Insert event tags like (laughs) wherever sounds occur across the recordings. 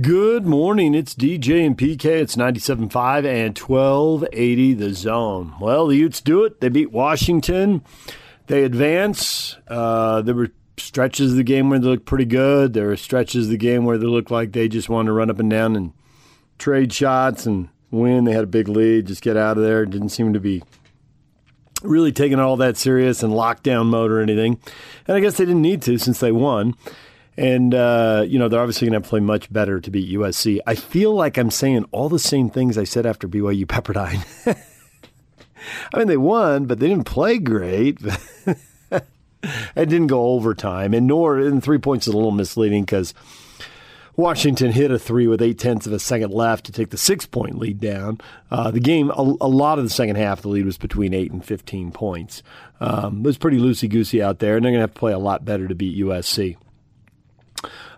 Good morning. It's DJ and PK. It's 97.5 and 1280 the zone. Well, the Utes do it. They beat Washington. They advance. Uh, there were stretches of the game where they looked pretty good. There were stretches of the game where they looked like they just wanted to run up and down and trade shots and win. They had a big lead, just get out of there. Didn't seem to be really taking all that serious and lockdown mode or anything. And I guess they didn't need to since they won. And, uh, you know, they're obviously going to play much better to beat USC. I feel like I'm saying all the same things I said after BYU Pepperdine. (laughs) I mean, they won, but they didn't play great. (laughs) it didn't go overtime. And nor, and three points is a little misleading because Washington hit a three with eight tenths of a second left to take the six point lead down. Uh, the game, a, a, lot of the second half, the lead was between eight and 15 points. Um, it was pretty loosey goosey out there, and they're going to have to play a lot better to beat USC.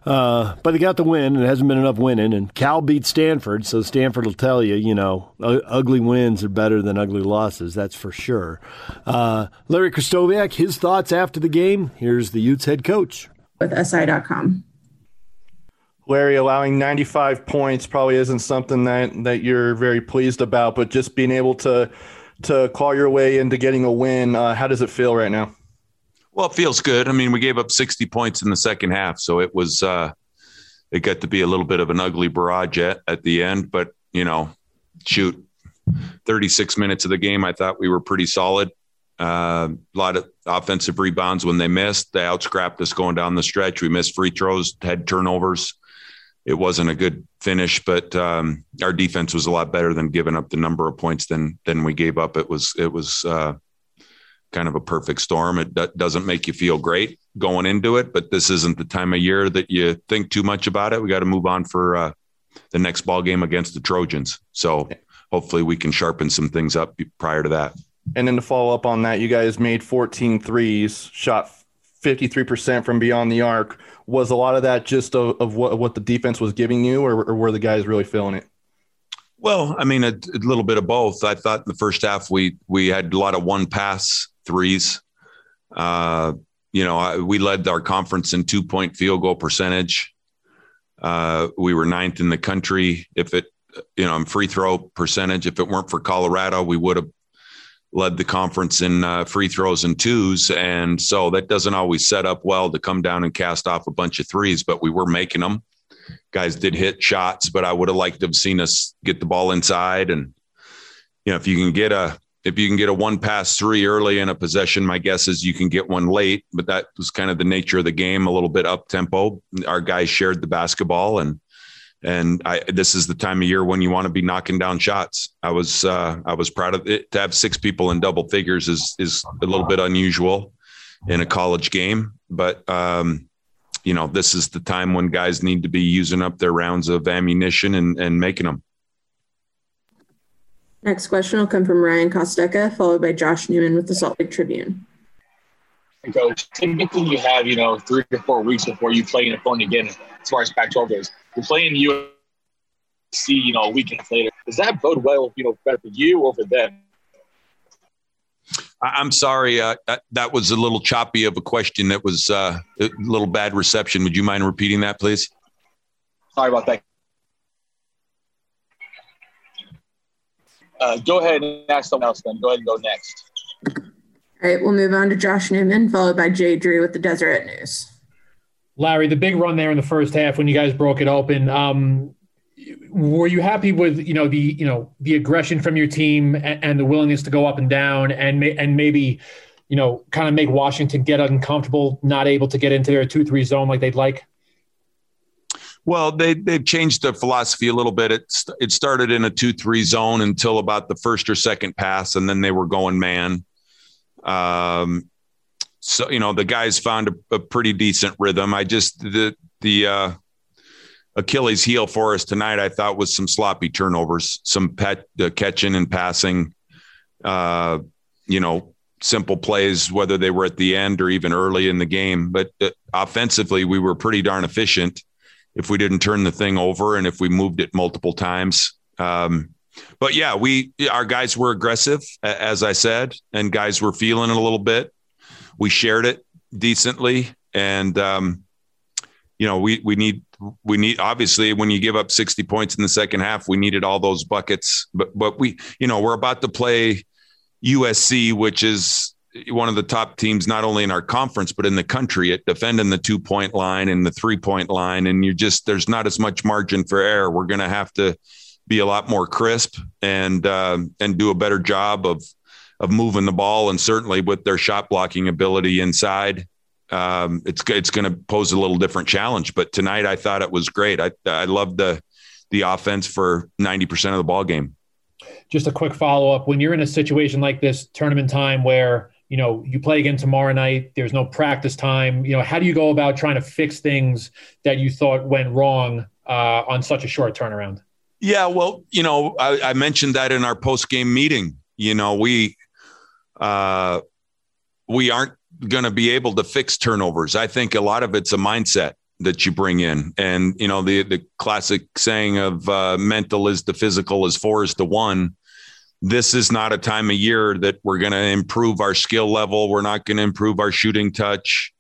Uh, but they got the win, and it hasn't been enough winning. And Cal beat Stanford, so Stanford will tell you, you know, ugly wins are better than ugly losses. That's for sure. Uh, Larry Krystkowiak, his thoughts after the game. Here's the Utes head coach with SI.com. Larry, allowing 95 points probably isn't something that that you're very pleased about, but just being able to to claw your way into getting a win, uh, how does it feel right now? Well, it feels good. I mean, we gave up 60 points in the second half, so it was uh, it got to be a little bit of an ugly barrage at, at the end. But you know, shoot, 36 minutes of the game, I thought we were pretty solid. Uh, a lot of offensive rebounds when they missed. They outscrapped us going down the stretch. We missed free throws, had turnovers. It wasn't a good finish, but um, our defense was a lot better than giving up the number of points than than we gave up. It was it was uh, kind of a perfect storm. It d- doesn't make you feel great going into it, but this isn't the time of year that you think too much about it. We got to move on for uh, the next ball game against the Trojans. So hopefully we can sharpen some things up prior to that. And then to follow up on that, you guys made 14 threes, shot 53% from beyond the arc. Was a lot of that just of, of what, what the defense was giving you, or, or were the guys really feeling it? Well, I mean, a, a, little bit of both. I thought in the first half we we had a lot of one pass threes. Uh, you know, I, we led our conference in two point field goal percentage. Uh, we were ninth in the country. If it, you know, free throw percentage, if it weren't for Colorado, we would have led the conference in uh, free throws and twos. And so that doesn't always set up well to come down and cast off a bunch of threes, but we were making them. Guys did hit shots, but I would have liked to have seen us get the ball inside. And, you know, if you can get a if you can get a one pass three early in a possession, my guess is you can get one late. But that was kind of the nature of the game, a little bit up tempo. Our guys shared the basketball, and and I this is the time of year when you want to be knocking down shots. I was uh, I was proud of it. To have six people in double figures is is a little bit unusual in a college game, but um, you know this is the time when guys need to be using up their rounds of ammunition and and making them. Next question will come from Ryan Kostecka, followed by Josh Newman with the Salt Lake Tribune. Coach, typically you have, you know, three to four weeks before you play an opponent again as far as Pac-12 goes. You're playing USC, you know, a week later. Does that bode well, you know, better for you or for them? I'm sorry, uh, that, that, was a little choppy of a question. That was uh, a little bad reception. Would you mind repeating that, please? Sorry about that. Uh, go ahead and ask someone else then. Go ahead and go next. All right, we'll move on to Josh Newman, followed by Jay Drew with the Deseret News. Larry, the big run there in the first half when you guys broke it open. Um, were you happy with you know the you know the aggression from your team and, and the willingness to go up and down and may, and maybe you know kind of make Washington get uncomfortable, not able to get into their two three zone like they'd like? Well, they they've changed their philosophy a little bit. It it started in a two three zone until about the first or second pass, and then they were going man. Um, so you know the guys found a, a pretty decent rhythm. I just the the uh, Achilles heel for us tonight, I thought was some sloppy turnovers, some pet uh, catching and passing. Uh, you know, simple plays, whether they were at the end or even early in the game. But uh, offensively, we were pretty darn efficient if we didn't turn the thing over and if we moved it multiple times. Um, but yeah, we our guys were aggressive, as I said, and guys were feeling it a little bit. We shared it decently, and um, you know we we need we need obviously when you give up 60 points in the second half, we needed all those buckets. But but we, you know, we're about to play USC, which is one of the top teams not only in our conference but in the country at defending the two point line and the three point line. And you just there's not as much margin for error. We're going to have to be a lot more crisp and uh, and do a better job of of moving the ball and certainly with their shot blocking ability inside um, it's it's going to pose a little different challenge. But tonight, I thought it was great. I I loved the the offense for ninety percent of the ball game. Just a quick follow up: when you're in a situation like this, tournament time, where you know you play again tomorrow night, there's no practice time. You know, how do you go about trying to fix things that you thought went wrong uh, on such a short turnaround? Yeah, well, you know, I, I mentioned that in our post game meeting. You know, we uh, we aren't going to be able to fix turnovers. I think a lot of it's a mindset that you bring in, and you know the the classic saying of uh, mental is the physical as four is the one. This is not a time of year that we're going to improve our skill level. We're not going to improve our shooting touch.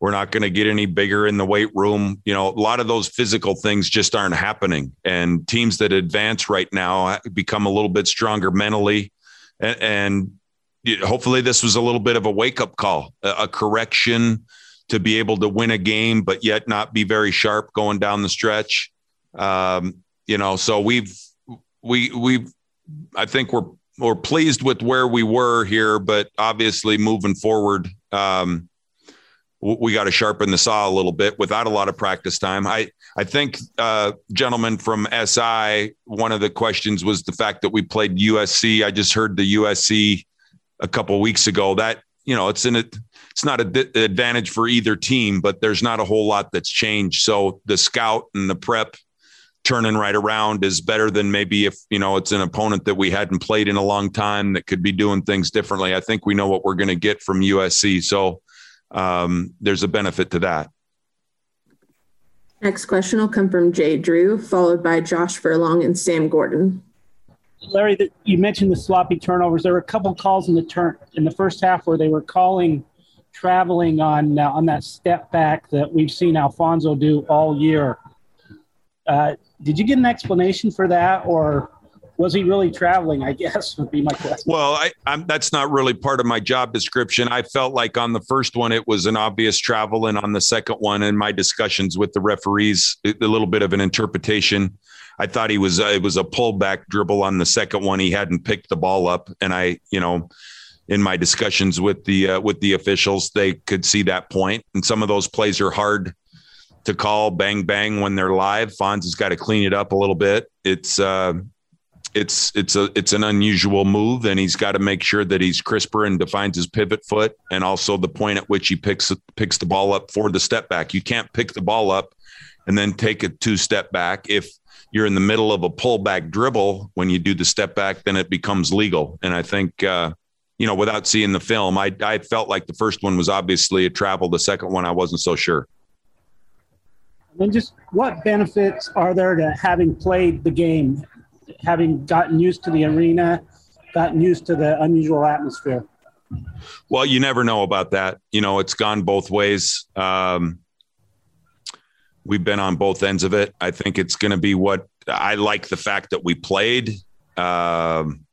We're not going to get any bigger in the weight room. You know, a lot of those physical things just aren't happening. And teams that advance right now become a little bit stronger mentally and, and hopefully this was a little bit of a wake up call, a, a, correction to be able to win a game, but yet not be very sharp going down the stretch. Um, you know, so we've we we I think we're we're pleased with where we were here, but obviously moving forward, um, we got to sharpen the saw a little bit without a lot of practice time. I I think, uh, gentlemen from SI, one of the questions was the fact that we played USC. I just heard the USC a couple weeks ago. That you know, it's in it. It's not an advantage for either team, but there's not a whole lot that's changed. So the scout and the prep turning right around is better than maybe if you know it's an opponent that we hadn't played in a long time that could be doing things differently. I think we know what we're going to get from USC, so um, there's a benefit to that. Next question will come from Jay Drew, followed by Josh Furlong and Sam Gordon. Larry, that you mentioned the sloppy turnovers. There were a couple calls in the turn in the first half where they were calling traveling on uh, on that step back that we've seen Alfonso do all year. Uh, did you get an explanation for that, or was he really traveling? I guess would be my question. Well, I, I'm, that's not really part of my job description. I felt like on the first one it was an obvious travel, and on the second one, in my discussions with the referees, a little bit of an interpretation. I thought he was uh, it was a pullback dribble on the second one. He hadn't picked the ball up, and I, you know, in my discussions with the uh, with the officials, they could see that point. And some of those plays are hard to call bang bang when they're live. Fonz has got to clean it up a little bit. It's uh, it's it's a it's an unusual move, and he's got to make sure that he's crisper and defines his pivot foot, and also the point at which he picks picks the ball up for the step back. You can't pick the ball up and then take a two step back if you're in the middle of a pullback dribble when you do the step back, then it becomes legal. And I think, uh, you know, without seeing the film, I, I felt like the first one was obviously a travel. The second one, I wasn't so sure. And just what benefits are there to having played the game, having gotten used to the arena, gotten used to the unusual atmosphere? Well, you never know about that. You know, it's gone both ways. Um, we've been on both ends of it. I think it's going to be what I like the fact that we played. Um,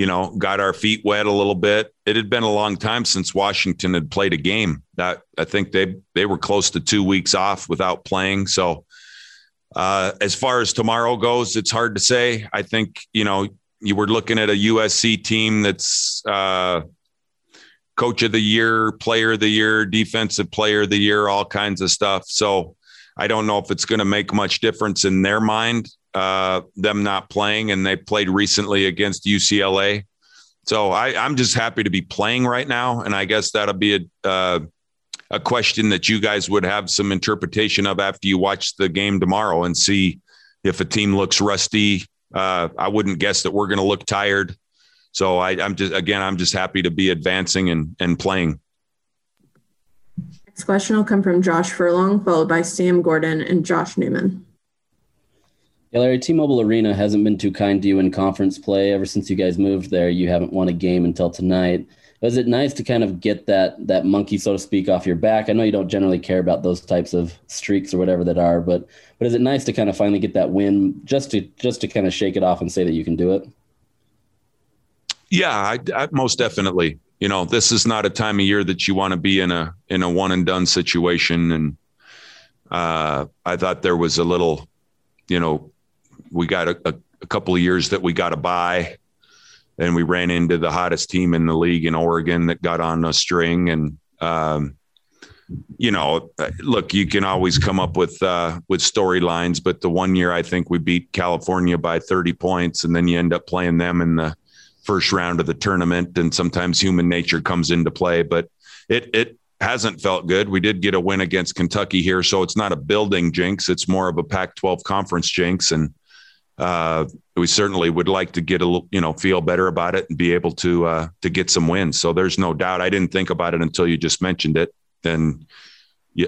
you know, got our feet wet a little bit. It had been a long time since Washington had played a game. That I think they they were close to two weeks off without playing. So, uh, as far as tomorrow goes, it's hard to say. I think you know you were looking at a USC team that's uh, coach of the year, player of the year, defensive player of the year, all kinds of stuff. So I don't know if it's going to make much difference in their mind, uh, them not playing. And they played recently against UCLA. So I, am just happy to be playing right now. And I guess that'll be a, uh, a question that you guys would have some interpretation of after you watch the game tomorrow and see if a team looks rusty. Uh, I wouldn't guess that we're going to look tired. So I, I'm just again, I'm just happy to be advancing and and playing. Next question will come from Josh Furlong, followed by Sam Gordon and Josh Newman. Yeah, Larry, T-Mobile Arena hasn't been too kind to you in conference play ever since you guys moved there. You haven't won a game until tonight. Was it nice to kind of get that that monkey, so to speak, off your back? I know you don't generally care about those types of streaks or whatever that are, but but is it nice to kind of finally get that win just to just to kind of shake it off and say that you can do it? Yeah, I, I, most definitely. You know, this is not a time of year that you want to be in a in a one and done situation, and uh, I thought there was a little, you know, we got a, a, a couple of years that we got to buy and we ran into the hottest team in the league in Oregon that got on a string. And, um, you know, look, you can always come up with uh, with storylines, but the one year I think we beat California by 30 points, and then you end up playing them in the first round of the tournament, and sometimes human nature comes into play. But it it hasn't felt good. We did get a win against Kentucky here, so it's not a building jinx; it's more of a Pac-12 conference jinx, and uh, we certainly would like to get a little, you know, feel better about it and be able to uh, to get some wins. So there's no doubt. I didn't think about it until you just mentioned it and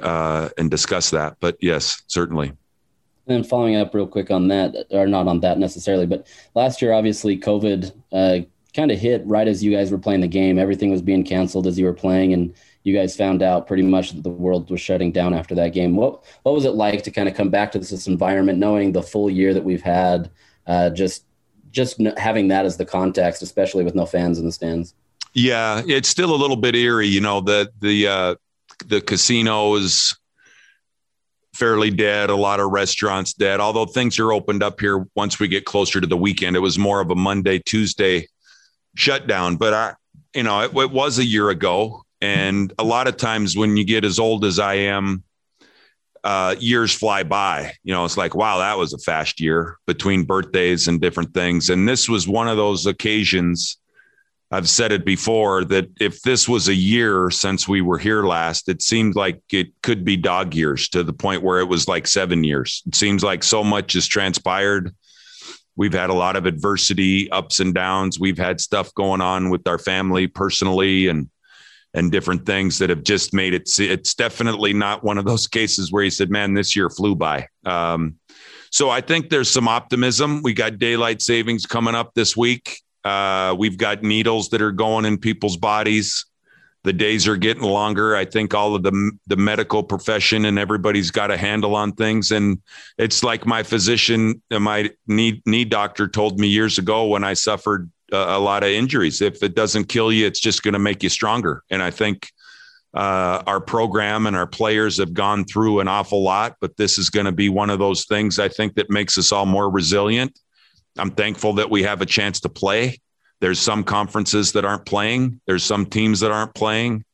uh, and discuss that. But yes, certainly. And following up real quick on that, or not on that necessarily, but last year obviously COVID uh, kind of hit right as you guys were playing the game. Everything was being canceled as you were playing, and you guys found out pretty much that the world was shutting down after that game. What what was it like to kind of come back to this environment, knowing the full year that we've had, uh, just just having that as the context, especially with no fans in the stands? Yeah, it's still a little bit eerie. You know, the the uh, the casino is fairly dead. A lot of restaurants dead. Although things are opened up here once we get closer to the weekend. It was more of a Monday Tuesday shutdown, but I, you know, it, it was a year ago and a lot of times when you get as old as I am, uh, years fly by. You know, it's like, wow, that was a fast year between birthdays and different things. And this was one of those occasions. I've said it before that if this was a year since we were here last, it seemed like it could be dog years to the point where it was like seven years. It seems like so much has transpired. We've had a lot of adversity, ups and downs. We've had stuff going on with our family personally and and different things that have just made it. It's definitely not one of those (laughs) cases where he said, "Man, this year flew by." Um, so I think there's some optimism. We got daylight savings coming up this week. Uh, we've got needles that are going in people's bodies. The days are getting longer. I think all of the the medical profession and everybody's got a handle on things. And it's like my physician, my knee knee doctor told me years ago when I suffered a, lot of injuries. If it doesn't kill you, it's just going to make you stronger. And I think uh, our program and our players have gone through an awful lot, but this is going to be one of those things I think that makes us all more resilient. I'm thankful that we have a chance to play. There's some conferences that aren't playing. There's some teams that aren't playing.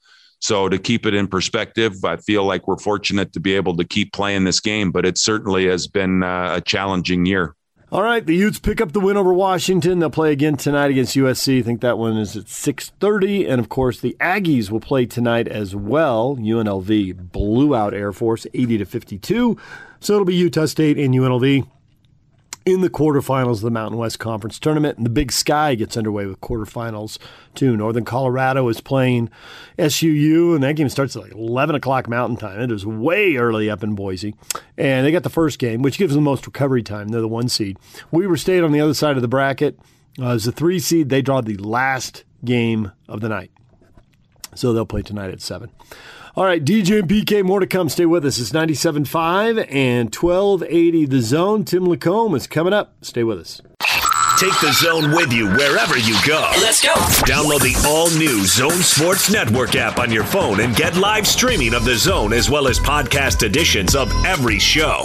So to keep it in perspective, I feel like we're fortunate to be able to keep playing this game, but it certainly has been uh, a challenging year. All right, the Utes pick up the win over Washington. They'll play again tonight against USC. I think that one is at 6:30 and of course the Aggies will play tonight as well. UNLV blew out Air Force 80 to 52. So it'll be Utah State and UNLV in the quarterfinals of the Mountain West Conference tournament. And the Big Sky gets underway with quarterfinals too. Northern Colorado is playing SUU, and that game starts at like 11 o'clock Mountain Time. It is way early up in Boise. And they got the first game, which gives them the most recovery time. They're the one seed. Weber State on the other side of the bracket. Uh, as the three seed, they draw the last game of the night. So they'll play tonight at 7. All right, DJ and PK, more to come. Stay with us. It's 97.5 and 1280 The Zone. Tim LaComb is coming up. Stay with us. Take the zone with you wherever you go. Let's go. Download the all new Zone Sports Network app on your phone and get live streaming of the zone as well as podcast editions of every show.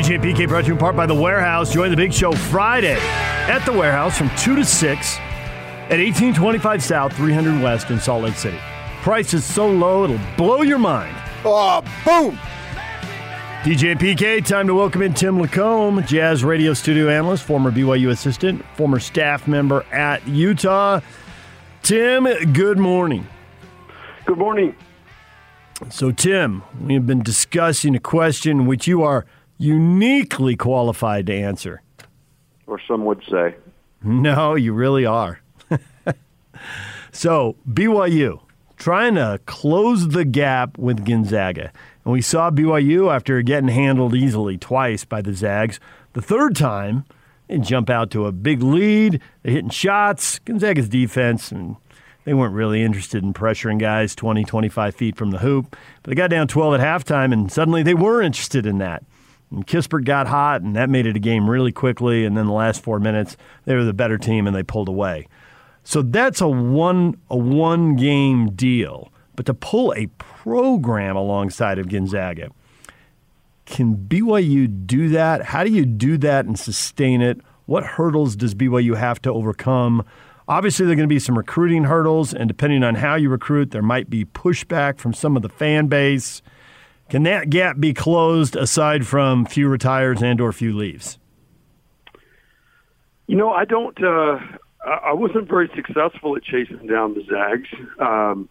DJ and PK brought to you in part by The Warehouse. Join the big show Friday at The Warehouse from 2 to 6 at 1825 South, 300 West in Salt Lake City. Price is so low, it'll blow your mind. Oh, boom! DJ and PK, time to welcome in Tim LaComb, Jazz radio studio analyst, former BYU assistant, former staff member at Utah. Tim, good morning. Good morning. So, Tim, we have been discussing a question which you are uniquely qualified to answer. Or some would say. No, you really are. (laughs) so, BYU trying to close the gap with Gonzaga. And we saw BYU after getting handled easily twice by the Zags. The third time, they jump out to a big lead. They're hitting shots. Gonzaga's defense, and they weren't really interested in pressuring guys 20, 25 feet from the hoop. But they got down 12 at halftime, and suddenly they were interested in that. And Kispert got hot, and that made it a game really quickly. And then the last four minutes, they were the better team, and they pulled away. So that's a one a one game deal. But to pull a program alongside of Gonzaga, can BYU do that? How do you do that and sustain it? What hurdles does BYU have to overcome? Obviously, there are going to be some recruiting hurdles, and depending on how you recruit, there might be pushback from some of the fan base. Can that gap be closed aside from Few retires and or Few leaves? You know, I don't. Uh, I wasn't very successful at chasing down the Zags. Um,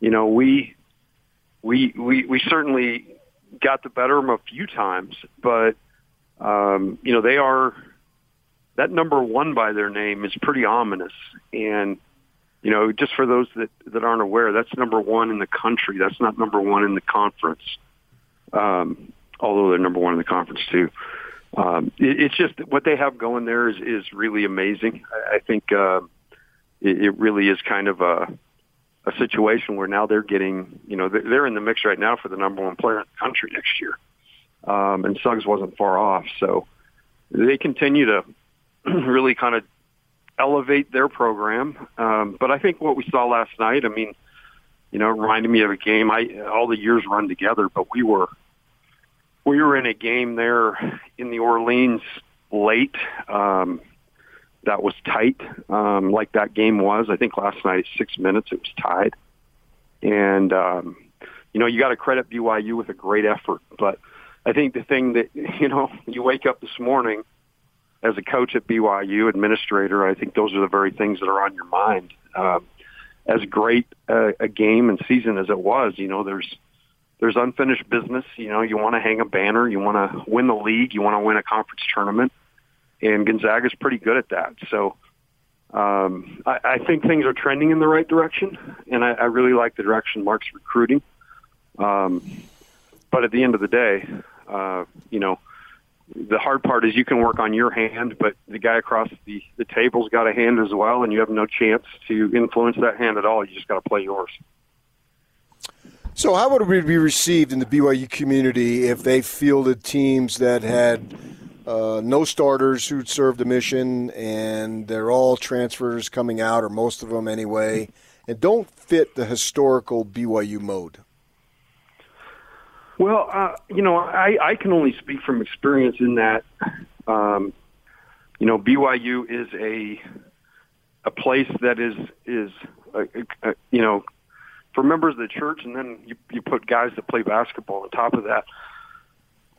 you know, we we we we certainly got the better of them a few times, but um, you know they are that number one by their name is pretty ominous, and you know just for those that that aren't aware, that's number one in the country. That's not number one in the conference, um, although they're number one in the conference too um, it, it's just what they have going there is, is really amazing. I, I think uh, it, it really is kind of a, a situation where now they're getting, you know, they're, in the mix right now for the number one player in the country next year. Um, and Suggs wasn't far off. So they continue to (clears throat) really kind of elevate their program. Um, but I think what we saw last night, I mean, you know, reminded me of a game. I all the years run together, but we were we were in a game there in the Orleans late. Um, that was tight, um, like that game was. I think last night, six minutes, it was tied. And, um, you know, you got to credit BYU with a great effort. But I think the thing that, (laughs) you know, you wake up this morning as a coach at BYU, administrator, I think those are the very things that are on your mind. Um, as great a, a game and season as it was, you know, there's there's unfinished business. You know, you want to hang a banner, you want to win the league, you want to win a conference tournament, and Gonzaga's pretty good at that. So um, I, I think things are trending in the right direction, and I, I really like the direction Mark's recruiting. Um, but at the end of the day, uh, you know, the hard part is you can work on your hand, but the guy across the, the table's got a hand as well, and you have no chance to influence that hand at all. You just got to play yours. So, how would it be received in the BYU community if they fielded teams that had uh, no starters who'd served a mission and they're all transfers coming out, or most of them anyway, and don't fit the historical BYU mode? Well, uh, you know, I, I can only speak from experience in that, um, you know, BYU is a a place that is is a, a, a, you know for members of the church, and then you, you put guys that play basketball on top of that.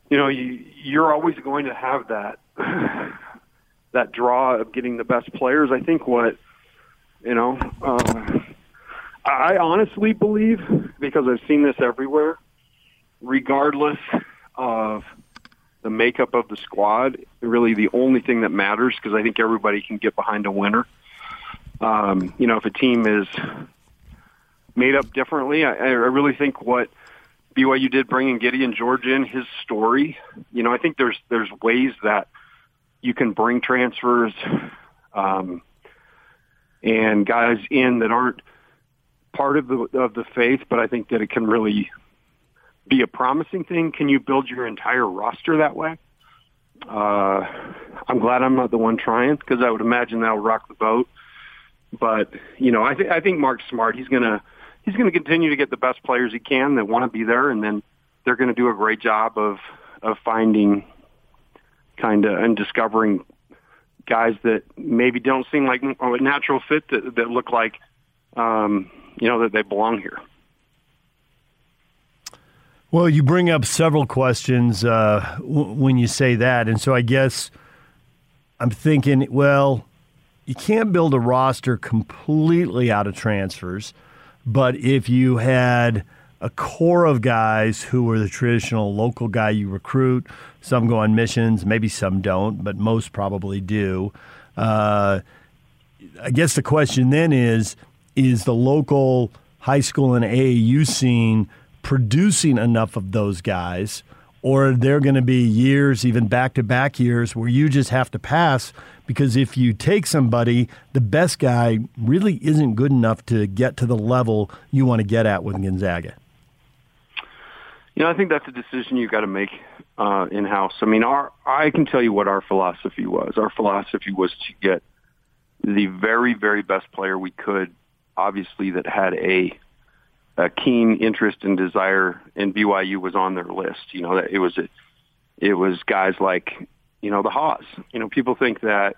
You know, you, you're always going to have that (sighs) that draw of getting the best players. I think what you know, uh, I honestly believe because I've seen this everywhere. Regardless of the makeup of the squad, really the only thing that matters because I think everybody can get behind a winner. Um, you know, if a team is made up differently. I, I really think what BYU did bringing Gideon George in, his story. You know, I think there's there's ways that you can bring transfers um, and guys in that aren't part of the of the faith, but I think that it can really be a promising thing. Can you build your entire roster that way? Uh, I'm glad I'm not the one trying because I would imagine that'll rock the boat. But you know, I think I think Mark's smart. He's gonna he's to continue to get the best players he can that want to be there, and then they're to do a great job of of finding kind of and discovering guys that maybe don't seem like a natural fit that, that look like um, you know that they belong here. Well, you bring up several questions uh, w- when you say that. And so I guess I'm thinking, well, you can't build a roster completely out of transfers. But if you had a core of guys who were the traditional local guy you recruit, some go on missions, maybe some don't, but most probably do. Uh, I guess the question then is is the local high school and AAU scene producing enough of those guys? Or they're going to be years, even back to back years, where you just have to pass because if you take somebody, the best guy really isn't good enough to get to the level you want to get at with Gonzaga? You know, I think that's a decision you've got to make uh, in house. I mean, our I can tell you what our philosophy was. Our philosophy was to get the very, very best player we could, obviously that had a a keen interest and desire, and BYU was on their list. You know, that it was it was guys like you know the Haws. You know, people think that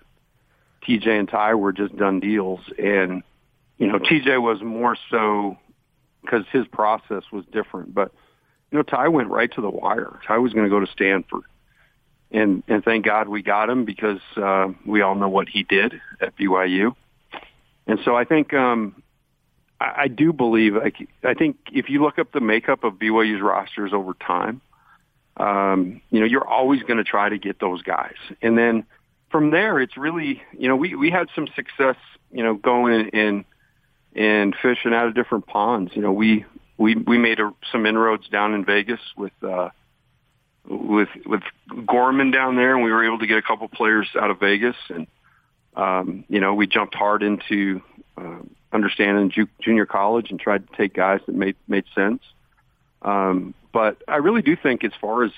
TJ and Ty were just done deals, and you know TJ was more so because his process was different, but you know, Ty went right to the wire. Ty was going to go to Stanford. And, and thank God we got him because, uh, we all know what he did at BYU. And so I think, um, I, do believe, I, I think if you look up the makeup of BYU's rosters over time, um, you know, you're always going to try to get those guys. And then from there, it's really, you know, we, we had some success, you know, going and, and fishing out of different ponds. You know, we, we we made a, some inroads down in Vegas with uh, with with Gorman down there, and we were able to get a couple players out of Vegas, and um, you know we jumped hard into uh, understanding ju- junior college and tried to take guys that made made sense. Um, but I really do think, as far as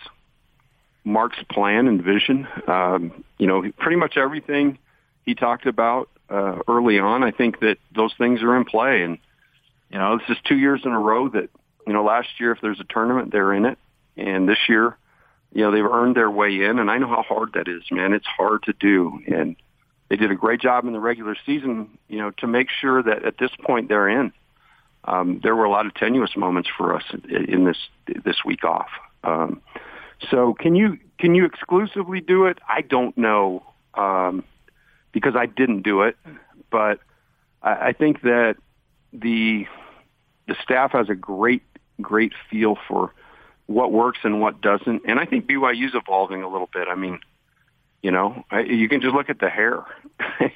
Mark's plan and vision, um, you know, pretty much everything he talked about uh, early on, I think that those things are in play, and you know, this is two years in a row that, you know, last year, if there's a tournament, they're in it. And this year, you know, they've earned their way in. And I know how hard that is, man. It's hard to do. And they did a great job in the regular season, you know, to make sure that at this point they're in. Um, there were a lot of tenuous moments for us in this this week off. Um, so can you can you exclusively do it? I don't know um, because I didn't do it, but I, I think that the the staff has a great great feel for what works and what doesn't, and I think BYU's evolving a little bit. I mean, you know, I, you can just look at the hair. (laughs)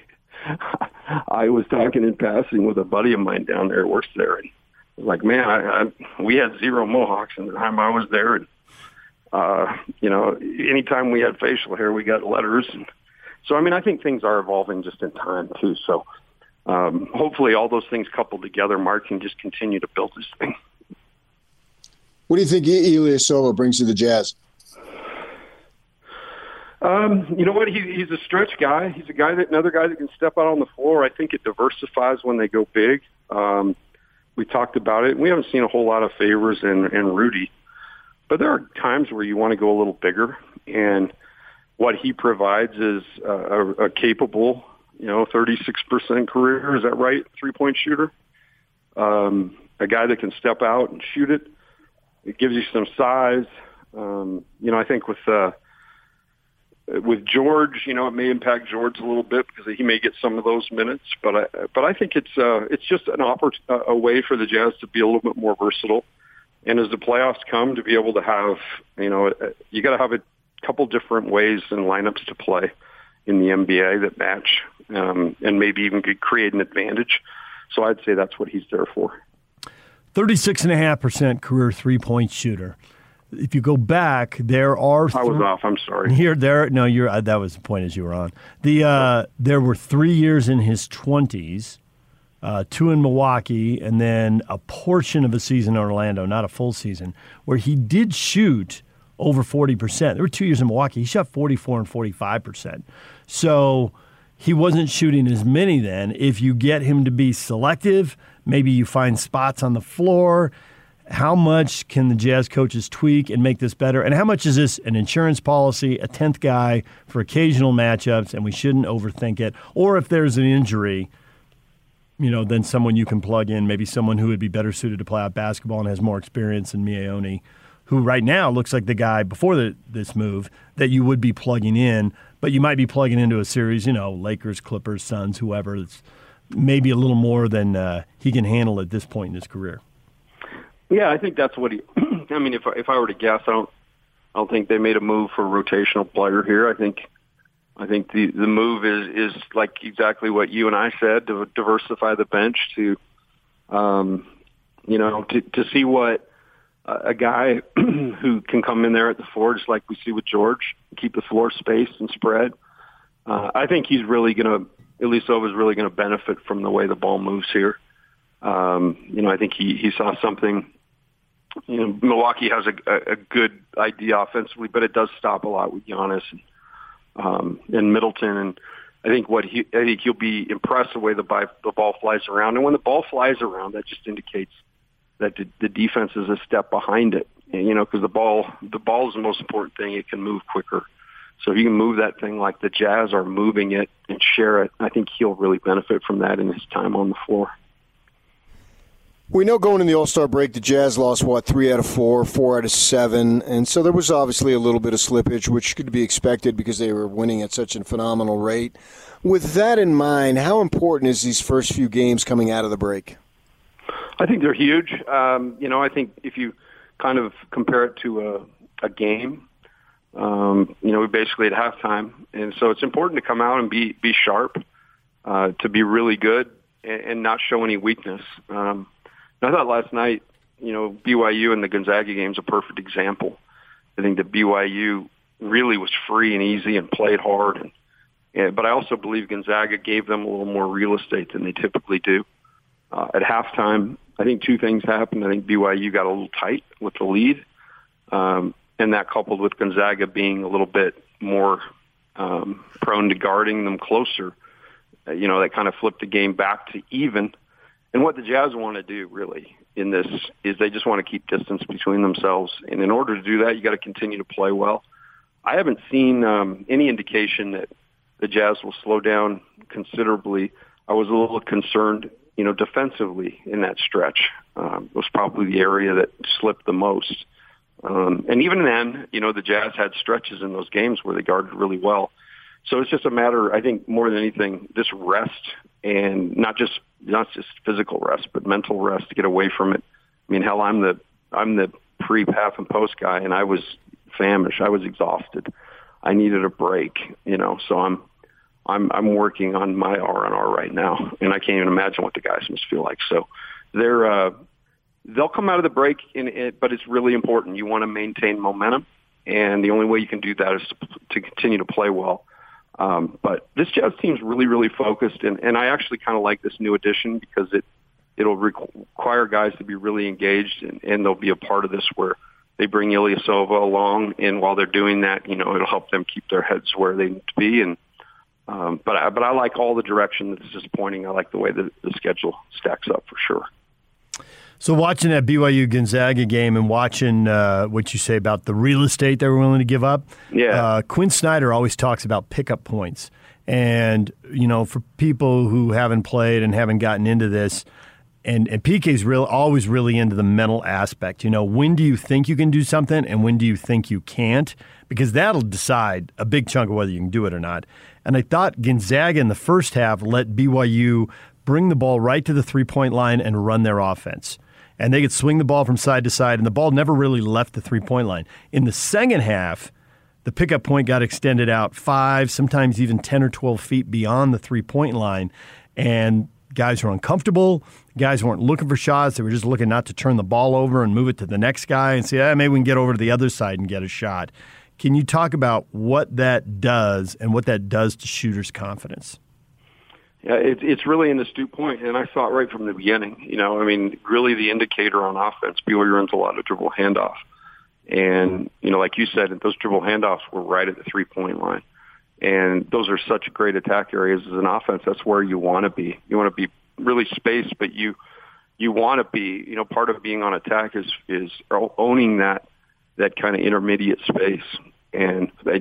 I was talking in passing with a buddy of mine down there, works there, and like, man, I, I we had zero mohawks in the time I was there, and uh, you know, anytime we had facial hair, we got letters, and so I mean, I think things are evolving just in time too. So um, hopefully all those things coupled together, Mark can just continue to build this thing. What do you think Ilyasova brings to the Jazz? Um, you know what? He, he's a stretch guy. He's a guy that another guy that can step out on the floor. I think it diversifies when they go big. Um, we talked about it. We haven't seen a whole lot of favors in, in Rudy, but there are times where you want to go a little bigger. And what he provides is a, a, capable you know, 36% career. Is that right? Three point shooter. Um, a guy that can step out and shoot it. It gives you some size. Um, you know, I think with, uh, with George, you know, it may impact George a little bit because he may get some of those minutes, but I, but I think it's, uh, it's just an oppor- a way for the Jazz to be a little bit more versatile. And as the playoffs come, to be able to have, you know, you got to have a couple different ways and lineups to play in the NBA that match um, and maybe even could create an advantage. So I'd say that's what he's there for. 36.5% career three point shooter. If you go back, there are. Th- I was off. I'm sorry. (laughs) Here, there. No, you're. Uh, that was the point as you were on. The uh, there were three years in his 20s, uh, two in Milwaukee, and then a portion of a season in Orlando, not a full season, where he did shoot over 40%. There were two years in Milwaukee. He shot 44 and 45%. So he wasn't shooting as many then. If you get him to be selective, maybe you find spots on the floor. How much can the Jazz coaches tweak and make this better? And how much is this an insurance policy, a 10th guy for occasional matchups, and we shouldn't overthink it? Or if there's an injury, you know, then someone you can plug in, maybe someone who would be better suited to play out basketball and has more experience than Miye Oni who right now looks like the guy before the, this move that you would be plugging in, but you might be plugging into a series, you know, Lakers, Clippers, Suns, whoever. It's maybe a little more than uh, he can handle at this point in his career. Yeah, I think that's what he. (clears throat) I mean, if if I were to guess, I don't. I don't think they made a move for a rotational player here. I think, I think the the move is is like exactly what you and I said to diversify the bench to, um, you know, to to see what a guy (clears throat) who can come in there at the four, just like we see with George, keep the floor space and spread. Uh, I think he's really going to, Ilyasova is really going to benefit from the way the ball moves here. Um, you know, I think he, he saw something you know, Milwaukee has a, a good idea offensively, but it does stop a lot with Giannis and, um, and Middleton. And I think what he, I think he'll be impressed the way the, the ball flies around. And when the ball flies around, that just indicates that the, the defense is a step behind it. And, you know, because the ball, the ball is the most important thing. It can move quicker. So if you can move that thing like the Jazz are moving it and share it, I think he'll really benefit from that in his time on the floor. We know going in the All Star break, the Jazz lost what three out of four, four out of seven, and so there was obviously a little bit of slippage, which could be expected because they were winning at such a phenomenal rate. With that in mind, how important is these first few games coming out of the break? I think they're huge. Um, you know, I think if you kind of compare it to a, a game, um, you know, we basically at halftime, and so it's important to come out and be be sharp, uh, to be really good, and, and not show any weakness. Um, I thought last night, you know, BYU and the Gonzaga game is a perfect example. I think that BYU really was free and easy and played hard. And, and, but I also believe Gonzaga gave them a little more real estate than they typically do. Uh, at halftime, I think two things happened. I think BYU got a little tight with the lead, um, and that coupled with Gonzaga being a little bit more um, prone to guarding them closer, uh, you know, that kind of flipped the game back to even. And what the Jazz want to do really in this is they just want to keep distance between themselves. And in order to do that, you got to continue to play well. I haven't seen um, any indication that the Jazz will slow down considerably. I was a little concerned, you know, defensively in that stretch. Um, it was probably the area that slipped the most. Um, and even then, you know, the Jazz had stretches in those games where they guarded really well. So it's just a matter, I think, more than anything, this rest and not just not just physical rest, but mental rest to get away from it. I mean, hell, I'm the I'm the pre, half, and post guy, and I was famished. I was exhausted. I needed a break, you know. So I'm I'm I'm working on my R and R right now, and I can't even imagine what the guys must feel like. So they're uh, they'll come out of the break, in it, but it's really important. You want to maintain momentum, and the only way you can do that is to, to continue to play well. Um, but this Jazz team's really, really focused, and, and I actually kind of like this new addition because it it'll require guys to be really engaged, and, and they'll be a part of this where they bring Ilyasova along, and while they're doing that, you know, it'll help them keep their heads where they need to be. And um, but I, but I like all the direction that this is pointing. I like the way that the schedule stacks up for sure. So watching that BYU Gonzaga game and watching uh, what you say about the real estate they were willing to give up, yeah. Uh, Quin Snyder always talks about pickup points, and you know, for people who haven't played and haven't gotten into this, and and PK's real always really into the mental aspect. You know, when do you think you can do something, and when do you think you can't? Because that'll decide a big chunk of whether you can do it or not. And I thought Gonzaga in the first half let BYU bring the ball right to the three point line and run their offense and they could swing the ball from side to side, and the ball never really left the three point line. In the second half, the pickup point got extended out five, sometimes even 10 or 12 feet beyond the three point line, and guys were uncomfortable. Guys weren't looking for shots. They were just looking not to turn the ball over and move it to the next guy and say, ah, maybe we can get over to the other side and get a shot. Can you talk about what that does and what that does to shooters' confidence? Yeah, it, it's really an astute point, and I saw it right from the beginning. You know, I mean, really the indicator on offense, BYU runs a lot of dribble handoff. And, you know, like you said, those dribble handoffs were right at the three-point line. And those are such great attack areas as an offense. That's where you want to be. You want to be really spaced, but you you want to be, you know, part of being on attack is is owning that that kind of intermediate space. And they,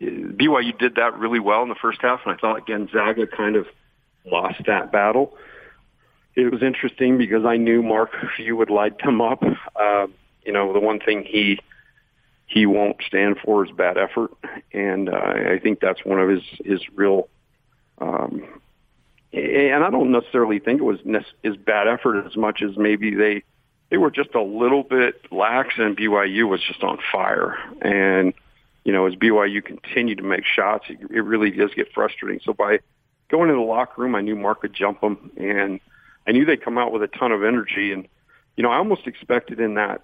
BYU did that really well in the first half, and I thought Gonzaga kind of – lost that battle. It was interesting because I knew Mark Few would light them up. Uh, you know, the one thing he he won't stand for is bad effort, and uh, I think that's one of his his real. Um, and I don't necessarily think it was his bad effort as much as maybe they they were just a little bit lax, and BYU was just on fire. And you know, as BYU continued to make shots, it, it really does get frustrating. So by going into the locker room, I knew Mark would jump them, and I knew they'd come out with a ton of energy. And you know, I almost expected in that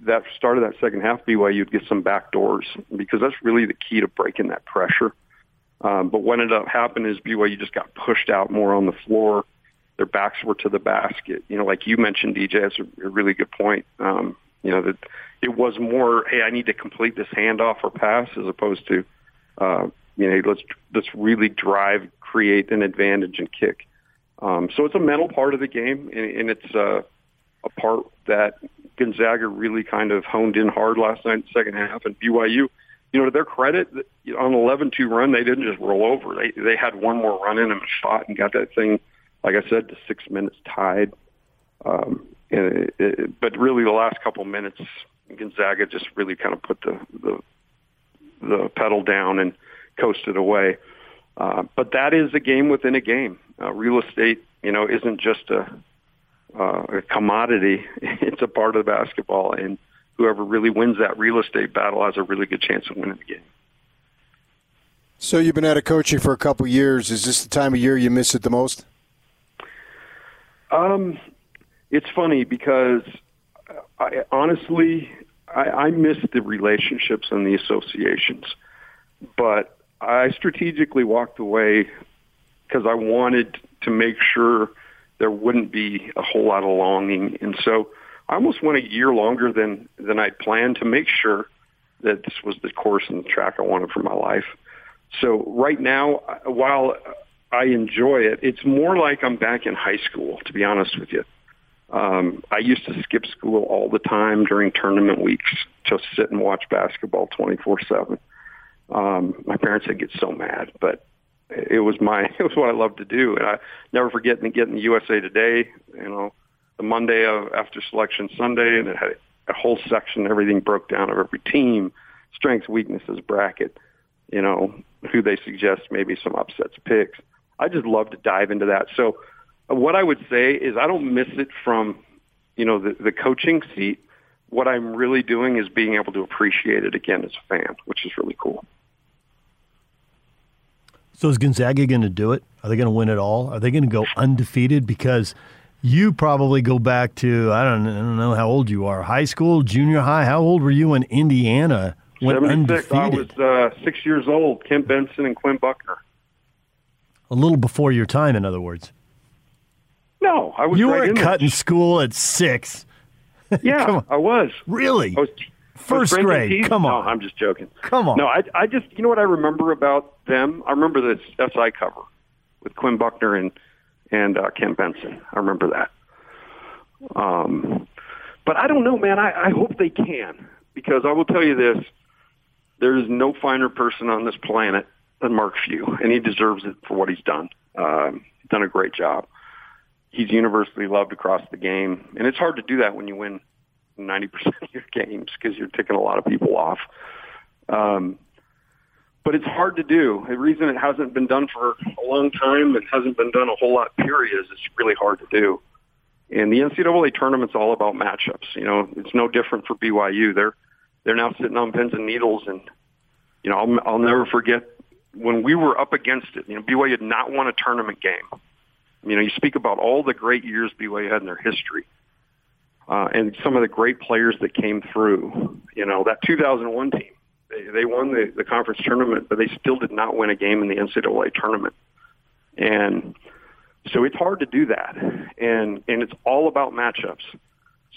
that start of that second half, BYU would get some back doors because that's really the key to breaking that pressure. Um, but what ended up happening is BYU just got pushed out more on the floor. Their backs were to the basket. You know, like you mentioned, DJ, that's a, a really good point. Um, you know, that it was more, hey, I need to complete this handoff or pass as opposed to, uh, you know, let's let's really drive, create an advantage and kick. Um, so it's a mental part of the game, and, and it's uh, a part that Gonzaga really kind of honed in hard last night in the second half, and BYU, you know, to their credit, on an 11-2 run, they didn't just roll over. They they had one more run in and shot and got that thing, like I said, to six minutes tied. Um, and it, it, but really, the last couple minutes, Gonzaga just really kind of put the the, the pedal down and coasted away. Uh, but that is a game within a game. Uh, real estate, you know, isn't just a uh, a commodity. (laughs) It's a part of the basketball, and whoever really wins that real estate battle has a really good chance of winning the game. So you've been out of coaching for a couple years. Is this the time of year you miss it the most? Um, it's funny because I honestly I, I miss the relationships and the associations, but I strategically walked away because I wanted to make sure there wouldn't be a whole lot of longing. And so I almost went a year longer than, than I'd planned to make sure that this was the course and the track I wanted for my life. So right now, while I enjoy it, it's more like I'm back in high school, to be honest with you. Um, I used to skip school all the time during tournament weeks, just sit and watch basketball 24-7. Um, my parents would get so mad, but it was my (laughs) it was what I loved to do, and I never forget getting the USA Today. You know, the Monday of after selection Sunday, and it had a whole section. Everything broke down of every team, strengths, weaknesses, bracket. You know, who they suggest, maybe some upsets, picks. I just love to dive into that. So, what I would say is I don't miss it from, you know, the, the coaching seat. What I'm really doing is being able to appreciate it again as a fan, which is really cool. So is Gonzaga going to do it? Are they going to win it all? Are they going to go undefeated? Because you probably go back to I don't, I don't know how old you are, high school, junior high. How old were you when Indiana went undefeated? I was uh, six years old. Kent Benson and Quinn Buckner. A little before your time, in other words. No, I was. You right were cutting school at six. (laughs) Yeah, I was. Really? I was First grade. Teeth? Come on. No, I'm just joking. Come on. No, I, I just, you know what I remember about them? I remember the SI cover with Quinn Buckner and and uh, Kent Benson. I remember that. Um, but I don't know, man. I, I hope they can because I will tell you this: there is no finer person on this planet than Mark Few, and he deserves it for what he's done. Um, he's done a great job. He's universally loved across the game, and it's hard to do that when you win 90% (laughs) of your games because you're ticking a lot of people off. Um, but it's hard to do. The reason it hasn't been done for a long time, it hasn't been done a whole lot, period, is it's really hard to do. And the NCAA tournament's all about matchups. You know, it's no different for BYU. They're they're now sitting on pins and needles, and you know, I'll, I'll never forget when we were up against it. You know, BYU had not won a tournament game. You know, you speak about all the great years BYU had in their history uh, and some of the great players that came through. You know, that 2001 team, they, they won the, the conference tournament, but they still did not win a game in the NCAA tournament. And so it's hard to do that. And, and it's all about matchups.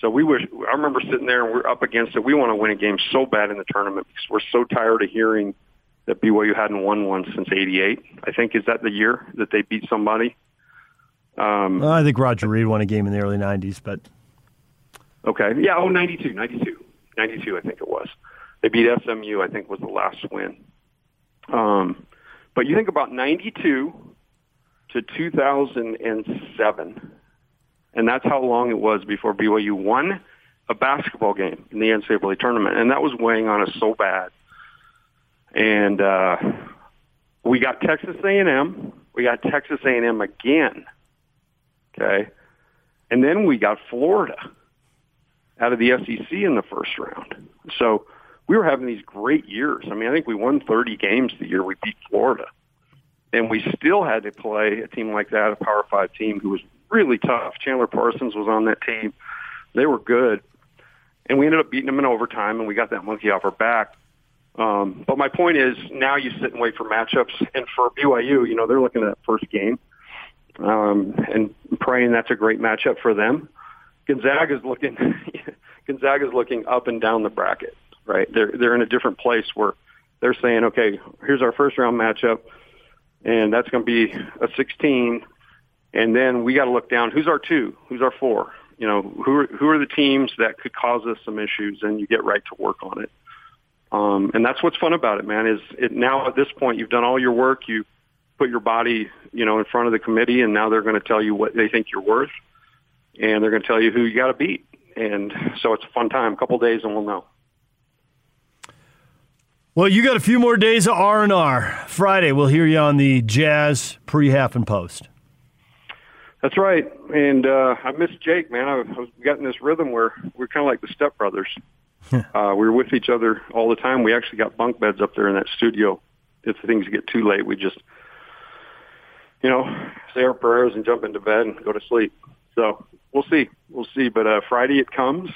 So we wish, I remember sitting there and we're up against it. We want to win a game so bad in the tournament because we're so tired of hearing that BYU hadn't won one since 88. I think, is that the year that they beat somebody? Um, well, I think Roger Reed won a game in the early 90s, but Okay. Yeah. Oh, 92, 92, 92, I think it was. They beat SMU, I think was the last win. Um, but you think about 92 to 2007, and that's how long it was before BYU won a basketball game in the NCAA tournament, and that was weighing on us so bad. And uh, we got Texas A&M. We got Texas A&M again. Okay, and then we got Florida out of the SEC in the first round. So we were having these great years. I mean, I think we won 30 games the year we beat Florida. And we still had to play a team like that, a Power Five team who was really tough. Chandler Parsons was on that team. They were good. And we ended up beating them in overtime, and we got that monkey off our back. Um, but my point is, now you sit and wait for matchups. And for BYU, you know, they're looking at that first game um, and praying that's a great matchup for them. Gonzaga is looking, (laughs) Gonzaga is looking up and down the bracket, right? They're they're in a different place where they're saying, okay, here's our first round matchup, and that's going to be a 16, and then we got to look down. Who's our two? Who's our four? You know, who are, who are the teams that could cause us some issues, and you get right to work on it. Um, and that's what's fun about it, man. Is it now at this point you've done all your work, you put your body, you know, in front of the committee, and now they're going to tell you what they think you're worth, and they're going to tell you who you got to beat. And so it's a fun time. A couple days, and we'll know. Well, you got a few more days of R and R. Friday, we'll hear you on the Jazz pre, half, and post. That's right. And uh, I miss Jake, man. I, I was getting this rhythm where we're kind of like the stepbrothers. uh, we were with each other all the time. We actually got bunk beds up there in that studio. If things get too late, we just, you know, say our prayers and jump into bed and go to sleep. So we'll see. We'll see. But uh, Friday it comes.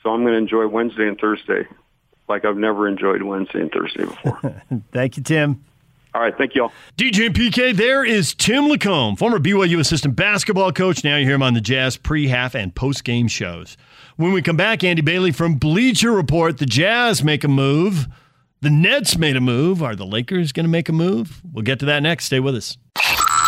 So I'm going to enjoy Wednesday and Thursday like I've never enjoyed Wednesday and Thursday before. (laughs) Thank you, Tim. All right, thank you all. DJ and PK, there is Tim LaComb, former BYU assistant basketball coach. Now you hear him on the Jazz pre, half, and post game shows. When we come back, Andy Bailey from Bleacher Report, the Jazz make a move. The Nets made a move. Are the Lakers going to make a move? We'll get to that next. Stay with us.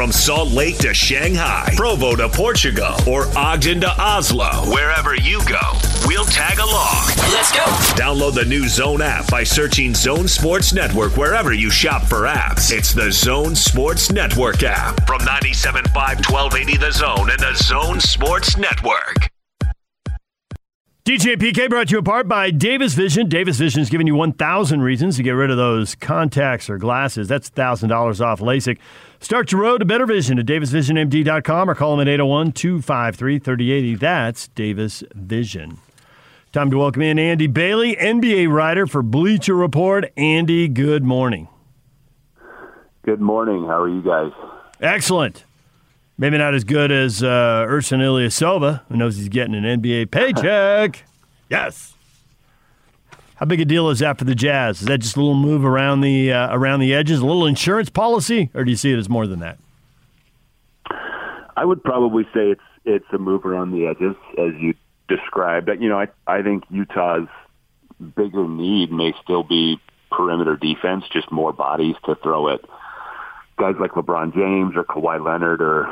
From Salt Lake to Shanghai, Provo to Portugal, or Ogden to Oslo, wherever you go, we'll tag along. Let's go. Download the new Zone app by searching Zone Sports Network wherever you shop for apps. It's the Zone Sports Network app from 97.5 1280 The Zone and the Zone Sports Network. DJ PK brought to you apart by Davis Vision. Davis Vision is giving you 1,000 reasons to get rid of those contacts or glasses. That's $1,000 off LASIK. Start your road to better vision at davisvisionmd.com or call them at 801 253 3080. That's Davis Vision. Time to welcome in Andy Bailey, NBA writer for Bleacher Report. Andy, good morning. Good morning. How are you guys? Excellent. Maybe not as good as uh, Ersan Ilyasova, who knows he's getting an NBA paycheck. (laughs) yes. How big a deal is that for the Jazz? Is that just a little move around the uh, around the edges, a little insurance policy, or do you see it as more than that? I would probably say it's it's a move around the edges, as you described. But you know, I I think Utah's bigger need may still be perimeter defense, just more bodies to throw at guys like LeBron James or Kawhi Leonard or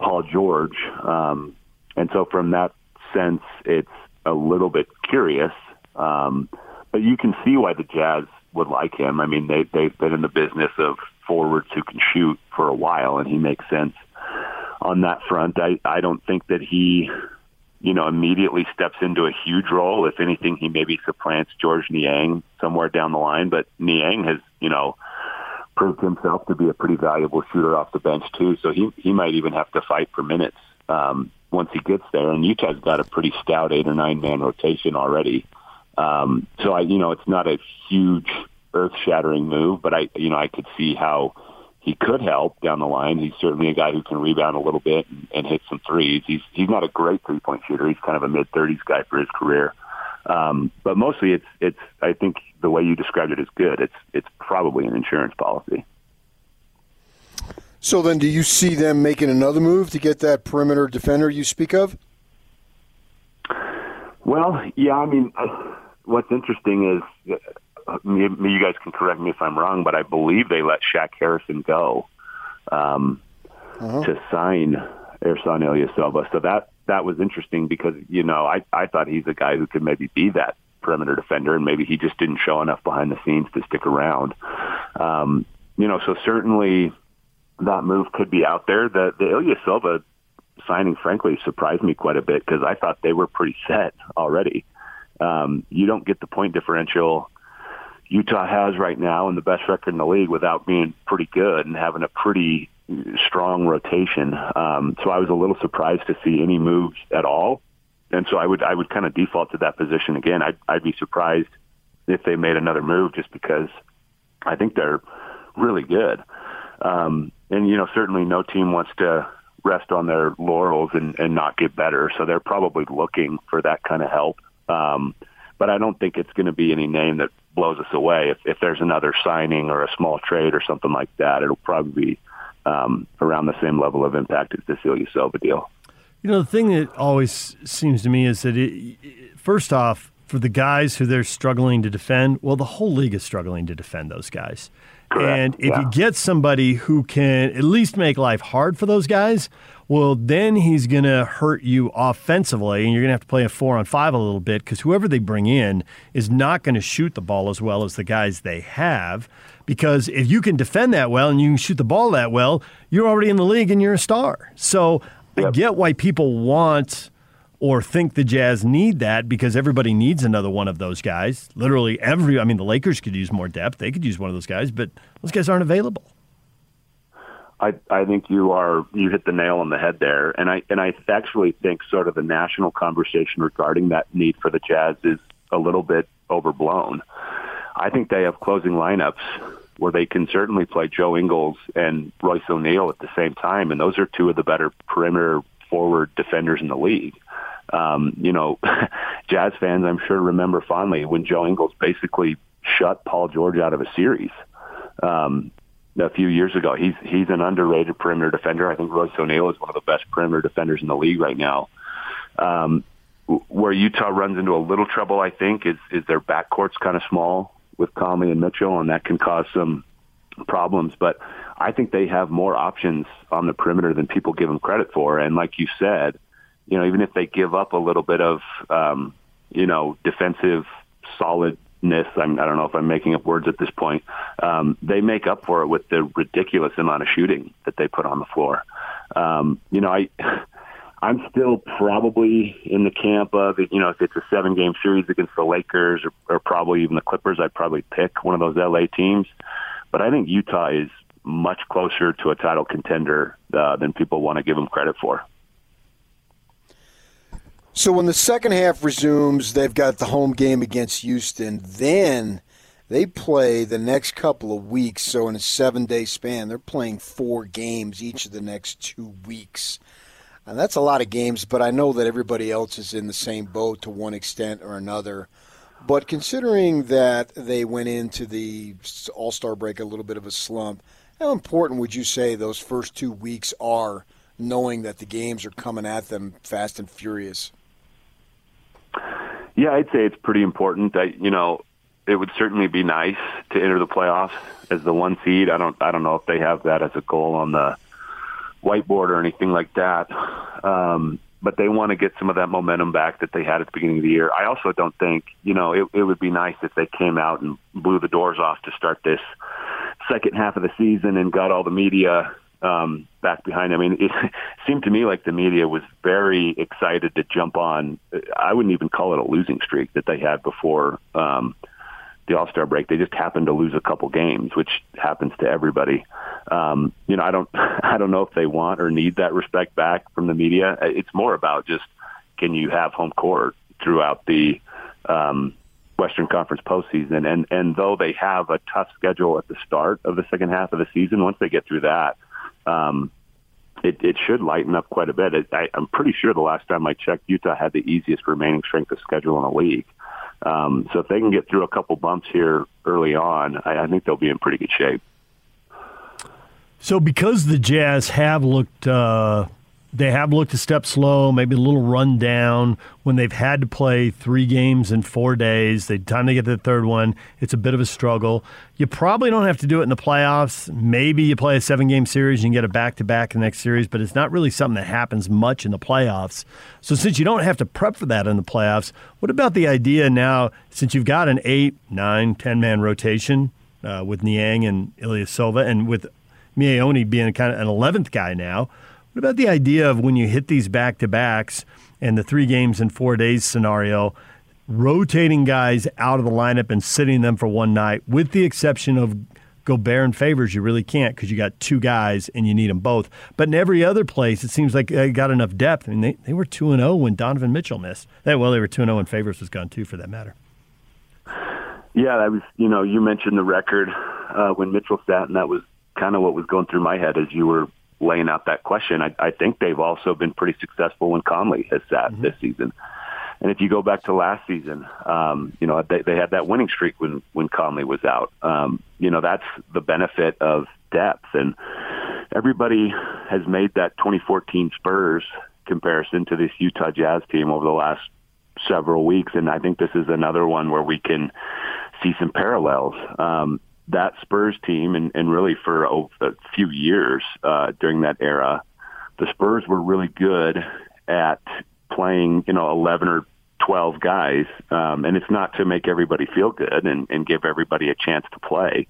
Paul George. Um, and so from that sense, it's a little bit curious. Um, but you can see why the Jazz would like him. I mean, they, they've been in the business of forwards who can shoot for a while, and he makes sense on that front. I, I don't think that he, you know, immediately steps into a huge role. If anything, he maybe supplants George Niang somewhere down the line. But Niang has, you know, proved himself to be a pretty valuable shooter off the bench too. So he he might even have to fight for minutes um, once he gets there. And Utah's got a pretty stout eight or nine man rotation already. Um, so I, you know, it's not a huge earth shattering move, but I, you know, I could see how he could help down the line. He's certainly a guy who can rebound a little bit and, and hit some threes. He's he's not a great three point shooter. He's kind of a mid thirties guy for his career. Um, but mostly, it's it's. I think the way you described it is good. It's it's probably an insurance policy. So then, do you see them making another move to get that perimeter defender you speak of? Well, yeah. I mean, uh, what's interesting is uh, you guys can correct me if I'm wrong, but I believe they let Shaq Harrison go um, uh-huh. to sign Ersan Ilyasova. So that that was interesting because you know I I thought he's a guy who could maybe be that perimeter defender, and maybe he just didn't show enough behind the scenes to stick around. Um, you know, so certainly that move could be out there. The the Ilyasova signing, frankly, surprised me quite a bit because I thought they were pretty set already. Um, you don't get the point differential Utah has right now and the best record in the league without being pretty good and having a pretty strong rotation. Um, so I was a little surprised to see any moves at all. And so I would I would kind of default to that position again. I'd, I'd be surprised if they made another move just because I think they're really good. Um, and you know certainly no team wants to rest on their laurels and, and not get better. So they're probably looking for that kind of help. Um, but I don't think it's going to be any name that blows us away. If, if there's another signing or a small trade or something like that, it'll probably be um, around the same level of impact as the Ilyasova deal. You know, the thing that always seems to me is that, it, first off, for the guys who they're struggling to defend, well, the whole league is struggling to defend those guys. Correct. And if Yeah. you get somebody who can at least make life hard for those guys, well, then he's going to hurt you offensively, and you're going to have to play a four on five a little bit because whoever they bring in is not going to shoot the ball as well as the guys they have. Because if you can defend that well and you can shoot the ball that well, you're already in the league and you're a star. So I get why people want or think the Jazz need that because everybody needs another one of those guys. Literally every, I mean, the Lakers could use more depth. They could use one of those guys, but those guys aren't available. I I think you are you hit the nail on the head there, and I and I actually think sort of the national conversation regarding that need for the Jazz is a little bit overblown. I think they have closing lineups where they can certainly play Joe Ingles and Royce O'Neal at the same time, and those are two of the better perimeter forward defenders in the league. Um, you know, (laughs) Jazz fans, I'm sure, remember fondly when Joe Ingles basically shut Paul George out of a series. Um, a few years ago. He's he's an underrated perimeter defender. I think Royce O'Neal is one of the best perimeter defenders in the league right now. Um, where Utah runs into a little trouble, I think, is is their backcourt's kind of small with Conley and Mitchell, and that can cause some problems. But I think they have more options on the perimeter than people give them credit for. And like you said, you know, even if they give up a little bit of, um, you know, defensive solidness, I'm, I don't know if I'm making up words at this point, um, they make up for it with the ridiculous amount of shooting that they put on the floor. Um, you know, I, (laughs) I'm still probably in the camp of, you know, if it's a seven game series against the Lakers or, or probably even the Clippers, I'd probably pick one of those LA teams. But I think Utah is much closer to a title contender uh, than people want to give them credit for. So when the second half resumes, they've got the home game against Houston. Then they play the next couple of weeks. So in a seven day span, they're playing four games each of the next two weeks. And that's a lot of games, but I know that everybody else is in the same boat to one extent or another. But considering that they went into the All Star break a little bit of a slump, how important would you say those first two weeks are, knowing that the games are coming at them fast and furious? Yeah, I'd say it's pretty important that you know it would certainly be nice to enter the playoffs as the one seed. I don't I don't know if they have that as a goal on the whiteboard or anything like that. Um, but they want to get some of that momentum back that they had at the beginning of the year. I also don't think, you know, it, it would be nice if they came out and blew the doors off to start this second half of the season and got all the media um, back behind. I mean, it (laughs) seemed to me like the media was very excited to jump on. I wouldn't even call it a losing streak that they had before um, the All Star break. They just happened to lose a couple games, which happens to everybody. Um, you know, I don't, (laughs) I don't know if they want or need that respect back from the media. It's more about just can you have home court throughout the um, Western Conference postseason. And and though they have a tough schedule at the start of the second half of the season, once they get through that, um, it, it should lighten up quite a bit. It, I, I'm pretty sure the last time I checked, Utah had the easiest remaining strength of schedule in the league. Um, so if they can get through a couple bumps here early on, I, I think they'll be in pretty good shape. So, because the Jazz have looked uh, they have looked a step slow, maybe a little run down when they've had to play three games in four days. They time to get to the third one, it's a bit of a struggle. You probably don't have to do it in the playoffs. Maybe you play a seven game series and get a back to back in the next series, but it's not really something that happens much in the playoffs. So since you don't have to prep for that in the playoffs, what about the idea now, since you've got an eight, nine, ten man rotation uh, with Niang and Ilyasova, and with Miye Oni being kind of an eleventh guy now? What about the idea of when you hit these back to backs and the three games in four days scenario, rotating guys out of the lineup and sitting them for one night, with the exception of Gobert and Favors, you really can't because you got two guys and you need them both. But in every other place, it seems like they got enough depth. I mean, they, they were 2 and 0 when Donovan Mitchell missed. They, well, they were 2 0 when Favors was gone, too, for that matter. Yeah, that was, you know, you mentioned the record uh, when Mitchell sat, and that was kind of what was going through my head as you were laying out that question. I, I think they've also been pretty successful when Conley has sat mm-hmm. this season. And if you go back to last season, um, you know they, they had that winning streak when when Conley was out. Um, you know that's the benefit of depth, and everybody has made that 2014 Spurs comparison to this Utah Jazz team over the last several weeks, and I think this is another one where we can see some parallels. Um, that Spurs team, and, and really for a, few years uh, during that era, the Spurs were really good at playing, you know, 11 or 12 guys. Um, and it's not to make everybody feel good and, and give everybody a chance to play.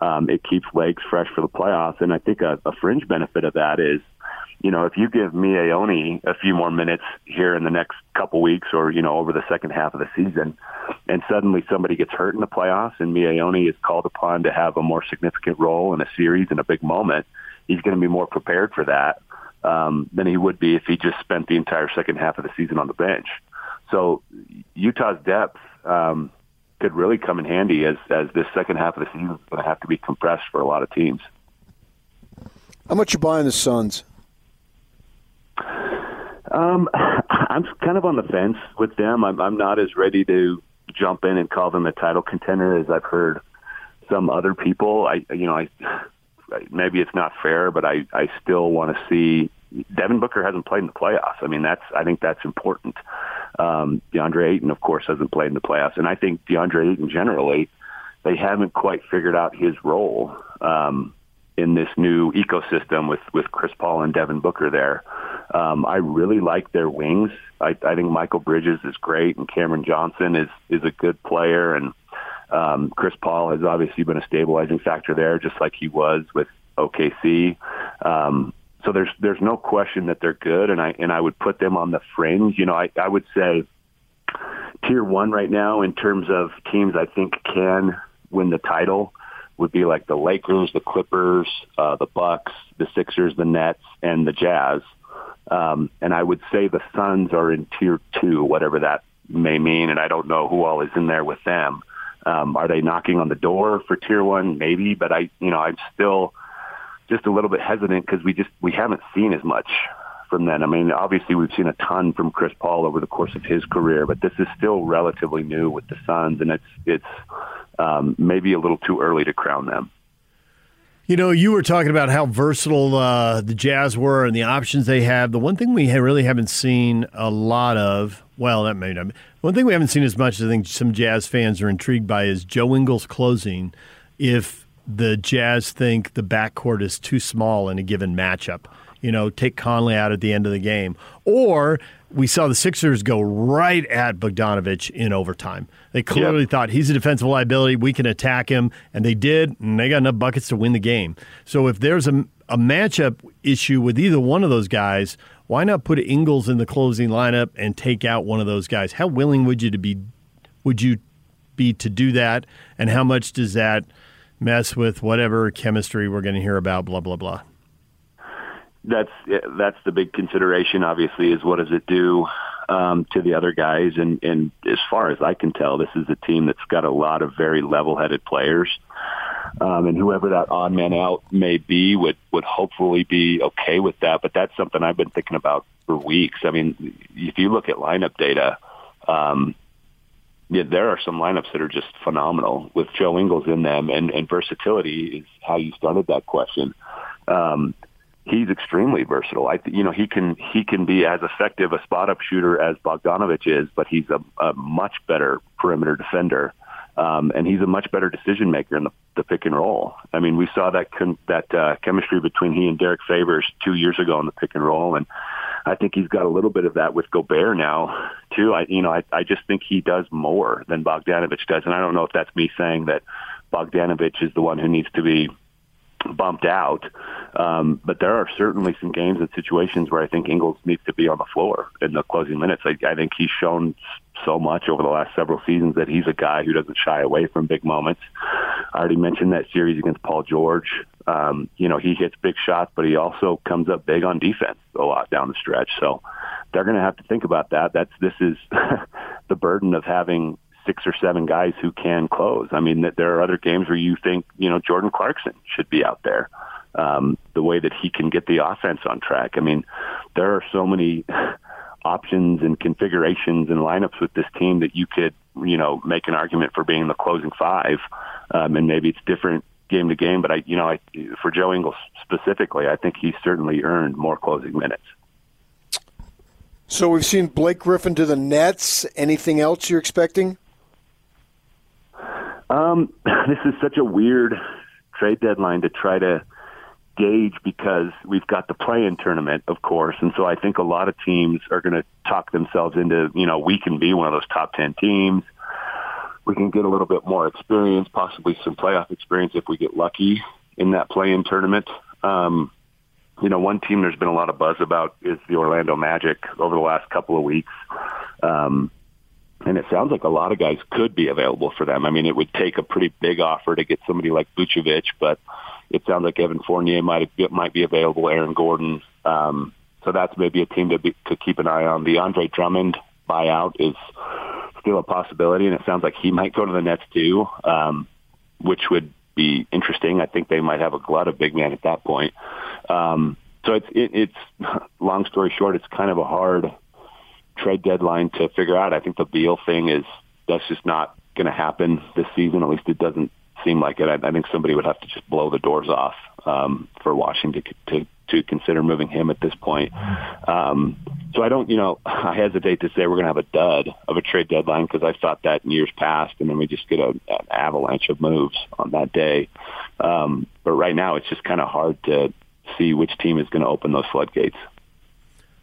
Um, it keeps legs fresh for the playoffs. And I think a, a fringe benefit of that is you know, if you give Miye Oni a few more minutes here in the next couple weeks or, you know, over the second half of the season, and suddenly somebody gets hurt in the playoffs and Miye Oni is called upon to have a more significant role in a series in a big moment, he's going to be more prepared for that um, than he would be if he just spent the entire second half of the season on the bench. So Utah's depth um, could really come in handy as, as this second half of the season is going to have to be compressed for a lot of teams. How much you buying the Suns? Um, (laughs) I'm kind of on the fence with them. I'm, I'm not as ready to jump in and call them a title contender as I've heard some other people. I, you know, I maybe it's not fair, but I, I still want to see Devin Booker hasn't played in the playoffs. I mean, that's I think that's important. Um, DeAndre Ayton, of course, hasn't played in the playoffs, and I think DeAndre Ayton generally they haven't quite figured out his role um, in this new ecosystem with with Chris Paul and Devin Booker there. Um, I really like their wings. I, I think Mikal Bridges is great, and Cameron Johnson is is a good player, and um, Chris Paul has obviously been a stabilizing factor there, just like he was with OKC. Um, so there's there's no question that they're good, and I and I would put them on the fringe. You know, I, I would say tier one right now in terms of teams I think can win the title would be like the Lakers, the Clippers, uh, the Bucks, the Sixers, the Nets, and the Jazz. Um, and I would say the Suns are in tier two, whatever that may mean, and I don't know who all is in there with them. Um, are they knocking on the door for tier one? Maybe, but I, you know, I'm still just a little bit hesitant because we just we haven't seen as much from them. I mean, obviously we've seen a ton from Chris Paul over the course of his career, but this is still relatively new with the Suns, and it's it's um, maybe a little too early to crown them. You know, you were talking about how versatile uh, the Jazz were and the options they have. The one thing we really haven't seen a lot of, well, that may not. Be, one thing we haven't seen as much, as I think some Jazz fans are intrigued by, is Joe Ingles closing. If the Jazz think the backcourt is too small in a given matchup, you know, take Conley out at the end of the game, or we saw the Sixers go right at Bogdanovich in overtime. They clearly yep. thought he's a defensive liability. We can attack him, and they did, and they got enough buckets to win the game. So if there's a, a matchup issue with either one of those guys, why not put Ingles in the closing lineup and take out one of those guys? How willing would you to be? Would you be to do that? And how much does that mess with whatever chemistry we're going to hear about? Blah blah blah that's that's the big consideration. Obviously, is what does it do um, to the other guys? And and as far as I can tell, this is a team that's got a lot of very level-headed players. Um, and whoever that odd man out may be would would hopefully be okay with that. But that's something I've been thinking about for weeks. I mean, if you look at lineup data, um, yeah, there are some lineups that are just phenomenal with Joe Ingles in them, and, and versatility is how you started that question. Um, he's extremely versatile. I, you know, he can he can be as effective a spot up shooter as Bogdanovich is, but he's a, a much better perimeter defender, um, and he's a much better decision maker in the, the pick and roll. I mean, we saw that con- that uh, chemistry between he and Derrick Favors two years ago in the pick and roll, and I think he's got a little bit of that with Gobert now too. I you know I I just think he does more than Bogdanovich does, and I don't know if that's me saying that Bogdanovich is the one who needs to be bumped out. Um, but there are certainly some games and situations where I think Ingles needs to be on the floor in the closing minutes. I, I think he's shown so much over the last several seasons that he's a guy who doesn't shy away from big moments. I already mentioned that series against Paul George. Um, you know, he hits big shots, but he also comes up big on defense a lot down the stretch. So they're going to have to think about that. That's this is (laughs) the burden of having six or seven guys who can close. I mean, that there are other games where you think, you know, Jordan Clarkson should be out there. Um, the way that he can get the offense on track. I mean, there are so many (laughs) options and configurations and lineups with this team that you could, you know, make an argument for being the closing five. Um, and maybe it's different game to game, but I, you know, I, for Joe Ingles specifically, I think he certainly earned more closing minutes. So we've seen Blake Griffin to the Nets. Anything else you're expecting? Um, (clears throat) this is such a weird trade deadline to try to gauge because we've got the play-in tournament, of course, and so I think a lot of teams are going to talk themselves into, you know, we can be one of those top ten teams. We can get a little bit more experience, possibly some playoff experience if we get lucky in that play-in tournament. Um, you know, one team there's been a lot of buzz about is the Orlando Magic over the last couple of weeks. Um, and it sounds like a lot of guys could be available for them. I mean, it would take a pretty big offer to get somebody like Vucevic, but it sounds like Evan Fournier might might be available. Aaron Gordon, um, so that's maybe a team to be, to keep an eye on. The Andre Drummond buyout is still a possibility, and it sounds like he might go to the Nets too, um, which would be interesting. I think they might have a glut of big men at that point. Um, so it's it, it's long story short, it's kind of a hard trade deadline to figure out. I think the Beal thing is that's just not going to happen this season. At least it doesn't seem like it. I, I think somebody would have to just blow the doors off um, for Washington to, to to consider moving him at this point. Um, so I don't, you know, (laughs) I hesitate to say we're going to have a dud of a trade deadline because I thought that in years past, and then we just get a, an avalanche of moves on that day. Um, but right now, it's just kind of hard to see which team is going to open those floodgates.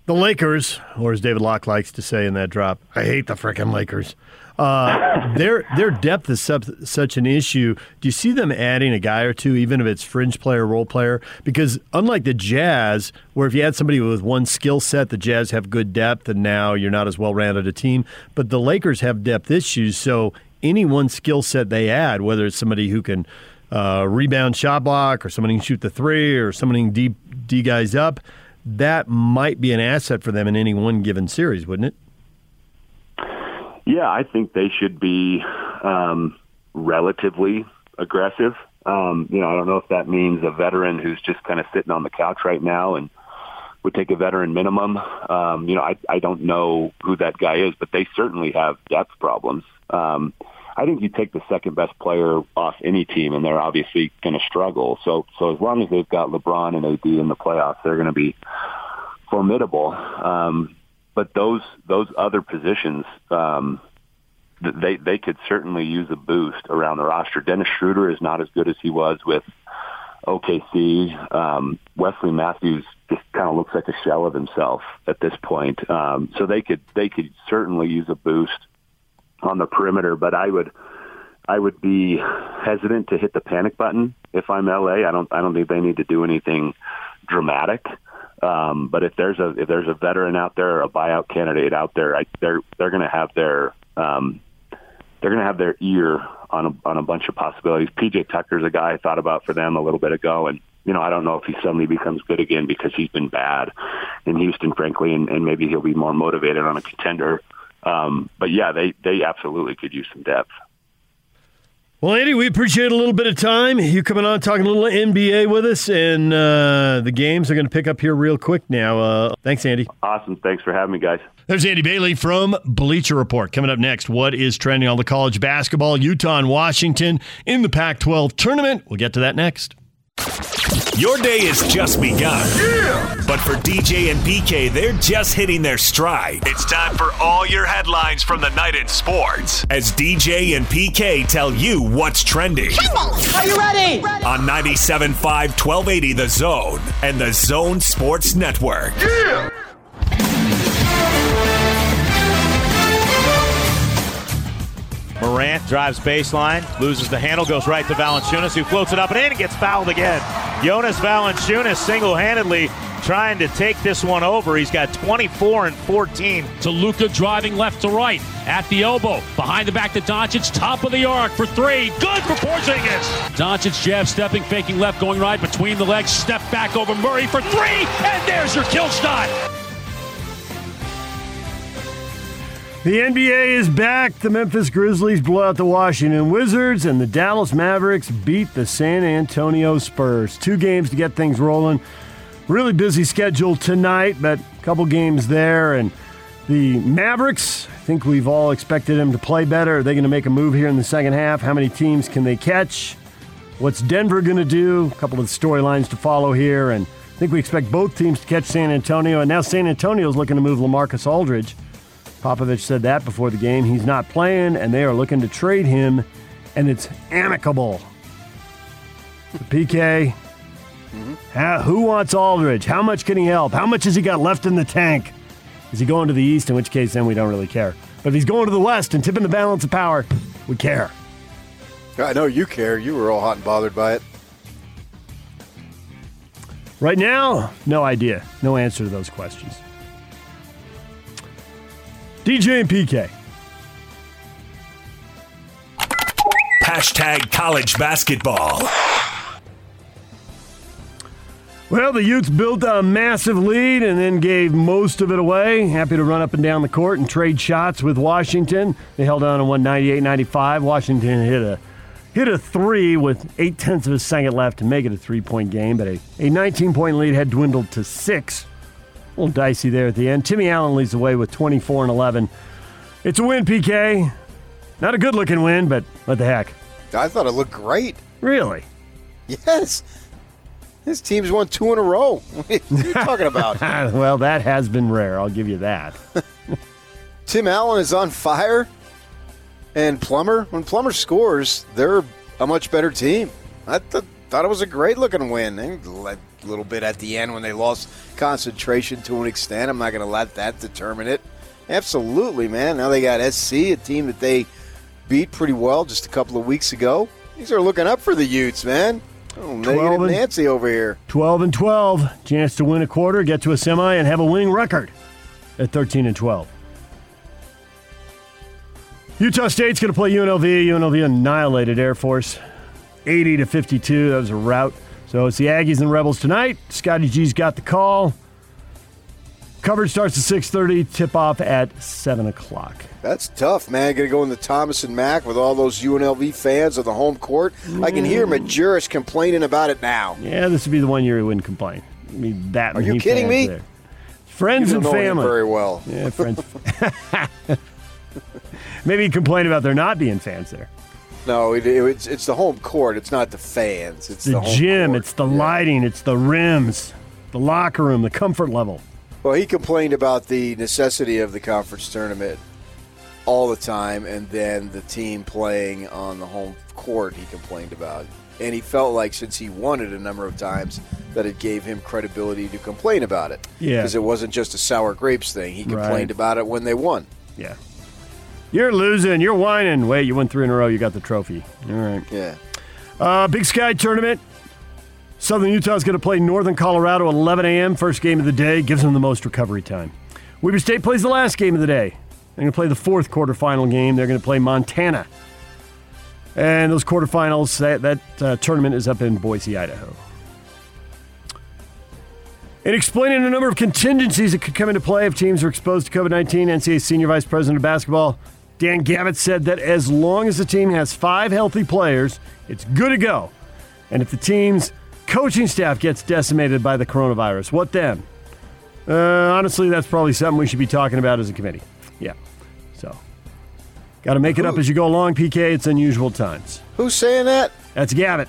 The Lakers, or as David Locke likes to say in that drop, I hate the freaking Lakers. Uh, (laughs) their their depth is sub, such an issue. Do you see them adding a guy or two, even if it's fringe player, role player? Because unlike the Jazz, where if you had somebody with one skill set, the Jazz have good depth, and now you're not as well rounded a team. But the Lakers have depth issues, so any one skill set they add, whether it's somebody who can uh, rebound, shot block, or somebody can shoot the three, or somebody can D, D guys up that might be an asset for them in any one given series, wouldn't it? Yeah, I think they should be um, relatively aggressive. Um, you know, I don't know if that means a veteran who's just kind of sitting on the couch right now and would take a veteran minimum. Um, you know, I, I don't know who that guy is, but they certainly have depth problems. Um, I think you take the second best player off any team, and they're obviously going to struggle. So, so as long as they've got LeBron and AD in the playoffs, they're going to be formidable. Um, but those those other positions, um, they they could certainly use a boost around the roster. Dennis Schroeder is not as good as he was with OKC. Um, Wesley Matthews just kind of looks like a shell of himself at this point. Um, so they could they could certainly use a boost on the perimeter, but I would I would be hesitant to hit the panic button if I'm LA. I don't I don't think they need to do anything dramatic. Um, but if there's a if there's a veteran out there a buyout candidate out there, I, they're they're going to have their um, they're going to have their ear on a on a bunch of possibilities. PJ Tucker's a guy I thought about for them a little bit ago, and you know I don't know if he suddenly becomes good again because he's been bad in Houston, frankly, and, and maybe he'll be more motivated on a contender um, but yeah, they they absolutely could use some depth. Well, Andy, we appreciate a little bit of time. You coming on talking a little NBA with us, and uh, the games are going to pick up here real quick now. Uh, thanks, Andy. Awesome. Thanks for having me, guys. There's Andy Bailey from Bleacher Report. Coming up next, what is trending on the college basketball? Utah and Washington in the Pac 12 tournament. We'll get to that next. Your day is just begun. Yeah! But for DJ and PK, they're just hitting their stride. It's time for all your headlines from the night in sports as DJ and PK tell you what's trending. Are you ready? On 97.5 1280 The Zone and The Zone Sports Network. Morant drives baseline, loses the handle, goes right to Valanciunas, who floats it up and in and gets fouled again. Jonas Valanciunas single-handedly trying to take this one over. He's got 24 and 14. To Luka driving left to right at the elbow, behind the back to Doncic, top of the arc for three. Good for Porzingis. Doncic jab stepping, faking left, going right between the legs, step back over Murray for three, and there's your kill shot. The NBA is back. The Memphis Grizzlies blow out the Washington Wizards, and the Dallas Mavericks beat the San Antonio Spurs. Two games to get things rolling. Really busy schedule tonight, but a couple games there. And the Mavericks, I think we've all expected them to play better. Are they going to make a move here in the second half? How many teams can they catch? What's Denver going to do? A couple of storylines to follow here. And I think we expect both teams to catch San Antonio. And now San Antonio is looking to move LaMarcus Aldridge. Popovich said that before the game. He's not playing, and they are looking to trade him, and it's amicable. The PK, how, who wants Aldridge? How much can he help? How much has he got left in the tank? Is he going to the East? In which case, then we don't really care. But if he's going to the West and tipping the balance of power, we care. I know you care. You were all hot and bothered by it. Right now, no idea. No answer to those questions. DJ and PK. Hashtag college basketball. Well, the Utes built a massive lead and then gave most of it away. Happy to run up and down the court and trade shots with Washington. They held on and won 98-95. Washington hit a hit a three with eight tenths of a second left to make it a three-point game, but a, a 19-point lead had dwindled to six. A little dicey there at the end. Timmy Allen leads the way with 24 and 11. It's a win, PK. Not a good-looking win, but what the heck? I thought it looked great. Really? Yes. This team's won two in a row. (laughs) What are you (laughs) talking about? well, that has been rare. I'll give you that. (laughs) Tim Allen is on fire. And Plummer, when Plummer scores, they're a much better team. I th- thought it was a great looking win. A little bit at the end when they lost concentration to an extent. I'm not going to let that determine it. Absolutely, man. Now they got SC, a team that they beat pretty well just a couple of weeks ago. These are looking up for the Utes, man. Oh, negative and- Nancy over here. 12 and 12. Chance to win a quarter, get to a semi, and have a winning record at 13 and 12. Utah State's going to play UNLV. UNLV annihilated Air Force 80 to 52. That was a rout. So it's the Aggies and Rebels tonight. Scotty G's got the call. Coverage starts at 6.30, tip-off at 7 o'clock. That's tough, man. Going to go in the Thomas and Mack with all those UNLV fans of the home court. I can hear mm. Majerus complaining about it now. Yeah, this would be the one year he wouldn't complain. I mean, that Are you kidding me? There. Friends You and don't know him family. very well. Yeah, friends. (laughs) Maybe he'd complain about there not being fans there. No, it, it- it's it's the home court. It's not the fans. It's the, the, home gym, court. it's the lighting, it's the rims, the locker room, the comfort level. Well, he complained about the necessity of the conference tournament all the time, and then the team playing on the home court. He complained about, and he felt like since he won it a number of times, that it gave him credibility to complain about it. Yeah. because it wasn't just a sour grapes thing. He complained Right. about it when they won. Yeah. You're losing. You're whining. Wait, you won three in a row. You got the trophy. All right. Yeah. Uh, Big Sky tournament. Southern Utah is going to play Northern Colorado at 11 a.m. First game of the day gives them the most recovery time. Weber State plays the last game of the day. They're going to play the fourth quarterfinal game. They're going to play Montana. And those quarterfinals, that, that uh, tournament is up in Boise, Idaho. In explaining a number of contingencies that could come into play if teams are exposed to COVID 19, NCAA Senior Vice President of Basketball Dan Gavitt said that as long as the team has five healthy players, it's good to go. And if the team's coaching staff gets decimated by the coronavirus, what then? Uh, honestly, that's probably something we should be talking about as a committee. Yeah. So, got to make it up as you go along, PK. It's unusual times. Who's saying that? That's Gavitt.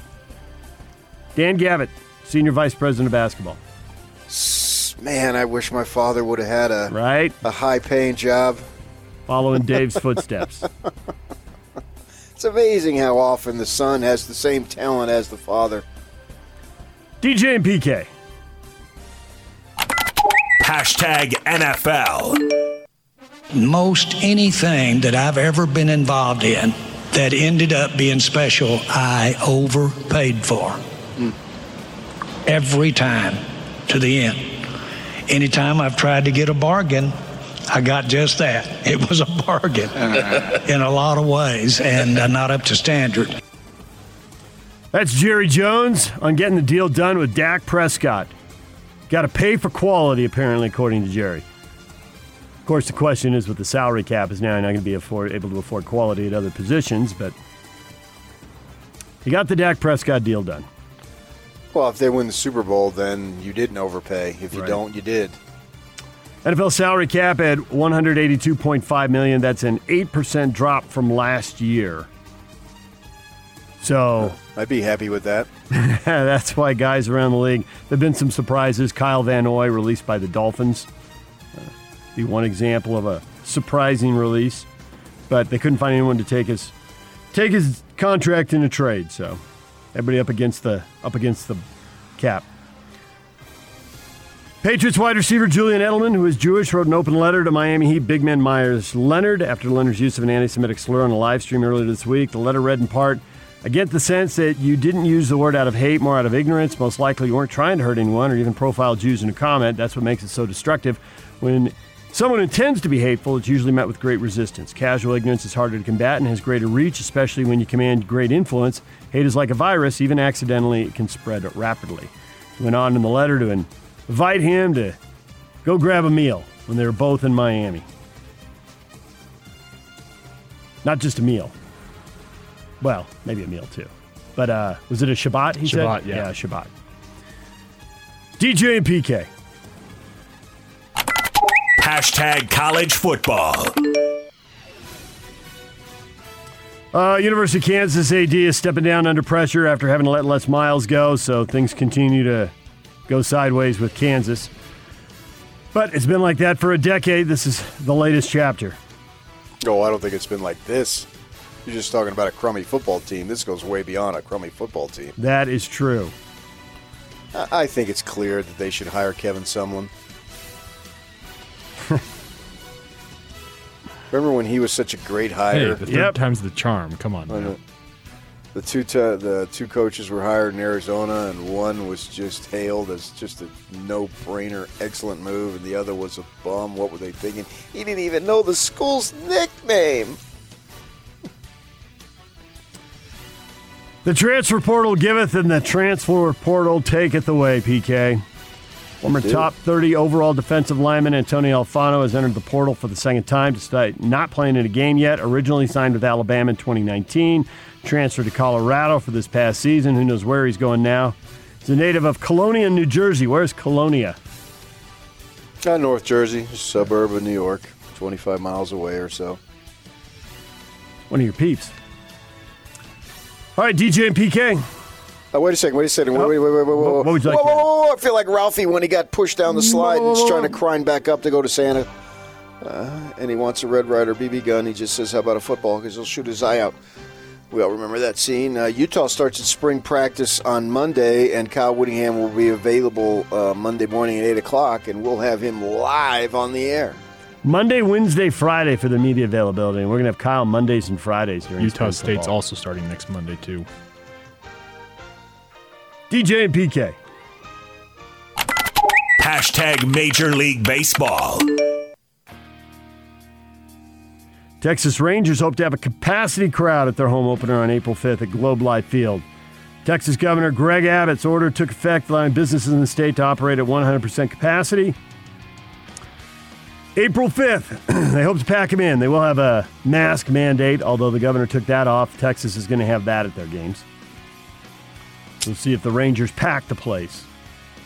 Dan Gavitt. senior vice president of basketball. Man, I wish my father would have had a right a high paying job. Following Dave's footsteps. (laughs) It's amazing how often the son has the same talent as the father. DJ and PK. Hashtag NFL. Most anything that I've ever been involved in that ended up being special, I overpaid for. Hmm. Every time to the end. Anytime I've tried to get a bargain, I got just that. It was a bargain in a lot of ways and uh, not up to standard. That's Jerry Jones on getting the deal done with Dak Prescott. Got to pay for quality, apparently, according to Jerry. Of course, the question is with the salary cap is now not going to be afford, able to afford quality at other positions, but he got the Dak Prescott deal done. Well, if they win the Super Bowl, then you didn't overpay. If you Right. don't, you did. NFL salary cap at 182.5 million. That's an 8% drop from last year. So (laughs) I'd be happy with that. (laughs) that's why guys around the league. There've been some surprises. Kyle Van Noy released by the Dolphins. Uh, be one example of a surprising release, but they couldn't find anyone to take his take his contract in a trade. So everybody up against the up against the cap. Patriots wide receiver Julian Edelman, who is Jewish, wrote an open letter to Miami Heat big man Meyers Leonard after Leonard's use of an anti Semitic slur on a live stream earlier this week. The letter read in part I get the sense that you didn't use the word out of hate, more out of ignorance. Most likely you weren't trying to hurt anyone or even profile Jews in a comment. That's what makes it so destructive. When someone intends to be hateful, it's usually met with great resistance. Casual ignorance is harder to combat and has greater reach, especially when you command great influence. Hate is like a virus, even accidentally, it can spread rapidly. He went on in the letter to invite him to go grab a meal when they're both in Miami. Not just a meal. Well, maybe a meal too. But uh, was it a Shabbat? He Shabbat, said, yeah. Shabbat. DJ and PK. Hashtag college football. Uh, University of Kansas AD is stepping down under pressure after having to let Les Miles go, so things continue to go sideways with Kansas. But it's been like that for a decade. This is the latest chapter. Oh, I don't think it's been like this. You're just talking about a crummy football team. This goes way beyond a crummy football team. That is true. I I think it's clear that they should hire Kevin Sumlin. (laughs) Remember when he was such a great hire? Hey, hire? the third time's the charm. Come on. The two t- the two coaches were hired in Arizona, and one was just hailed as just a no-brainer, excellent move, and the other was a bum. What were they thinking? He didn't even know the school's nickname. The transfer portal giveth, and the transfer portal taketh away, PK. Former Dude. top 30 overall defensive lineman Antonio Alfano has entered the portal for the second time despite not playing in a game yet. Originally signed with Alabama in 2019, transferred to Colorado for this past season. Who knows where he's going now? He's a native of Colonia, New Jersey. Where's Colonia? Uh, North Jersey, suburb of New York, 25 miles away or so. One of your peeps. All right, DJ and PK. Uh, wait a second. Wait a second. Wait, wait, wait, wait, wait, wait. What- what would you like whoa, whoa, whoa, whoa. I feel like Ralphie when he got pushed down the slide and he's trying to climb back up to go to Santa. Uh, and he wants a Red Ryder BB gun. He just says, "How about a football?" Because he'll shoot his eye out. We all remember that scene. Uh, Utah starts its spring practice on Monday, and Kyle Whittingham will be available uh, Monday morning at eight o'clock, and we'll have him live on the air. Monday, Wednesday, Friday for the media availability. And we're going to have Kyle Mondays and Fridays during Utah State's football. also starting next Monday too. DJ and PK. Hashtag Major League Baseball. Texas Rangers hope to have a capacity crowd at their home opener on April 5th at Globe Life Field. Texas Governor Greg Abbott's order took effect, allowing businesses in the state to operate at 100% capacity. April 5th, (clears throat) they hope to pack them in. They will have a mask mandate, although the governor took that off. Texas is going to have that at their games. We'll see if the Rangers pack the place.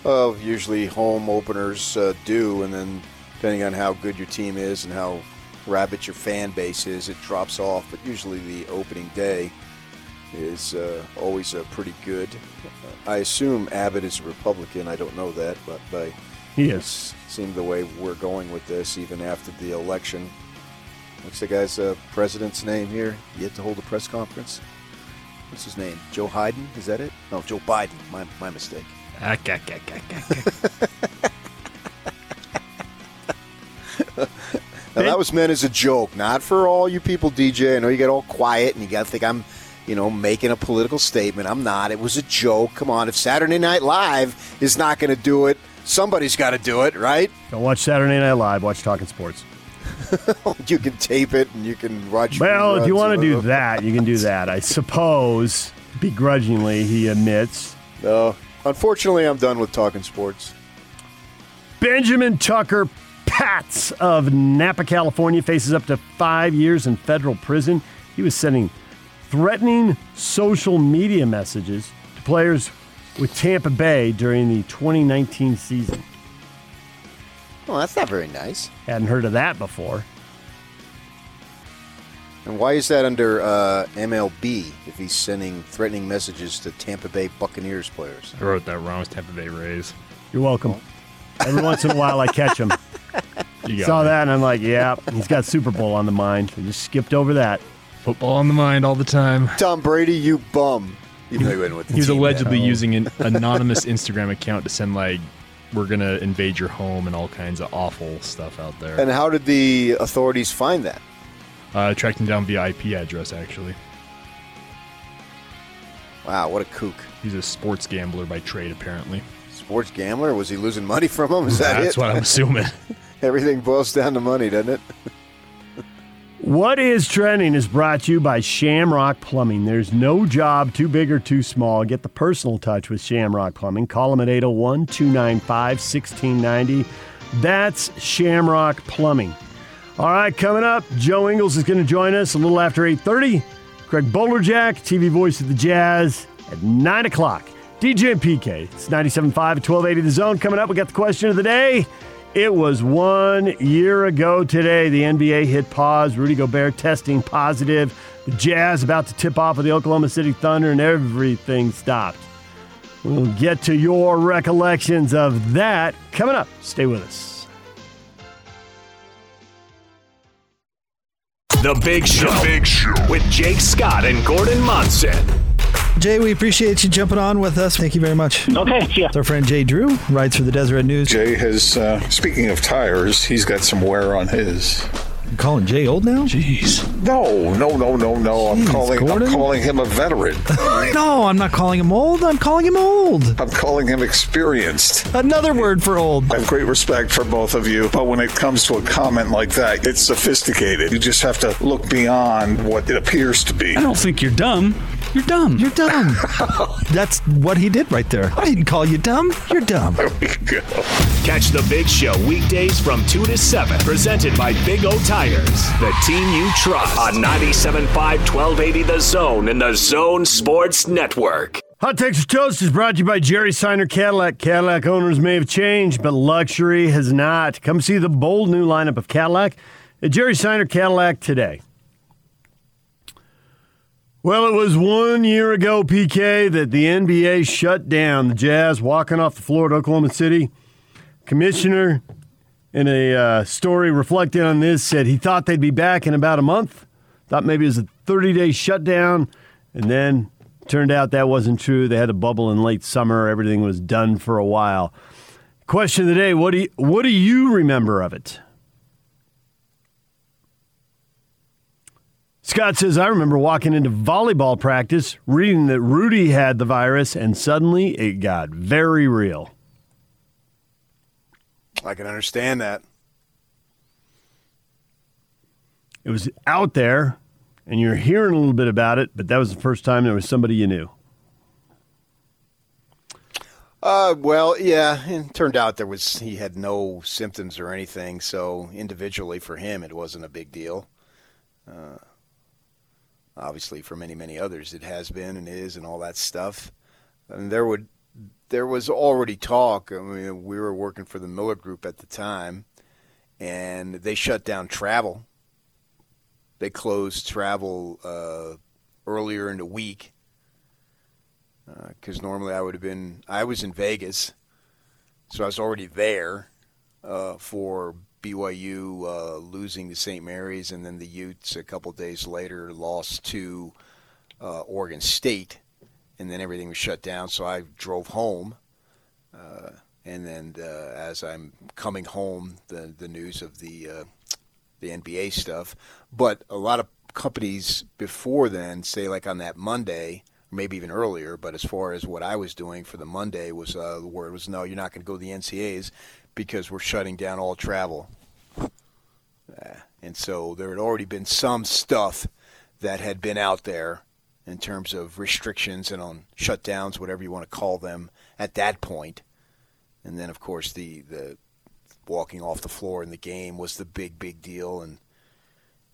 Uh, usually home openers uh, do, and then depending on how good your team is and how rabid your fan base is, it drops off. But usually the opening day, is uh, always uh, pretty good. I assume Abbott is a Republican. I don't know that, but by He is. seeing the way we're going with this, even after the election. What's the guy's uh, president's name here? Yet to hold a press conference. What's his name? Joe Hayden? Is that it? No, Joe Biden. My, my mistake. Now, that was meant as a joke, not for all you people, DJ. I know you get all quiet and you got to think I'm, you know, making a political statement. I'm not. It was a joke. Come on. If Saturday Night Live is not going to do it, somebody's got to do it, right? Don't watch Saturday Night Live. Watch Talking Sports. (laughs) you can tape it and you can watch. Well, if you want to do that, you can do that. I suppose, begrudgingly, he admits. No. Unfortunately, I'm done with talking sports. Benjamin Tucker Patz of Napa, California, faces up to five years in federal prison. He was sending threatening social media messages to players with Tampa Bay during the 2019 season. Well, that's not very nice. Hadn't heard of that before. And why is that under uh, MLB if he's sending threatening messages to Tampa Bay Buccaneers players? I wrote that wrong. It's Tampa Bay Rays. You're welcome. Every once in a while, I catch him. (laughs) You Saw me. that, and I'm like, yeah, he's got Super Bowl on the mind. I just skipped over that. Football on the mind all the time. Tom Brady, you bum. Even though he went with the He was allegedly using an anonymous Instagram account to send like, "We're gonna invade your home" and all kinds of awful stuff out there. And how did the authorities find that? Uh, tracked him down via IP address. Actually, Wow, what a kook. he's a sports gambler by trade. Apparently, Sports gambler? Was he losing money from him? Is that (laughs) That's it? what I'm assuming. (laughs) Everything boils down to money, doesn't it? (laughs) What is trending is brought to you by Shamrock Plumbing. There's no job too big or too small. Get the personal touch with Shamrock Plumbing. Call them at 801 295 1690. That's Shamrock Plumbing. All right, coming up, Joe Ingles is going to join us a little after 8.30. Craig Bolerjack, TV voice of the Jazz, at 9 o'clock. DJ PK, it's 97.5 at 1280 The Zone. Coming up, we got the question of the day. It was one year ago today. The NBA hit pause. Rudy Gobert testing positive. The Jazz about to tip off with the Oklahoma City Thunder, and everything stopped. We'll get to your recollections of that coming up. Stay with us. The Big Show. The Big Show. With Jake Scott and Gordon Monson. Jay, we appreciate you jumping on with us. Thank you very much. Okay, yeah. It's our friend Jay Drew, writes for the Deseret News. Jay has, uh, speaking of tires, he's got some wear on his. You calling Jay old now? Jeez. No, no, no, no, no. I'm Jeez, calling. Gordon. I'm calling him a veteran. (laughs) no, I'm not calling him old. I'm calling him old. I'm calling him experienced. Another word for old. I have great respect for both of you, but when it comes to a comment like that, it's sophisticated. You just have to look beyond what it appears to be. I don't think you're dumb. You're dumb. You're dumb. (laughs) That's what he did right there. I didn't call you dumb. You're dumb. There we go. Catch the Big Show weekdays from 2 to 7. Presented by Big O Tires. The team you trust. On 97.5 1280 The Zone and the Zone Sports Network. Hot Texas Toast is brought to you by Jerry Seiner Cadillac. Cadillac owners may have changed, but luxury has not. Come see the bold new lineup of Cadillac at Jerry Seiner Cadillac today. Well, it was one year ago, PK, that the NBA shut down the Jazz walking off the floor at Oklahoma City. Commissioner, in a uh, story reflecting on this, said he thought they'd be back in about a month. Thought maybe it was a 30 day shutdown, and then turned out that wasn't true. They had a bubble in late summer. Everything was done for a while. Question of the day: What do you, what do you remember of it? Scott says, I remember walking into volleyball practice, reading that Rudy had the virus, and suddenly it got very real. I can understand that. It was out there, and you're hearing a little bit about it, but that was the first time there was somebody you knew. Uh, well, yeah, it turned out there was he had no symptoms or anything, so individually for him it wasn't a big deal. Uh, obviously, for many many others, it has been and is, and all that stuff. And there would there was already talk. I mean, we were working for the Miller Group at the time, and they shut down travel. They closed travel uh, earlier in the week because normally I would have been. I was in Vegas, so I was already there uh, for BYU uh, losing to St. Mary's, and then the Utes a couple days later lost to uh, Oregon State, and then everything was shut down. So I drove home, uh, and then uh, as I'm coming home, the the news of the uh, the NBA stuff. But a lot of companies before then, say like on that Monday, maybe even earlier. But as far as what I was doing for the Monday was uh, the word was no, you're not going to go to the NCAAs because we're shutting down all travel. And so there had already been some stuff that had been out there in terms of restrictions and on shutdowns, whatever you want to call them, at that point. And then, of course, the, the walking off the floor in the game was the big, big deal. And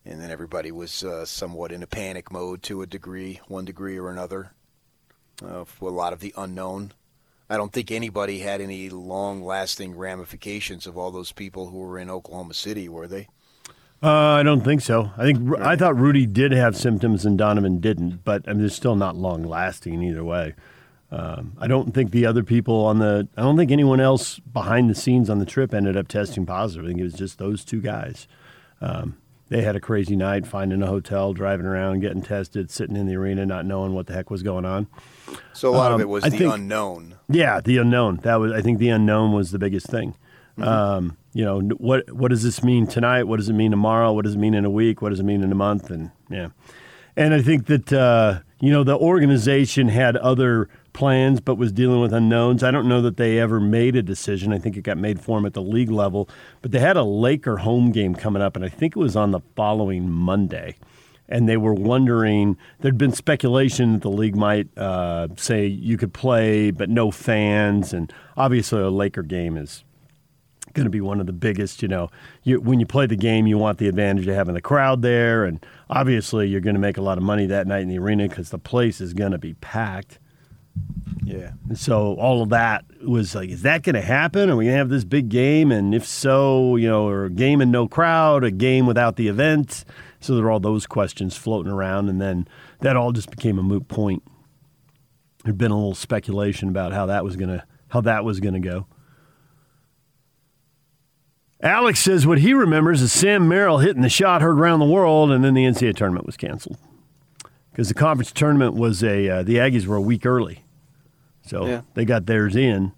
and then everybody was uh, somewhat in a panic mode to a degree, one degree or another, uh, for a lot of the unknown. I don't think anybody had any long-lasting ramifications of all those people who were in Oklahoma City, were they? Uh, I don't think so. I think I thought Rudy did have symptoms and Donovan didn't, but I mean, it's still not long lasting either way. Um, I don't think the other people on the, I don't think anyone else behind the scenes on the trip ended up testing positive. I think it was just those two guys. Um, they had a crazy night finding a hotel, driving around, getting tested, sitting in the arena, not knowing what the heck was going on. So a lot Um, of it was I the think- unknown. Yeah, the unknown. That was. I think the unknown was the biggest thing. Mm-hmm. Um, you know, what what does this mean tonight? What does it mean tomorrow? What does it mean in a week? What does it mean in a month? And yeah, and I think that uh, you know the organization had other plans, but was dealing with unknowns. I don't know that they ever made a decision. I think it got made for them at the league level, but they had a Laker home game coming up, and I think it was on the following Monday and they were wondering there'd been speculation that the league might uh, say you could play but no fans and obviously a laker game is going to be one of the biggest you know you, when you play the game you want the advantage of having the crowd there and obviously you're going to make a lot of money that night in the arena because the place is going to be packed Yeah. and so all of that was like, is that going to happen? Are we going to have this big game? And if so, you know, or a game and no crowd, a game without the event. So there were all those questions floating around. And then that all just became a moot point. There'd been a little speculation about how that was going to how that was going to go. Alex says what he remembers is Sam Merrill hitting the shot heard around the world, and then the NCAA tournament was canceled because the conference tournament was a uh, the Aggies were a week early, so Yeah. they got theirs in,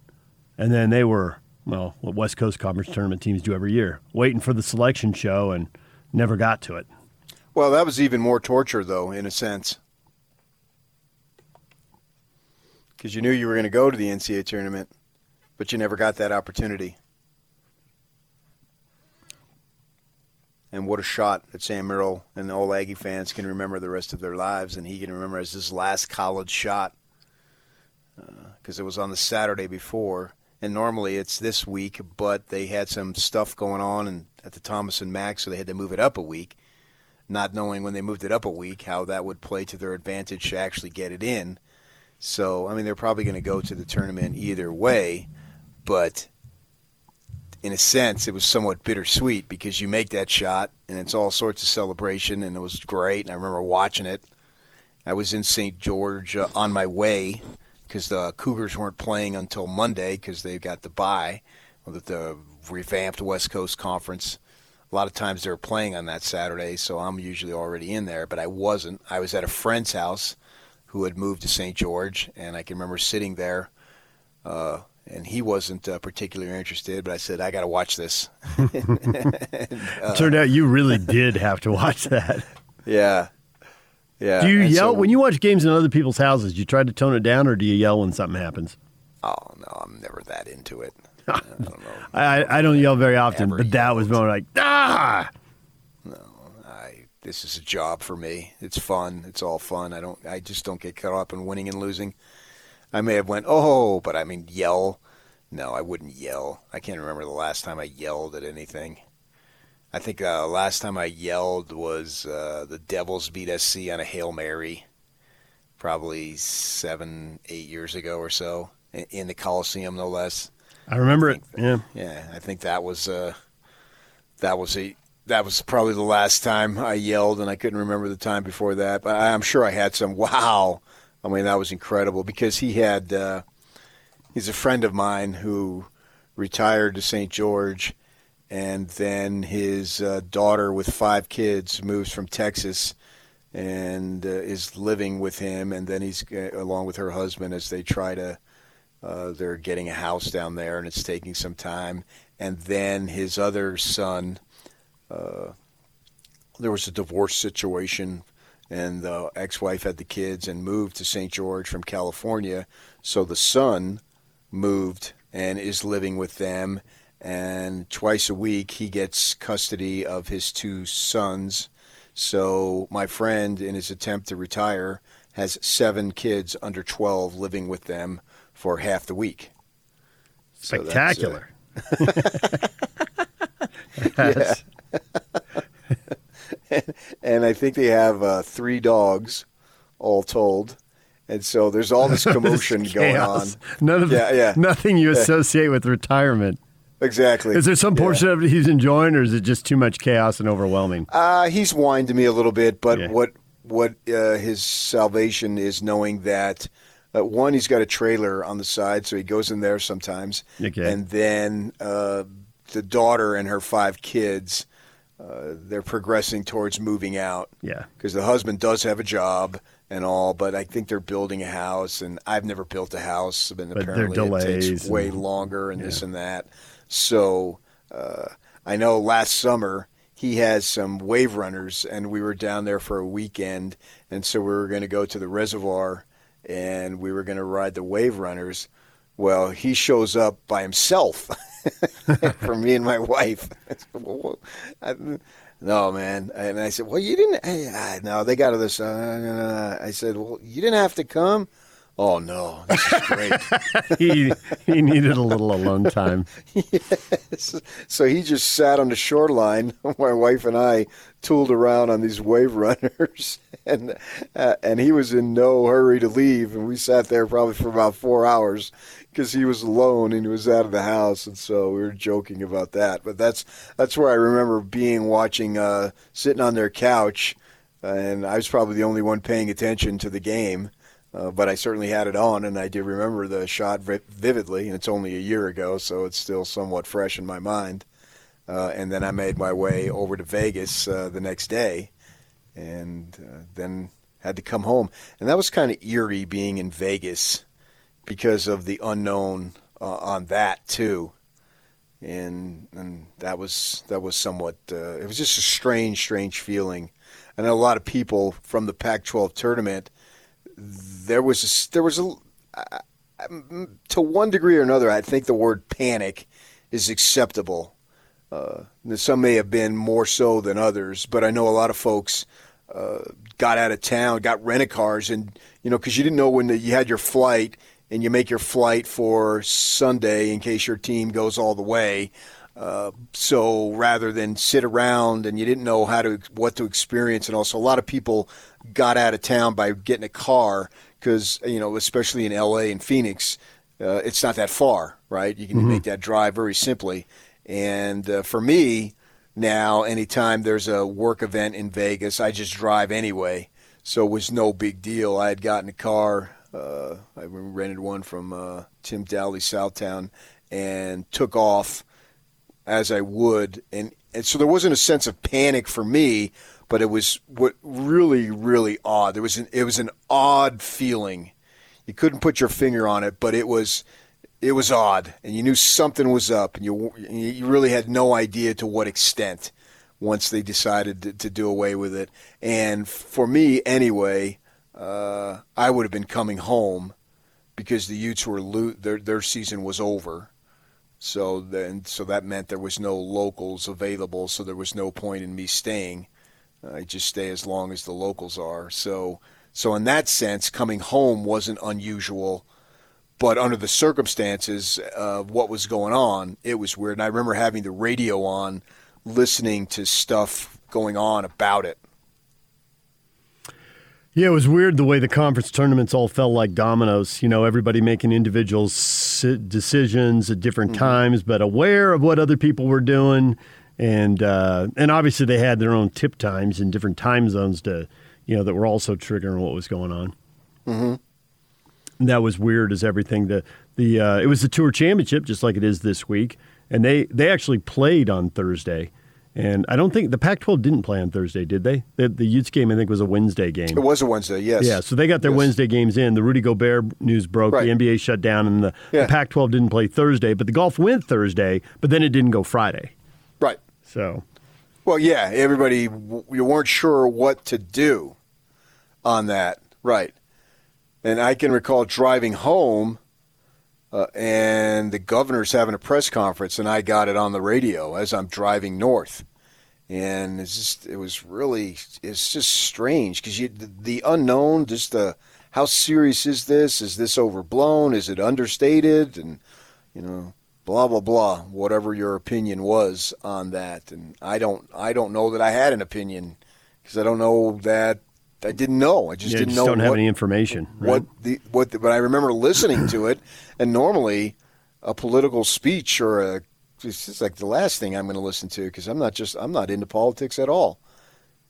and then they were well what West Coast Conference tournament teams do every year, waiting for the selection show and never got to it. Well, that was even more torture, though, in a sense. Because you knew you were going to go to the NCAA tournament, but you never got that opportunity. And what a shot that Sam Merrill and all Aggie fans can remember the rest of their lives, and he can remember as his last college shot. Because it was on the Saturday before, and normally it's this week, but they had some stuff going on and at the Thomas and Mack, so they had to move it up a week not knowing when they moved it up a week how that would play to their advantage to actually get it in. So, I mean, they're probably going to go to the tournament either way, but in a sense, it was somewhat bittersweet because you make that shot and it's all sorts of celebration, and it was great. And I remember watching it. I was in St. George uh, on my way because the Cougars weren't playing until Monday because they've got the bye with the revamped West Coast Conference. A lot of times they're playing on that Saturday, so I'm usually already in there, but I wasn't. I was at a friend's house who had moved to St. George, and I can remember sitting there, uh, and he wasn't uh, particularly interested, but I said, I got to watch this. (laughs) And, uh, Turned out you really did have to watch that. (laughs) Yeah. Yeah. do you yell so- when you watch games in other people's houses? Do you try to tone it down, or do you yell when something happens? Oh, no, I'm never that into it. (laughs) I, I don't yell very often, but that was more like ah. No, this is a job for me. It's fun. It's all fun. I don't. I just don't get caught up in winning and losing. I may have went oh, but I mean yell. No, I wouldn't yell. I can't remember the last time I yelled at anything. I think uh, last time I yelled was uh, the Devils beat SC on a hail mary, probably seven, eight years ago or so, in- in the Coliseum, no less. I remember it. Yeah. Yeah, I think that was uh, that was a that was probably the last time I yelled, and I couldn't remember the time before that. But I'm sure I had some (laughs) wow I mean, that was incredible because he had. Uh, he's a friend of mine who retired to St. George, and then his uh, daughter with five kids moves from Texas and uh, is living with him, and then he's uh, along with her husband as they try to. Uh, they're getting a house down there, and it's taking some time. And then his other son, uh, there was a divorce situation, and the ex-wife had the kids and moved to St. George from California. So the son moved and is living with them. And twice a week, he gets custody of his two sons. So my friend, in his attempt to retire, has seven kids under 12 living with them for half the week. So that's, uh, Spectacular. (laughs) (laughs) yeah. (laughs) and I think they have uh, three dogs, all told. And so there's all this commotion going on. None of yeah, yeah. nothing you associate with retirement. Exactly. Is there some portion of it he's enjoying, or is it just too much chaos and overwhelming? Uh, he's whined to me a little bit, but Yeah. what what uh, his salvation is knowing that uh, one, he's got a trailer on the side, so he goes in there sometimes, Okay. and then uh, the daughter and her five kids, uh, they're progressing towards moving out. Yeah. because the husband does have a job and all, but I think they're building a house, and I've never built a house, and But apparently it takes way and- longer and this and that. So uh, I know last summer he has some wave runners, and we were down there for a weekend, and so we were going to go to the reservoir, and we were going to ride the wave runners. Well, he shows up by himself (laughs) for me and my wife. (laughs) I said, "Well, I- no, man. And I said, well, you didn't. No, they got to this. Uh, I said, well, you didn't have to come. Oh no, this is great. (laughs) he he needed a little alone time. (laughs) yes. So he just sat on the shoreline. (laughs) My wife and I tooled around on these wave runners, and uh, and he was in no hurry to leave. And we sat there probably for about four hours because he was alone and he was out of the house. And so we were joking about that. But that's that's where I remember being watching, uh, sitting on their couch, and I was probably the only one paying attention to the game. Uh, but I certainly had it on, and I do remember the shot vi- vividly. And it's only a year ago, so it's still somewhat fresh in my mind. Uh, and then I made my way over to Vegas uh, the next day, and uh, then had to come home. And that was kind of eerie being in Vegas because of the unknown uh, on that too. And and that was that was somewhat. It was just a strange, strange feeling. I know a lot of people from the Pac-12 tournament there was a, there was a I- to one degree or another. I think the word panic is acceptable. Uh, some may have been more so than others, but I know a lot of folks uh, got out of town, got rented cars, and you know because you didn't know when the, you had your flight, and you make your flight for Sunday in case your team goes all the way. Uh, so rather than sit around and you didn't know how to what to experience, and also a lot of people got out of town by getting a car because you know, especially in L.A. and Phoenix, uh, it's not that far, right? You can Mhm. make that drive very simply. And uh, for me, now anytime there's a work event in Vegas, I just drive anyway, so it was no big deal. I had gotten a car. Uh, I rented one from uh, Tim Dahle Southtown and took off as I would, and, and so there wasn't a sense of panic for me, but it was what really, really odd. There was an it was an odd feeling. You couldn't put your finger on it, but it was it was odd, and you knew something was up, and you you really had no idea to what extent. Once they decided to, to do away with it, and for me anyway, uh, I would have been coming home because the Utes were lo- their their season was over. So then, so that meant there was no locals available. So there was no point in me staying. I just stay as long as the locals are. So, so in that sense, coming home wasn't unusual. But under the circumstances of what was going on, it was weird. And I remember having the radio on, listening to stuff going on about it. Yeah, it was weird the way the conference tournaments all fell like dominoes. You know, everybody making individual decisions at different times, but aware of what other people were doing, and uh, and obviously they had their own tip times in different time zones to, you know, that were also triggering what was going on. Mm-hmm. that was weird as everything. The the uh, it was the tour championship, just like it is this week, and they they actually played on Thursday. And I don't think the Pac-12 didn't play on Thursday, did they? The, the Utes game, I think, was a Wednesday game. It was a Wednesday, yes. Yeah, so they got their Yes. Wednesday games in. The Rudy Gobert news broke. Right. The NBA shut down, and the, Yeah. the Pac-12 didn't play Thursday. But the golf went Thursday, but then it didn't go Friday. Right. So, Well, yeah, everybody, you weren't sure what to do on that. Right. And I can recall driving home uh, and the governor's having a press conference, and I got it on the radio as I'm driving north. And it's just, it was really, it's just strange because you, the, the unknown, just the, how serious is this? Is this overblown? Is it understated? And, you know, blah blah blah whatever your opinion was on that and i don't i don't know that i had an opinion because i don't know that i didn't know i just yeah, didn't just know don't have any information. Right? what the what the, but i remember listening to it and normally a political speech or a it's just like the last thing i'm going to listen to because i'm not just i'm not into politics at all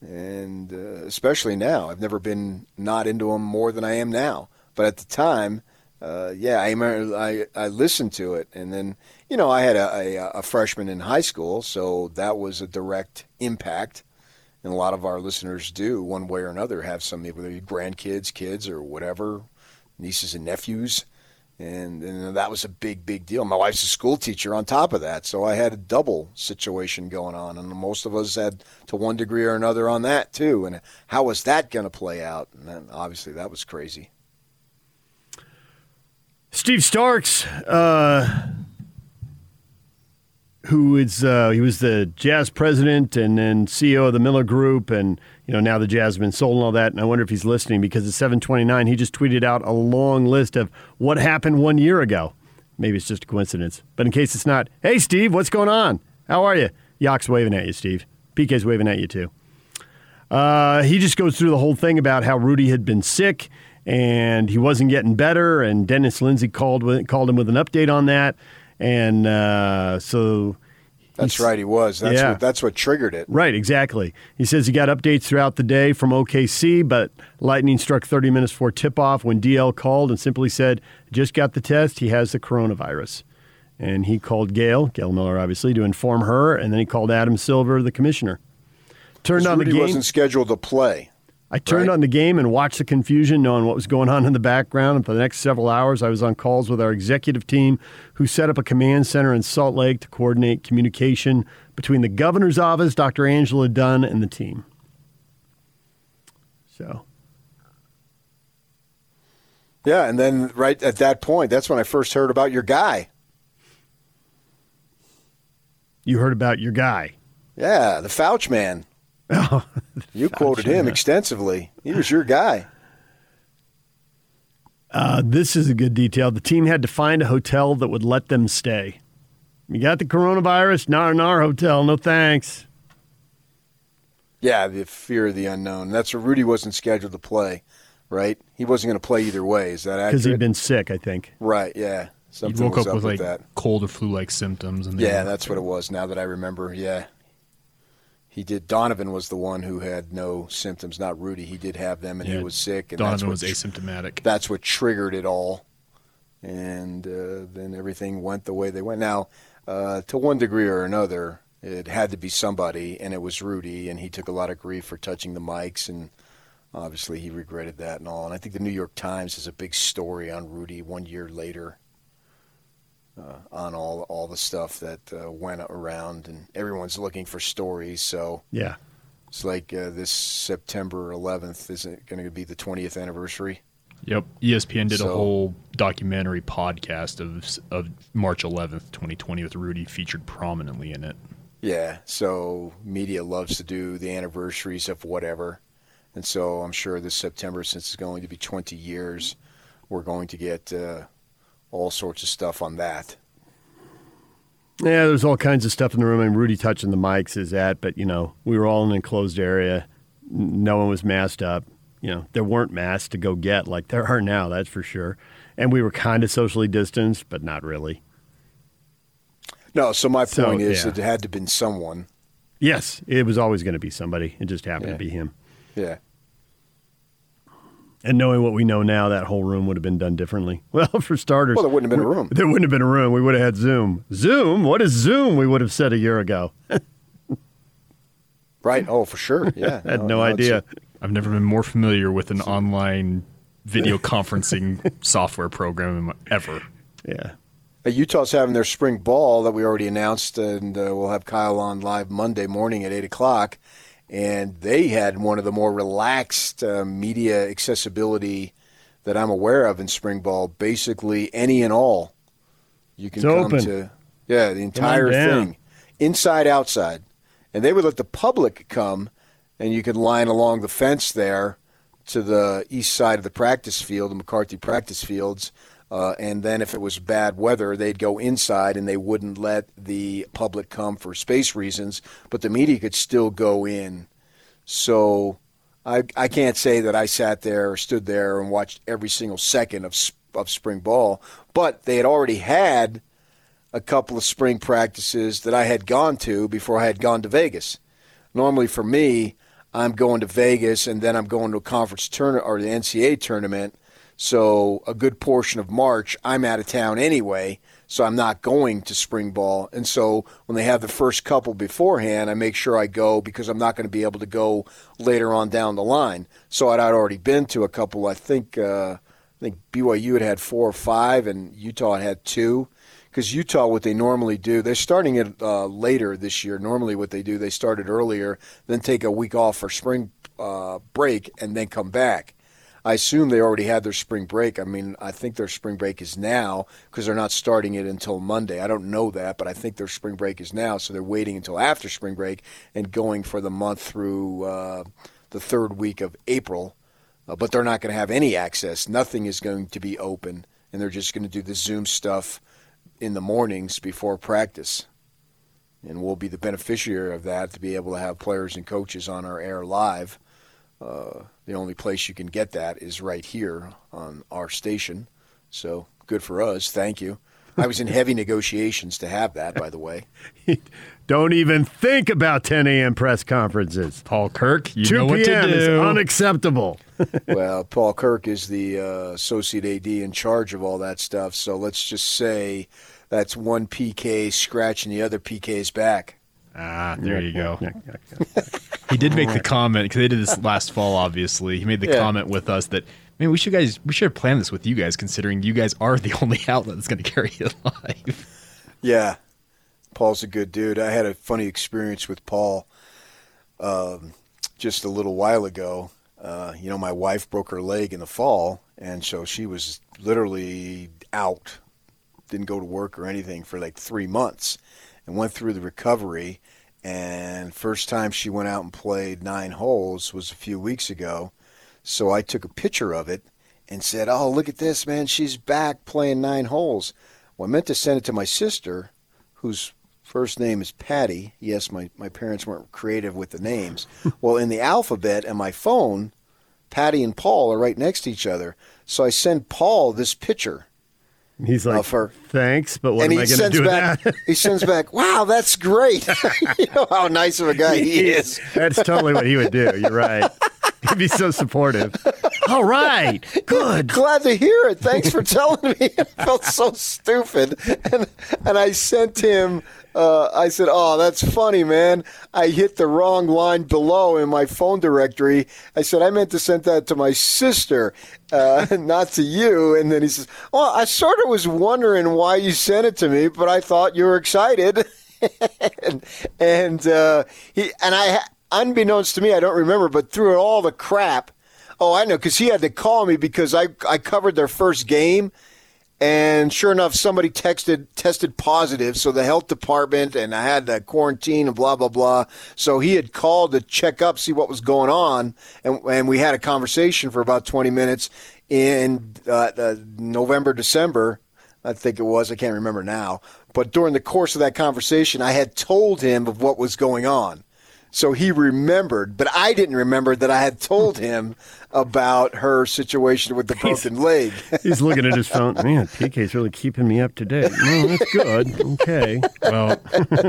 and uh, especially now i've never been not into them more than i am now but at the time uh, yeah, I remember I, I listened to it, and then you know I had a, a, a freshman in high school, so that was a direct impact. And a lot of our listeners do, one way or another, have some whether you're grandkids, kids, or whatever, nieces and nephews, and and that was a big big deal. My wife's a school teacher on top of that, so I had a double situation going on, and most of us had to one degree or another on that too. And how was that going to play out? And then obviously that was crazy. Steve Starks, uh, who is uh, he was the Jazz president and then CEO of the Miller Group, and you know now the Jazz been sold and all that. And I wonder if he's listening because at 7:29 he just tweeted out a long list of what happened one year ago. Maybe it's just a coincidence, but in case it's not, hey Steve, what's going on? How are you? Yock's waving at you, Steve. PK's waving at you too. Uh, he just goes through the whole thing about how Rudy had been sick and he wasn't getting better, and Dennis Lindsay called called him with an update on that, and uh, so That's right, he was. That's Yeah. what that's what triggered it. Right, exactly. He says he got updates throughout the day from OKC, but lightning struck 30 minutes before tip off when DL called and simply said, Just got the test. He has the coronavirus. And he called Gail, Gail Miller, obviously, to inform her, and then he called Adam Silver, the commissioner. Turned on the Rudy game. wasn't scheduled to play. I turned right? on the game and watched the confusion, knowing what was going on in the background. And for the next several hours, I was on calls with our executive team, who set up a command center in Salt Lake to coordinate communication between the governor's office, Dr. Angela Dunn, and the team. So, Yeah, and then right at that point, that's when I first heard about your guy. you heard about your guy. Yeah, the Fouch man. Oh, (laughs) you quoted him man. extensively. He was your guy. Uh, this is a good detail. The team had to find a hotel that would let them stay. You got the coronavirus? Not in our hotel. No thanks. Yeah, the fear of the unknown. That's what Rudy wasn't scheduled to play, right? He wasn't going to play either way. Is that accurate? Because he'd been sick, I think. right. Yeah, He something woke was up with like that. cold or flu-like symptoms, and Yeah, were- that's what it was. Now that I remember, yeah, he did. Donovan was the one who had no symptoms, not Rudy. He did have them, and Yeah, he was sick. And that's Donovan what was asymptomatic. That's what triggered it all, and uh, then everything went the way they went. Now, uh, to one degree or another, it had to be somebody, and it was Rudy, and he took a lot of grief for touching the mics, and obviously he regretted that and all. And I think the New York Times has a big story on Rudy one year later uh, on all all the stuff that uh, went around, and everyone's looking for stories. So Yeah. it's like uh, this September 11th isn't going to be the 20th anniversary. Yep. ESPN did So- a whole documentary podcast of of March 11th, 2020, with Rudy featured prominently in it. Yeah, so media loves to do the anniversaries of whatever. And so I'm sure this September, since it's going to be 20 years, we're going to get uh, all sorts of stuff on that. Yeah, there's all kinds of stuff in the room. And Rudy touching the mics is that, but you know, we were all in an enclosed area. No one was masked up. You know, there weren't masks to go get like there are now. That's for sure. And we were kind of socially distanced, but not really. No, so my So, point is yeah. it had to have been someone. Yes, it was always going to be somebody. It just happened Yeah. to be him. Yeah. And knowing what we know now, that whole room would have been done differently. (laughs) Well, for starters, Well, there wouldn't have been a room. There wouldn't have been a room. We would have had Zoom. Zoom? What is Zoom? We would have said a year ago. (laughs) Right. Oh, for sure. Yeah. (laughs) I had no it's- idea. I've never been more familiar with an online video conferencing software program ever. Yeah. Utah's having their spring ball that we already announced, and uh, we'll have Kyle on live Monday morning at 8 o'clock. And they had one of the more relaxed uh, media accessibility that I'm aware of in spring ball. Basically, any and all. You can It's come open. to, yeah, the entire thing, inside, outside. And they would let the public come, and you could line along the fence there to the east side of the practice field, the McCarthy practice fields. Uh, and then if it was bad weather, they'd go inside and they wouldn't let the public come for space reasons, but the media could still go in. So I, I can't say that I sat there or stood there and watched every single second of, of spring ball, but they had already had a couple of spring practices that I had gone to before I had gone to Vegas. Normally for me, I'm going to Vegas and then I'm going to a conference tournament or the NCAA tournament. So a good portion of March, I'm out of town anyway. So I'm not going to spring ball. And so when they have the first couple beforehand, I make sure I go because I'm not going to be able to go later on down the line. So I'd already been to a couple. I think uh, I think BYU had had four or five, and Utah had had two because Utah, what they normally do, they're starting it uh, later this year. Normally, what they do, they start it earlier, then take a week off for spring uh, break, and then come back. I assume they already had their spring break. I mean, I think their spring break is now because they're not starting it until Monday. I don't know that, but I think their spring break is now, so they're waiting until after spring break and going for the month through uh, the third week of April. Uh, but they're not going to have any access. Nothing is going to be open, and they're just going to do the Zoom stuff in the mornings before practice. And we'll be the beneficiary of that to be able to have players and coaches on our air live. Uh, the only place you can get that is right here on our station. So good for us. Thank you. I was in (laughs) heavy negotiations to have that, by the way. (laughs) Don't even think about 10 a.m. press conferences. Paul Kirk, you 2 know what to p.m. is unacceptable. (laughs) well, Paul Kirk is the uh, associate AD in charge of all that stuff. So let's just say that's one PK scratching the other PK's back. Ah, there you go. (laughs) he did make the comment because they did this last fall. Obviously, he made the Yeah. comment with us that man, we should guys we should have planned this with you guys, considering you guys are the (laughs) only outlet that's going to carry it live. Yeah, Paul's a good dude. I had a funny experience with Paul um, just a little while ago. Uh, you know, my wife broke her leg in the fall, and so she was literally out, didn't go to work or anything for like three months, and went through the recovery. And first time she went out and played nine holes was a few weeks ago. So I took a picture of it and said, "Oh, look at this, man! She's back playing nine holes." Well, I meant to send it to my sister, whose first name is Patty. Yes, my, my parents weren't creative with the names. (laughs) well, in the alphabet and my phone, Patty and Paul are right next to each other. So I send Paul this picture. He's like, for- thanks, but what and am I going to do with back, that? he sends back, wow, that's great. (laughs) you know how nice of a guy he is. That's totally what he would do. You're right. He'd be so supportive. (laughs) All right, good. Glad to hear it. Thanks for telling me. (laughs) I felt so stupid, and and I sent him. Uh, I said, "Oh, that's funny, man. I hit the wrong line below in my phone directory. I said I meant to send that to my sister, uh, (laughs) not to you." And then he says, "Well, I sort of was wondering why you sent it to me, but I thought you were excited." (laughs) and and uh, he and I, unbeknownst to me, I don't remember, but through all the crap. Oh, I know, because he had to call me because I I covered their first game, and sure enough, somebody texted tested positive. So the health department and I had to quarantine and blah blah blah. So he had called to check up, see what was going on, and and we had a conversation for about twenty minutes in uh, uh, November December. I think it was. I can't remember now. But during the course of that conversation, I had told him of what was going on. So he remembered, but I didn't remember that I had told (laughs) him about her situation with the (laughs) broken leg. He's looking at his phone. Man, (laughs) PK's really keeping me up to date. Well, that's good. Okay. Well,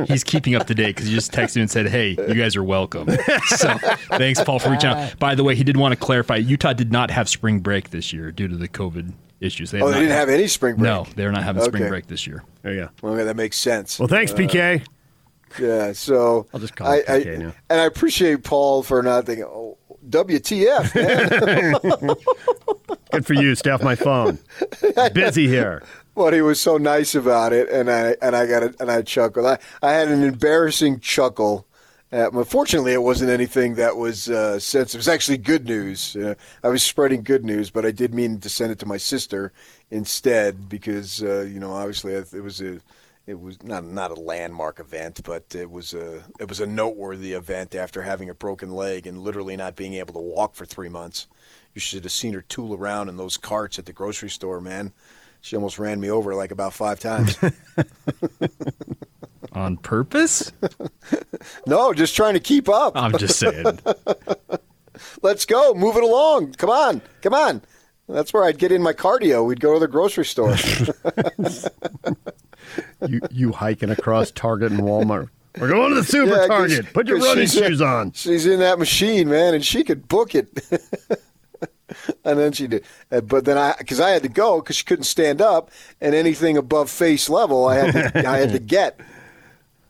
he's keeping up to date because he just texted and said, "Hey, you guys are welcome." So thanks, Paul, for reaching out. By the way, he did want to clarify: Utah did not have spring break this year due to the COVID issues. Oh, they didn't have any spring break? No, they're not having spring break this year. There you go. Okay, that makes sense. Well, thanks, Uh, PK. Yeah, so I'll just call I, it PK I- now. and I appreciate Paul for not thinking, oh, WTF, man. (laughs) Good for you. Stay off my phone. (laughs) Busy here. But he was so nice about it, and I and I got it, and I chuckled. I, I had an embarrassing chuckle. Uh, unfortunately, it wasn't anything that was uh, sensitive. It was actually good news. Uh, I was spreading good news, but I did mean to send it to my sister instead because uh, you know obviously it was a it was not not a landmark event, but it was a it was a noteworthy event after having a broken leg and literally not being able to walk for three months. You should have seen her tool around in those carts at the grocery store, man. She almost ran me over like about five times. (laughs) On purpose? (laughs) no, just trying to keep up. I'm just saying. (laughs) Let's go, move it along. Come on, come on. That's where I'd get in my cardio. We'd go to the grocery store. You you hiking across Target and Walmart. We're going to the super Yeah, Target. Put your (laughs) running in- shoes on. She's in that machine, man, and she could book it. (laughs) and then she did, Uh, but then I, because I had to go because she couldn't stand up, and anything above face level, I had to, I had to get.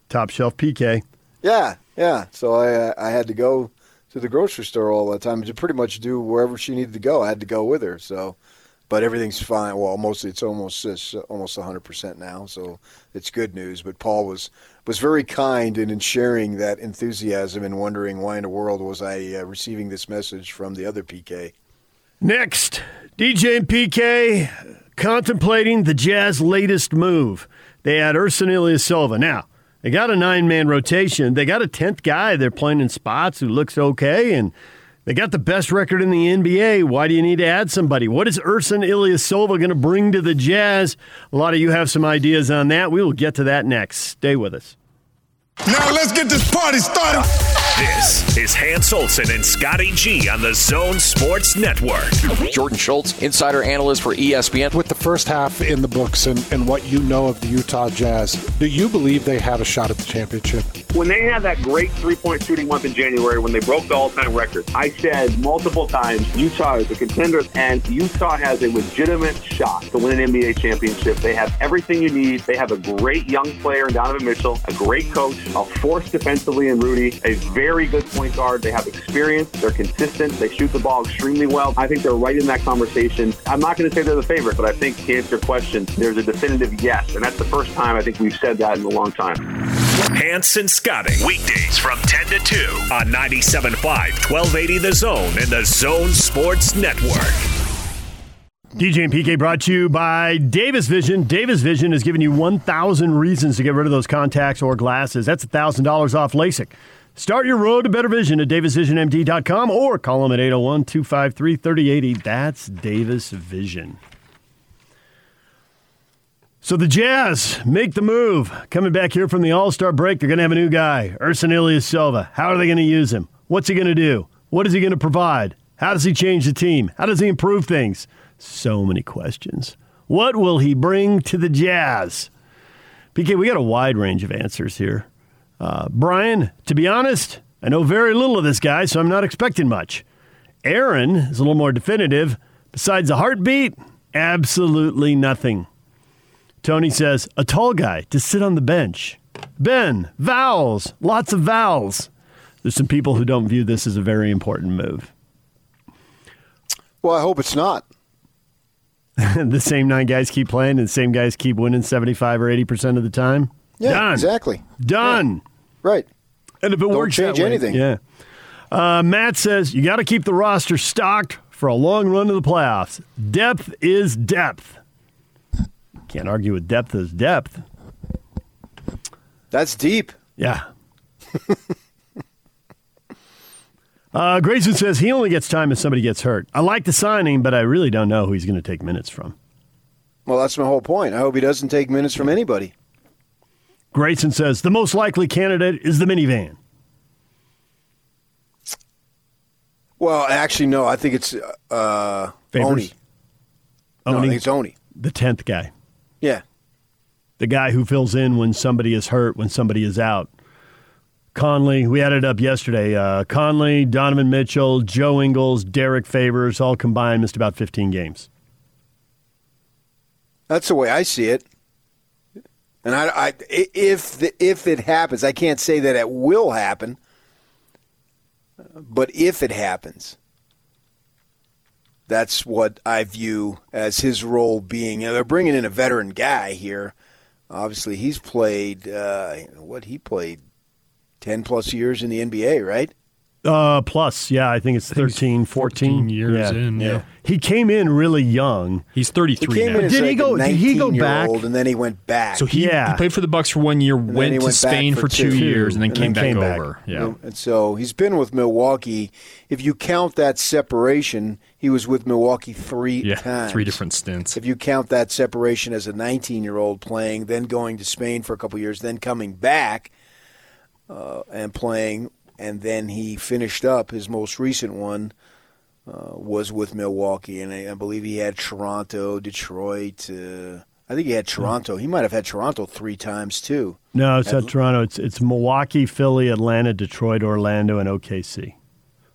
Top shelf PK. Yeah, yeah. So I, uh, I had to go to the grocery store all the time to pretty much do wherever she needed to go. I had to go with her. So, but everything's fine. Well, mostly it's almost it's almost 100 percent now. So it's good news. But Paul was was very kind in, in sharing that enthusiasm and wondering why in the world was I uh, receiving this message from the other PK. Next, DJ and PK contemplating the Jazz latest move. They had Ersan Ilyasova. Now, they got a nine man rotation. They got a 10th guy they're playing in spots who looks okay, and they got the best record in the NBA. Why do you need to add somebody? What is Ersan Ilyasova going to bring to the Jazz? A lot of you have some ideas on that. We will get to that next. Stay with us. Now let's get this party started. This is Hans Olsen and Scotty G on the Zone Sports Network. Jordan Schultz, insider analyst for ESPN. With the first half in the books and, and what you know of the Utah Jazz, do you believe they have a shot at the championship? When they had that great three-point shooting month in January, when they broke the all-time record, I said multiple times, Utah is a contender, and Utah has a legitimate shot to win an NBA championship. They have everything you need. They have a great young player in Donovan Mitchell, a great coach, a force defensively in Rudy, a very good point guard. They have experience. They're consistent. They shoot the ball extremely well. I think they're right in that conversation. I'm not going to say they're the favorite, but I think to answer your question, there's a definitive yes, and that's the first time I think we've said that in a long time. Hanson and Scotty. Weekdays from 10 to 2 on 97.5, 1280 The Zone and the Zone Sports Network. DJ and PK brought to you by Davis Vision. Davis Vision has given you 1,000 reasons to get rid of those contacts or glasses. That's $1,000 off LASIK. Start your road to better vision at davisvisionmd.com or call them at 801 253 3080. That's Davis Vision. So the Jazz make the move. Coming back here from the All Star break, they're going to have a new guy, Ersan Ilyasova. How are they going to use him? What's he going to do? What is he going to provide? How does he change the team? How does he improve things? So many questions. What will he bring to the Jazz? PK, we got a wide range of answers here. Uh, Brian, to be honest, I know very little of this guy, so I'm not expecting much. Aaron is a little more definitive. Besides a heartbeat, absolutely nothing. Tony says, a tall guy to sit on the bench. Ben, vowels, lots of vowels. There's some people who don't view this as a very important move. Well, I hope it's not. (laughs) the same nine guys keep playing and the same guys keep winning 75 or 80% of the time. Yeah, Done. exactly. Done. Right. And if it Don't works change way- anything. Yeah. Uh, Matt says you got to keep the roster stocked for a long run to the playoffs. Depth is depth. Can't argue with depth is depth. That's deep. Yeah. (laughs) uh, Grayson says he only gets time if somebody gets hurt. I like the signing, but I really don't know who he's going to take minutes from. Well, that's my whole point. I hope he doesn't take minutes from anybody. Grayson says the most likely candidate is the minivan. Well, actually, no. I think it's uh, Favors? Oni. No, I Oni? think it's Oni. The tenth guy, Yeah. the guy who fills in when somebody is hurt, when somebody is out. Conley, we added up yesterday. Uh, Conley, Donovan Mitchell, Joe Ingles, Derrick Favors, all combined missed about 15 games. That's the way I see it. And I, I if the, if it happens, I can't say that it will happen. But if it happens, that's what I view as his role being. You know, they're bringing in a veteran guy here. Obviously, he's played uh, what he played ten plus years in the NBA, right? Uh, plus, yeah, I think it's 13, 14, years yeah. in, yeah. He came in really young. He's 33 He came now. in as Did he go- did he go back? and then he went back. So he, Yeah. he played for the Bucks for one year, And went to went Spain for, two, years, and then came, back over. Yeah. And so he's been with Milwaukee. If you count that separation, he was with Milwaukee three Yeah, times. three different stints. If you count that separation as a 19 year old playing, then going to Spain for a couple years, then coming back uh, and playing, and then he finished up his most recent one uh, was with Milwaukee, and I, I believe he had Toronto, Detroit. Uh, I think he had Toronto. He might have had Toronto three times too. No, it's not Toronto. It's it's Milwaukee, Philly, Atlanta, Detroit, Orlando, and OKC.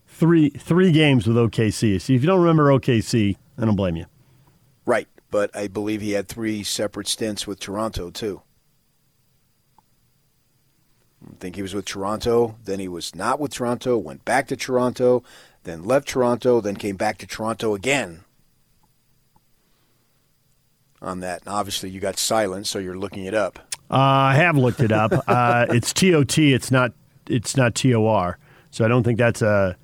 Three three games with OKC. See, if you don't remember OKC, I don't blame you. Right, but I believe he had three separate stints with Toronto too. I think he was with Toronto, then he was not with Toronto, went back to Toronto, then left Toronto, then came back to Toronto again. On that, and obviously you got silent, so you're looking it up. Uh, I have looked it up. (laughs) uh, it's T O T. It's not. It's not T O R. So I don't think that's a.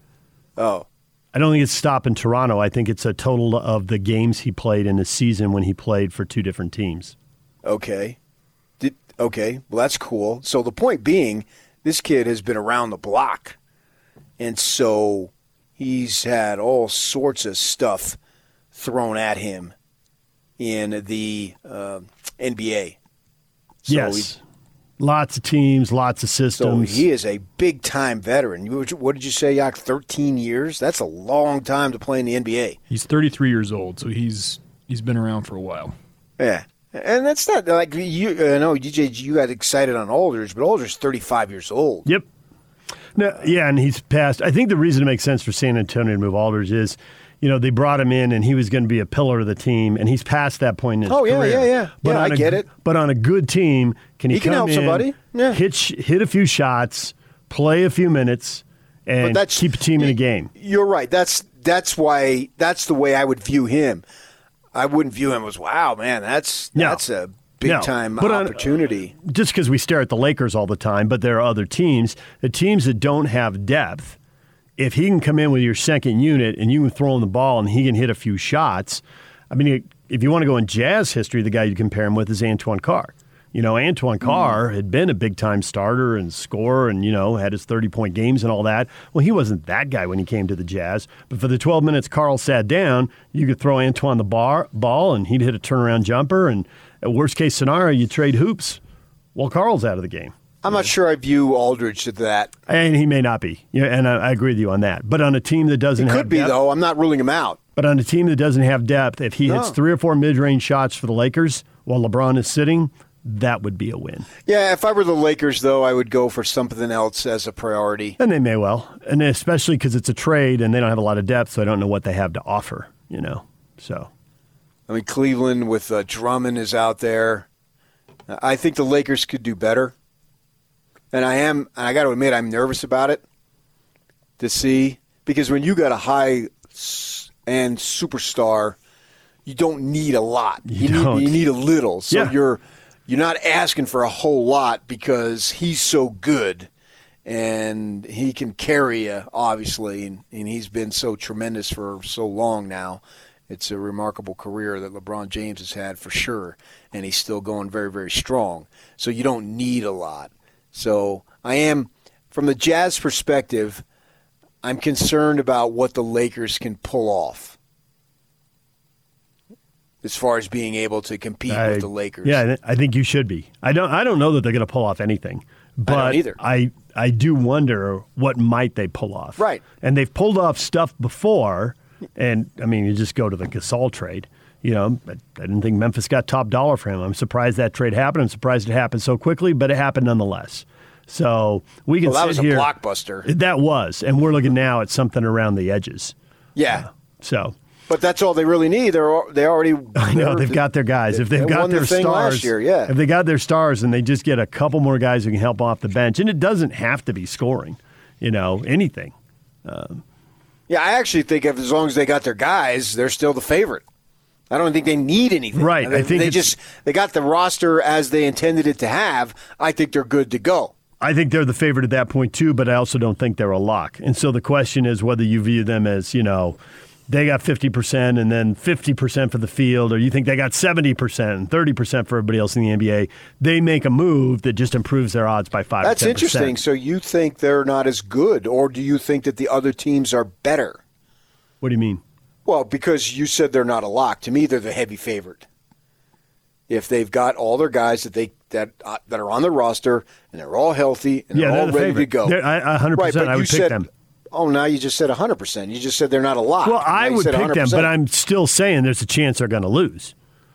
Oh. I don't think it's stop in Toronto. I think it's a total of the games he played in the season when he played for two different teams. Okay. Did, okay, well, that's cool. So the point being, this kid has been around the block. And so he's had all sorts of stuff thrown at him in the uh, NBA. So yes. Lots of teams, lots of systems. So systems. he is a big time veteran. What did you say, Yak? 13 years? That's a long time to play in the NBA. He's 33 years old, so he's he's been around for a while. Yeah. And that's not like you. I know DJ, you got excited on Alders, but Aldridge's 35 years old. Yep. No, yeah, and he's passed. I think the reason it makes sense for San Antonio to move Alders is, you know, they brought him in and he was going to be a pillar of the team, and he's past that point in his Oh, yeah, career. yeah, yeah. Yeah, on I a- get it. But on a good team, can he, He can come help in, somebody. Yeah. hit hit a few shots, play a few minutes, and keep a team in a game? You're right. That's that's why that's the way I would view him. I wouldn't view him as wow, man. That's No. that's a big No. time But on- opportunity. just because we stare at the Lakers all the time, but there are other teams, the teams that don't have depth. If he can come in with your second unit and you can throw him the ball and he can hit a few shots, I mean, if you want to go in Jazz history, the guy you compare him with is Antoine Carr. You know, Antoine mm. Carr had been a big time starter and scorer and, you know, had his 30 point games and all that. Well, he wasn't that guy when he came to the Jazz. But for the 12 minutes Carl sat down, you could throw Antoine the bar, ball and he'd hit a turnaround jumper. And at worst case scenario, you trade hoops while Carl's out of the game. I'm not sure I view Aldridge to that. And he may not be. Yeah, and I, I agree with you on that. But on a team that doesn't It have could be depth- though. I'm not ruling him out. But on a team that doesn't have depth, if he hits three or four mid range shots for the Lakers while LeBron is sitting, that would be a win. Yeah, if I were the Lakers though, I would go for something else as a priority. And they may well. And especially because it's a trade and they don't have a lot of depth, so I don't know what they have to offer, you know. So I mean, Cleveland with uh, Drummond is out there. I think the Lakers could do better. And I am, I got to admit, I'm nervous about it to see because when you got a high end superstar, you don't need a lot. You need don't. you need a little. So Yeah. you're you're not asking for a whole lot because he's so good and he can carry you obviously and, and he's been so tremendous for so long now. It's a remarkable career that LeBron James has had for sure and he's still going very very strong. So you don't need a lot. So I am from the Jazz perspective, I'm concerned about what the Lakers can pull off as far as being able to compete I- with the Lakers. Yeah, I think you should be. I don't. I don't know that they're going to pull off anything, but either. I I do wonder what might they pull off. Right. And they've pulled off stuff before, and I mean, you just go to the Gasol trade. You know, I I didn't think Memphis got top dollar for him. I'm surprised that trade happened. I'm surprised it happened so quickly, but it happened nonetheless. So we can see. Well, that was a here. blockbuster. That was, and we're looking now at something around the edges. Yeah. So But that's all they really need. They're they already. (laughs) I know they've got their guys. If they've they got the their thing stars, year, yeah. If they got their stars, and they just get a couple more guys who can help off the bench, and it doesn't have to be scoring. You know, anything. Um, Yeah, I actually think if as long as they got their guys, they're still the favorite. I don't think they need anything. Right, They, I think they just they got the roster as they intended it to have. I think they're good to go. I think they're the favorite at that point too, but I also don't think they're a lock. And so the question is whether you view them as you know. They got 50% and then 50% for the field, or you think they got 70% and 30% for everybody else in the NBA. They make a move that just improves their odds by 5 That's or 10%. interesting. So you think they're not as good, or do you think that the other teams are better? What do you mean? Well, because you said they're not a lock. To me, they're the heavy favorite. If they've got all their guys that they that uh, that are on the roster and they're all healthy and Yeah, they're they're all the ready to go, They're- I- I- 100% Right, but I would pick said, them. Oh, now you just said 100. percent You just said they're not a lock. Well, I Now would pick them, 100%. but I'm still saying there's a chance they're going to lose.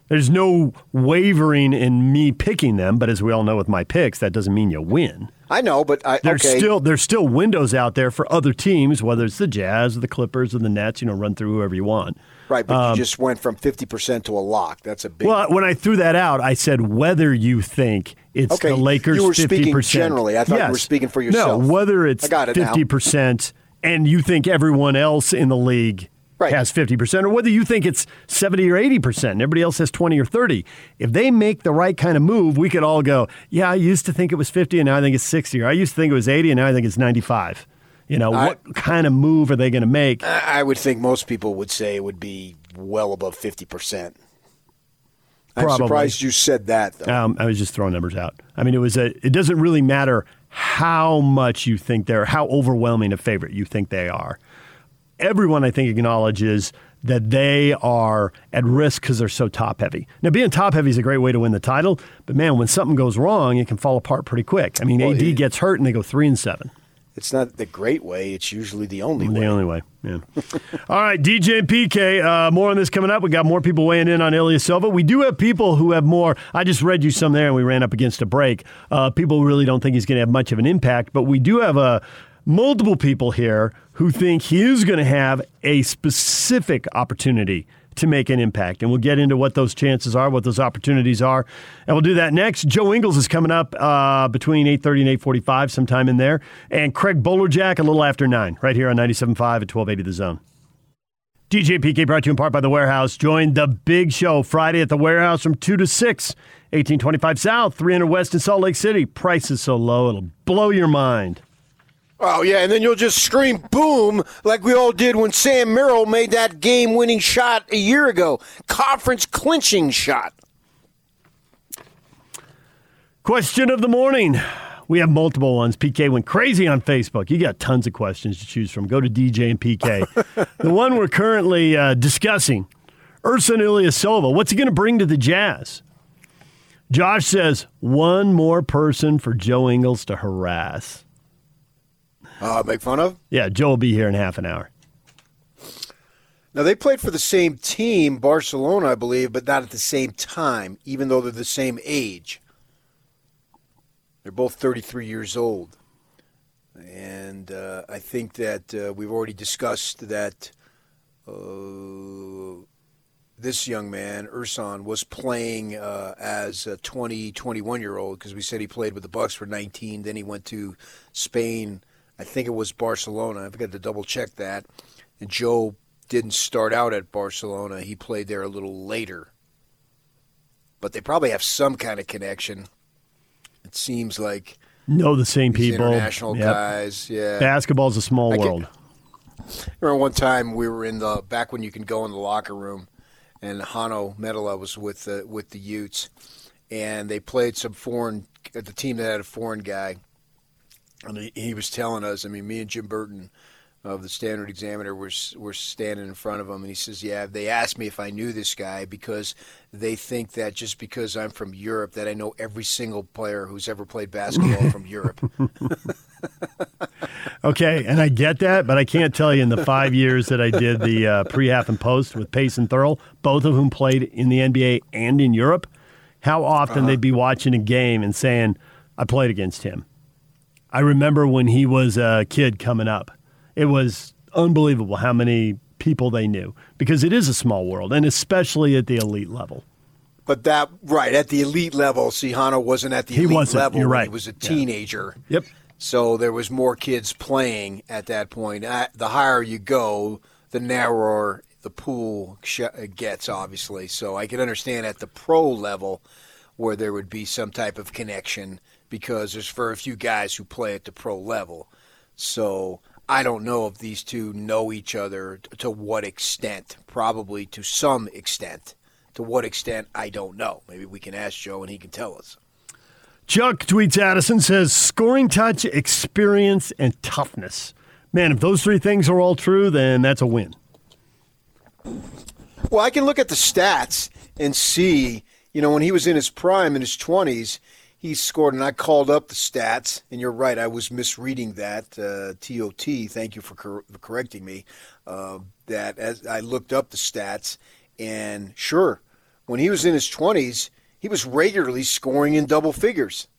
There's no wavering in me picking them, but as we all know with my picks, that doesn't mean you win. I know, but I, There's okay. still there's still windows out there for other teams, whether it's the Jazz or the Clippers or the Nets. You know, run through whoever you want. right, but um, you just went from 50 percent to a lock. That's a big. Well, when I threw that out, I said whether you think it's Okay, the Lakers you were 50%. speaking generally. I thought you were speaking for yourself. No, whether it's it 50% and you think everyone else in the league has 50%, or whether you think it's 70 or 80% and everybody else has 20 or 30. If they make the right kind of move, we could all go, yeah, I used to think it was 50 and now I think it's 60, or I used to think it was 80 and now I think it's 95. You know, I- what kind of move are they going to make? I would think most people would say it would be well above 50 percent. I'm surprised you said that. Though. Um, I was just throwing numbers out. I mean, it was a. It doesn't really matter how much you think they're, how overwhelming a favorite you think they are. Everyone, I think, acknowledges that they are at risk because they're so top heavy. Now, being top heavy is a great way to win the title, but man, when something goes wrong, it can fall apart pretty quick. I mean, Well, AD gets hurt and they go three and seven. It's not the great way. It's usually the only The way. The only way. Yeah. (laughs) All right, DJ and PK. Uh, more on this coming up. We got more people weighing in on Ilyasova. We do have people who have more. I just read you some there, and we ran up against a break. Uh, people really don't think he's going to have much of an impact, but we do have uh, multiple people here who think he is going to have a specific opportunity to make an impact. And we'll get into what those chances are, what those opportunities are. And we'll do that next. Joe Ingles is coming up uh, between 8.30 and 8.45, sometime in there. And Craig Bolerjack a little after 9, right here on 97.5 at 1280 The Zone. DJ PK brought to you in part by The Warehouse. Join the big show Friday at The Warehouse from 2 to 6, 1825 South, 300 West in Salt Lake City. Price is so low, it'll blow your mind. Oh yeah, and then you'll just scream boom like we all did when Sam Merrill made that game-winning shot a year ago, conference clinching shot. Question of the morning. We have multiple ones. PK went crazy on Facebook. You got tons of questions to choose from. Go to DJ and PK. (laughs) the one we're currently uh, discussing, Ersan Ilyasova. What's he going to bring to the Jazz? Josh says one more person for Joe Ingles to harass. Uh, make fun of? Yeah, Joe will be here in half an hour. Now they played for the same team, Barcelona, I believe, but not at the same time, even though they're the same age. They're both 33 years old. And uh, I think that uh, we've already discussed that uh, this young man, Ersan, was playing uh, as a 20, 21 year old because we said he played with the Bucks for 19. Then he went to Spain. I think it was Barcelona. I've got to double check that. And Joe didn't start out at Barcelona. He played there a little later. But they probably have some kind of connection. It seems like Know the same people. international Yep. guys. Yeah, Basketball's a small I world. remember one time we were in the back when you can go in the locker room, and Hanno Mottola was with the with the Utes, and they played some foreign the team that had a foreign guy, and he, he was telling us. I mean, me and Jim Burton of the Standard Examiner were were standing in front of him, and he says, "Yeah, they asked me if I knew this guy because they think that just because I'm from Europe that I know every single player who's ever played basketball from Europe." (laughs) (laughs) Okay, and I get that, but I can't tell you in the five years that I did the uh, pre, half, and post with Pace and Thurl, both of whom played in the NBA and in Europe, how often Uh-huh. they'd be watching a game and saying, I played against him. I remember when he was a kid coming up. It was unbelievable how many people they knew because it is a small world, and especially at the elite level. But that right at the elite level, Sihano wasn't at the He elite wasn't, level. you're right. He was a Yeah. teenager. Yep. So there was more kids playing at that point. Uh, the higher you go, the narrower the pool gets, obviously. So I can understand at the pro level where there would be some type of connection because there's very few guys who play at the pro level. So I don't know if these two know each other to what extent. Probably to some extent. To what extent, I don't know. Maybe we can ask Joe and he can tell us. Chuck tweets Addison says scoring touch, experience, and toughness. Man, if those three things are all true, then that's a win. Well, I can look at the stats and see, you know, when he was in his prime in his 20s, he scored, and I called up the stats, and you're right, I was misreading that. Uh, TOT, thank you for, cor- for correcting me. Uh, that as I looked up the stats, and sure, when he was in his 20s, he was regularly scoring in double figures,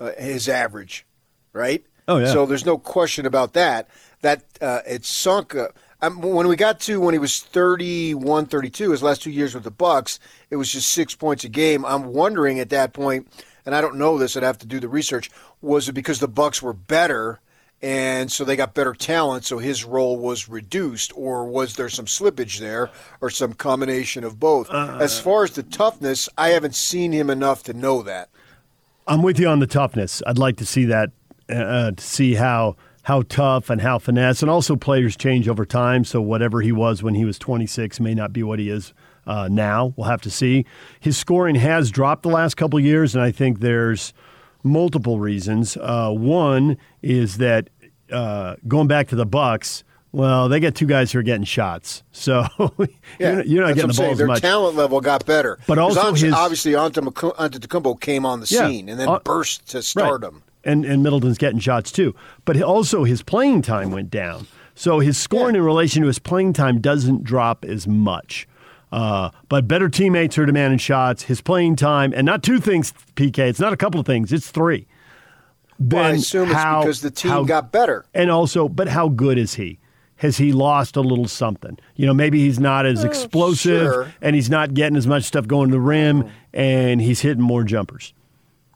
uh, his average, right? Oh, yeah. So there's no question about that. That uh, it sunk. Uh, um, when we got to when he was 31, 32, his last two years with the Bucks, it was just six points a game. I'm wondering at that point, and I don't know this. I'd have to do the research. Was it because the Bucks were better, and so they got better talent, so his role was reduced, or was there some slippage there, or some combination of both? as far as the toughness, I haven't seen him enough to know that. I'm with you on the toughness. I'd like to see that, uh, to see how how tough and how finesse, and also players change over time. So whatever he was when he was 26 may not be what he is uh, now. We'll have to see. His scoring has dropped the last couple of years, and I think there's multiple reasons. Uh, one is that uh, going back to the Bucks. Well, they got two guys who are getting shots, so (laughs) you're, not- you're not getting the ball as Their much. talent level got better. but also obviously, his- obviously Antetokounmpo came on the Yeah. scene and then Uh, burst to Right. stardom. And and Middleton's getting shots too. But also his playing time went down. So his scoring in relation to his playing time doesn't drop as much. Uh, but better teammates are demanding shots. His playing time, and not two things, PK. It's not a couple of things. It's three. Well, I assume it's because the team how- got better. And also, but how good is he? Has he lost a little something? You know, maybe he's not as explosive, sure. and he's not getting as much stuff going to the rim, and he's hitting more jumpers.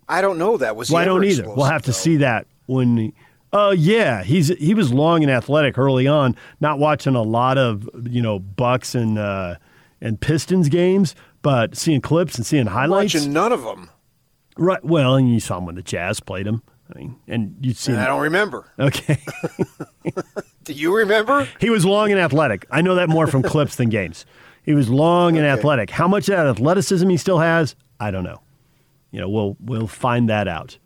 I don't know that. Was he Well, I don't either. We'll have to though? see that when. Uh, yeah, he's he was long and athletic early on. Not watching a lot of you know Bucks and uh, and Pistons games, but seeing clips and seeing highlights. Watching none of them. Right. Well, and you saw him when the Jazz played him. I mean, and you'd see. I don't remember. Okay. (laughs) Do you remember? He was long and athletic. I know that more from clips than games. He was long and athletic. How much of that athleticism he still has, I don't know. You know, we'll we'll find that out.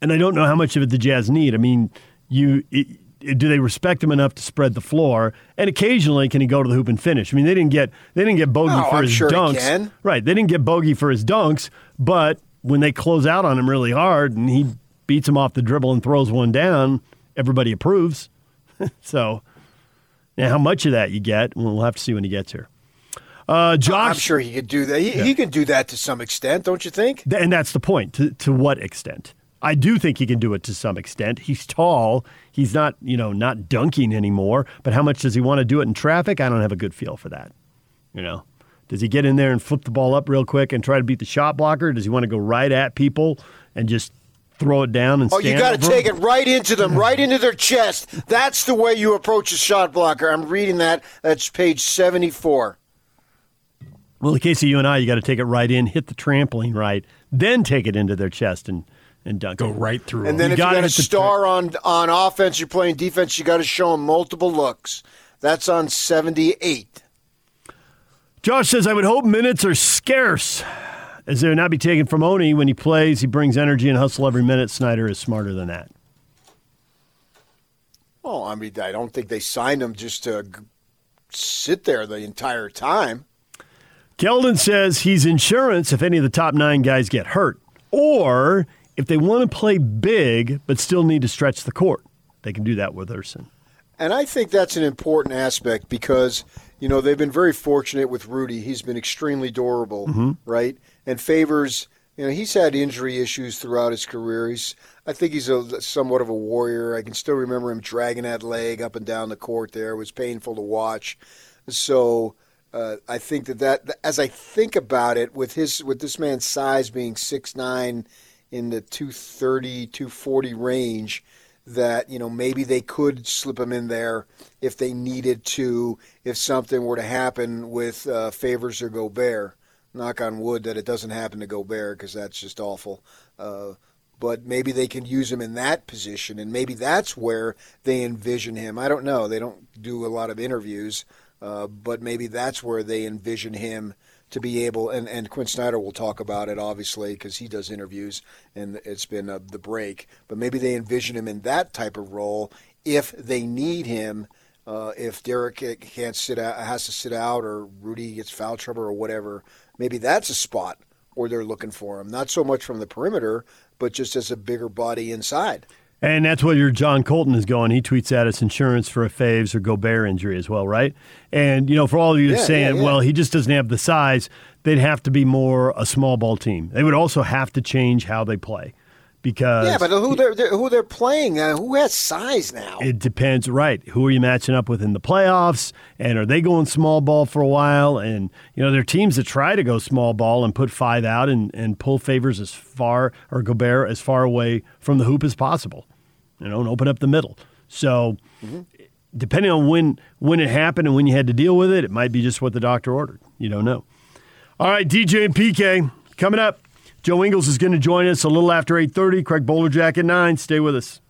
And I don't know how much of it the Jazz need. I mean, you it, do they respect him enough to spread the floor? And occasionally, can he go to the hoop and finish? I mean, they didn't get they didn't get Bogey Oh, for I'm his sure dunks, right? They didn't get Bogey for his dunks, but when they close out on him really hard and he beats him off the dribble and throws one down, everybody approves. (laughs) so, now how much of that you get, we'll have to see when he gets here. Uh, Josh, I'm sure he could do that. He, Yeah. he can do that to some extent, don't you think? And that's the point. To, to what extent? I do think he can do it to some extent. He's tall. He's not, you know, not dunking anymore. But how much does he want to do it in traffic? I don't have a good feel for that. You know, does he get in there and flip the ball up real quick and try to beat the shot blocker? Does he want to go right at people and just throw it down and Oh, you got to take it right into them, right into their chest. That's the way you approach a shot blocker. I'm reading that. That's page 74. Well, in the case of you and I, you got to take it right in, hit the trampoline right, then take it into their chest and and dunk. Go right through. And then if you gotta a hit the star on on offense, you're playing defense. You got to show them multiple looks. That's on 78. Josh says, I would hope minutes are scarce, as they would not be taken from Oni when he plays. He brings energy and hustle every minute. Snyder is smarter than that. Oh, I mean, I don't think they signed him just to sit there the entire time. Keldon says he's insurance if any of the top nine guys get hurt, or if they want to play big but still need to stretch the court, they can do that with Ersan. And I think that's an important aspect because, you know, they've been very fortunate with Rudy. He's been extremely durable, Mhm. right? And Favors, you know, he's had injury issues throughout his career. He's, I think he's a somewhat of a warrior. I can still remember him dragging that leg up and down the court there. It was painful to watch. So uh, I think that, that as I think about it, with his with this man's size being six nine in the 230, 240 range, that you know maybe they could slip him in there if they needed to, if something were to happen with uh, Favors or Gobert. Knock on wood that it doesn't happen to Gobert because that's just awful. Uh, but maybe they can use him in that position, and maybe that's where they envision him. I don't know. They don't do a lot of interviews, uh, but maybe that's where they envision him to be able. And, and Quin Snyder will talk about it, obviously, because he does interviews, and it's been uh, the break. But maybe they envision him in that type of role if they need him. Uh, if Derrick can't sit out, has to sit out, or Rudy gets foul trouble, or whatever, maybe that's a spot where they're looking for him. Not so much from the perimeter, but just as a bigger body inside. And that's where your John Colton is going. He tweets at us insurance for a Faves or Gobert injury as well, right? And, you know, for all of you Yeah, saying, yeah, yeah. well, he just doesn't have the size, they'd have to be more a small ball team. They would also have to change how they play because yeah, but who they're, they're who they're playing? Uh, who has size now? it depends, right? Who are you matching up with in the playoffs? And are they going small ball for a while? And, you know, there are teams that try to go small ball and put five out and, and pull favors as far, or Gobert as far away from the hoop as possible, you know, and open up the middle. So, depending on when when it happened and when you had to deal with it, it might be just what the doctor ordered. You don't know. All right, DJ and PK coming up. Joe Ingles is going to join us a little after 8.30. Craig Bolerjack at 9. Stay with us.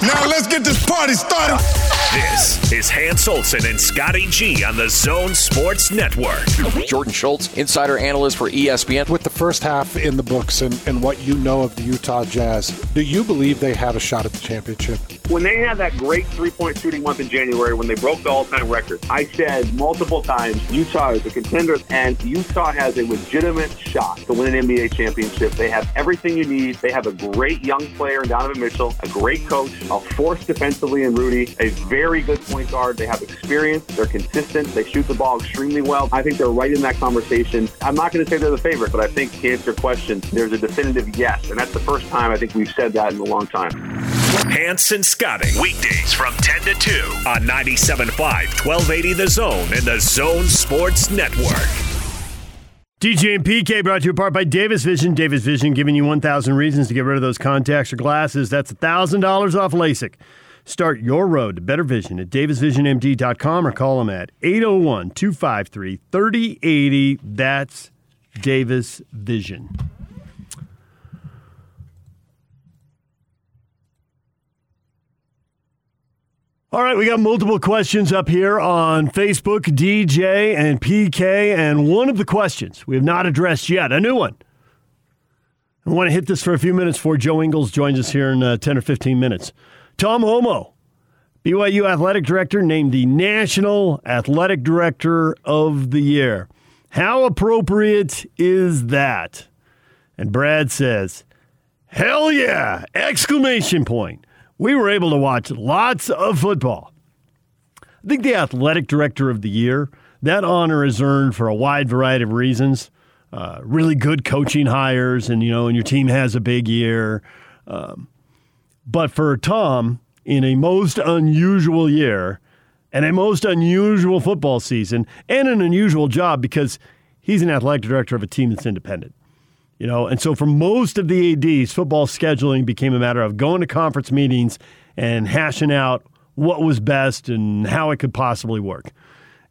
Now let's get this party started. This is Hans Olsen and Scotty G on the Zone Sports Network. Jordan Schultz, insider analyst for ESPN. With the first half in the books and, and what you know of the Utah Jazz, do you believe they have a shot at the championship? When they had that great three-point shooting month in January, when they broke the all-time record, I said multiple times, Utah is a contender, and Utah has a legitimate shot to win an NBA championship. They have everything you need. They have a great young player in Donovan Mitchell, a great coach, a force defensively in Rudy, a very good point guard. They have experience. They're consistent. They shoot the ball extremely well. I think they're right in that conversation. I'm not going to say they're the favorite, but I think to answer your question, there's a definitive yes, and that's the first time I think we've said that in a long time. Hanson Scotting. Weekdays from 10 to 2 on 97.5, 1280 The Zone and the Zone Sports Network. DJ and PK brought to you apart by Davis Vision. Davis Vision giving you 1,000 reasons to get rid of those contacts or glasses. That's $1,000 off LASIK. Start your road to better vision at davisvisionmd.com or call them at 801 253 3080. That's Davis Vision. All right, we got multiple questions up here on Facebook, DJ and PK, and one of the questions we have not addressed yet, a new one. I want to hit this for a few minutes before Joe Ingles joins us here in uh, 10 or 15 minutes. Tom Holmoe, BYU athletic director, named the National Athletic Director of the Year. How appropriate is that? And Brad says, Hell yeah! Exclamation point. We were able to watch lots of football. I think the athletic director of the year, that honor is earned for a wide variety of reasons. Uh, really good coaching hires, and you know, and your team has a big year. Um, but for Tom, in a most unusual year and a most unusual football season, and an unusual job because he's an athletic director of a team that's independent. You know, and so for most of the ADs, football scheduling became a matter of going to conference meetings and hashing out what was best and how it could possibly work.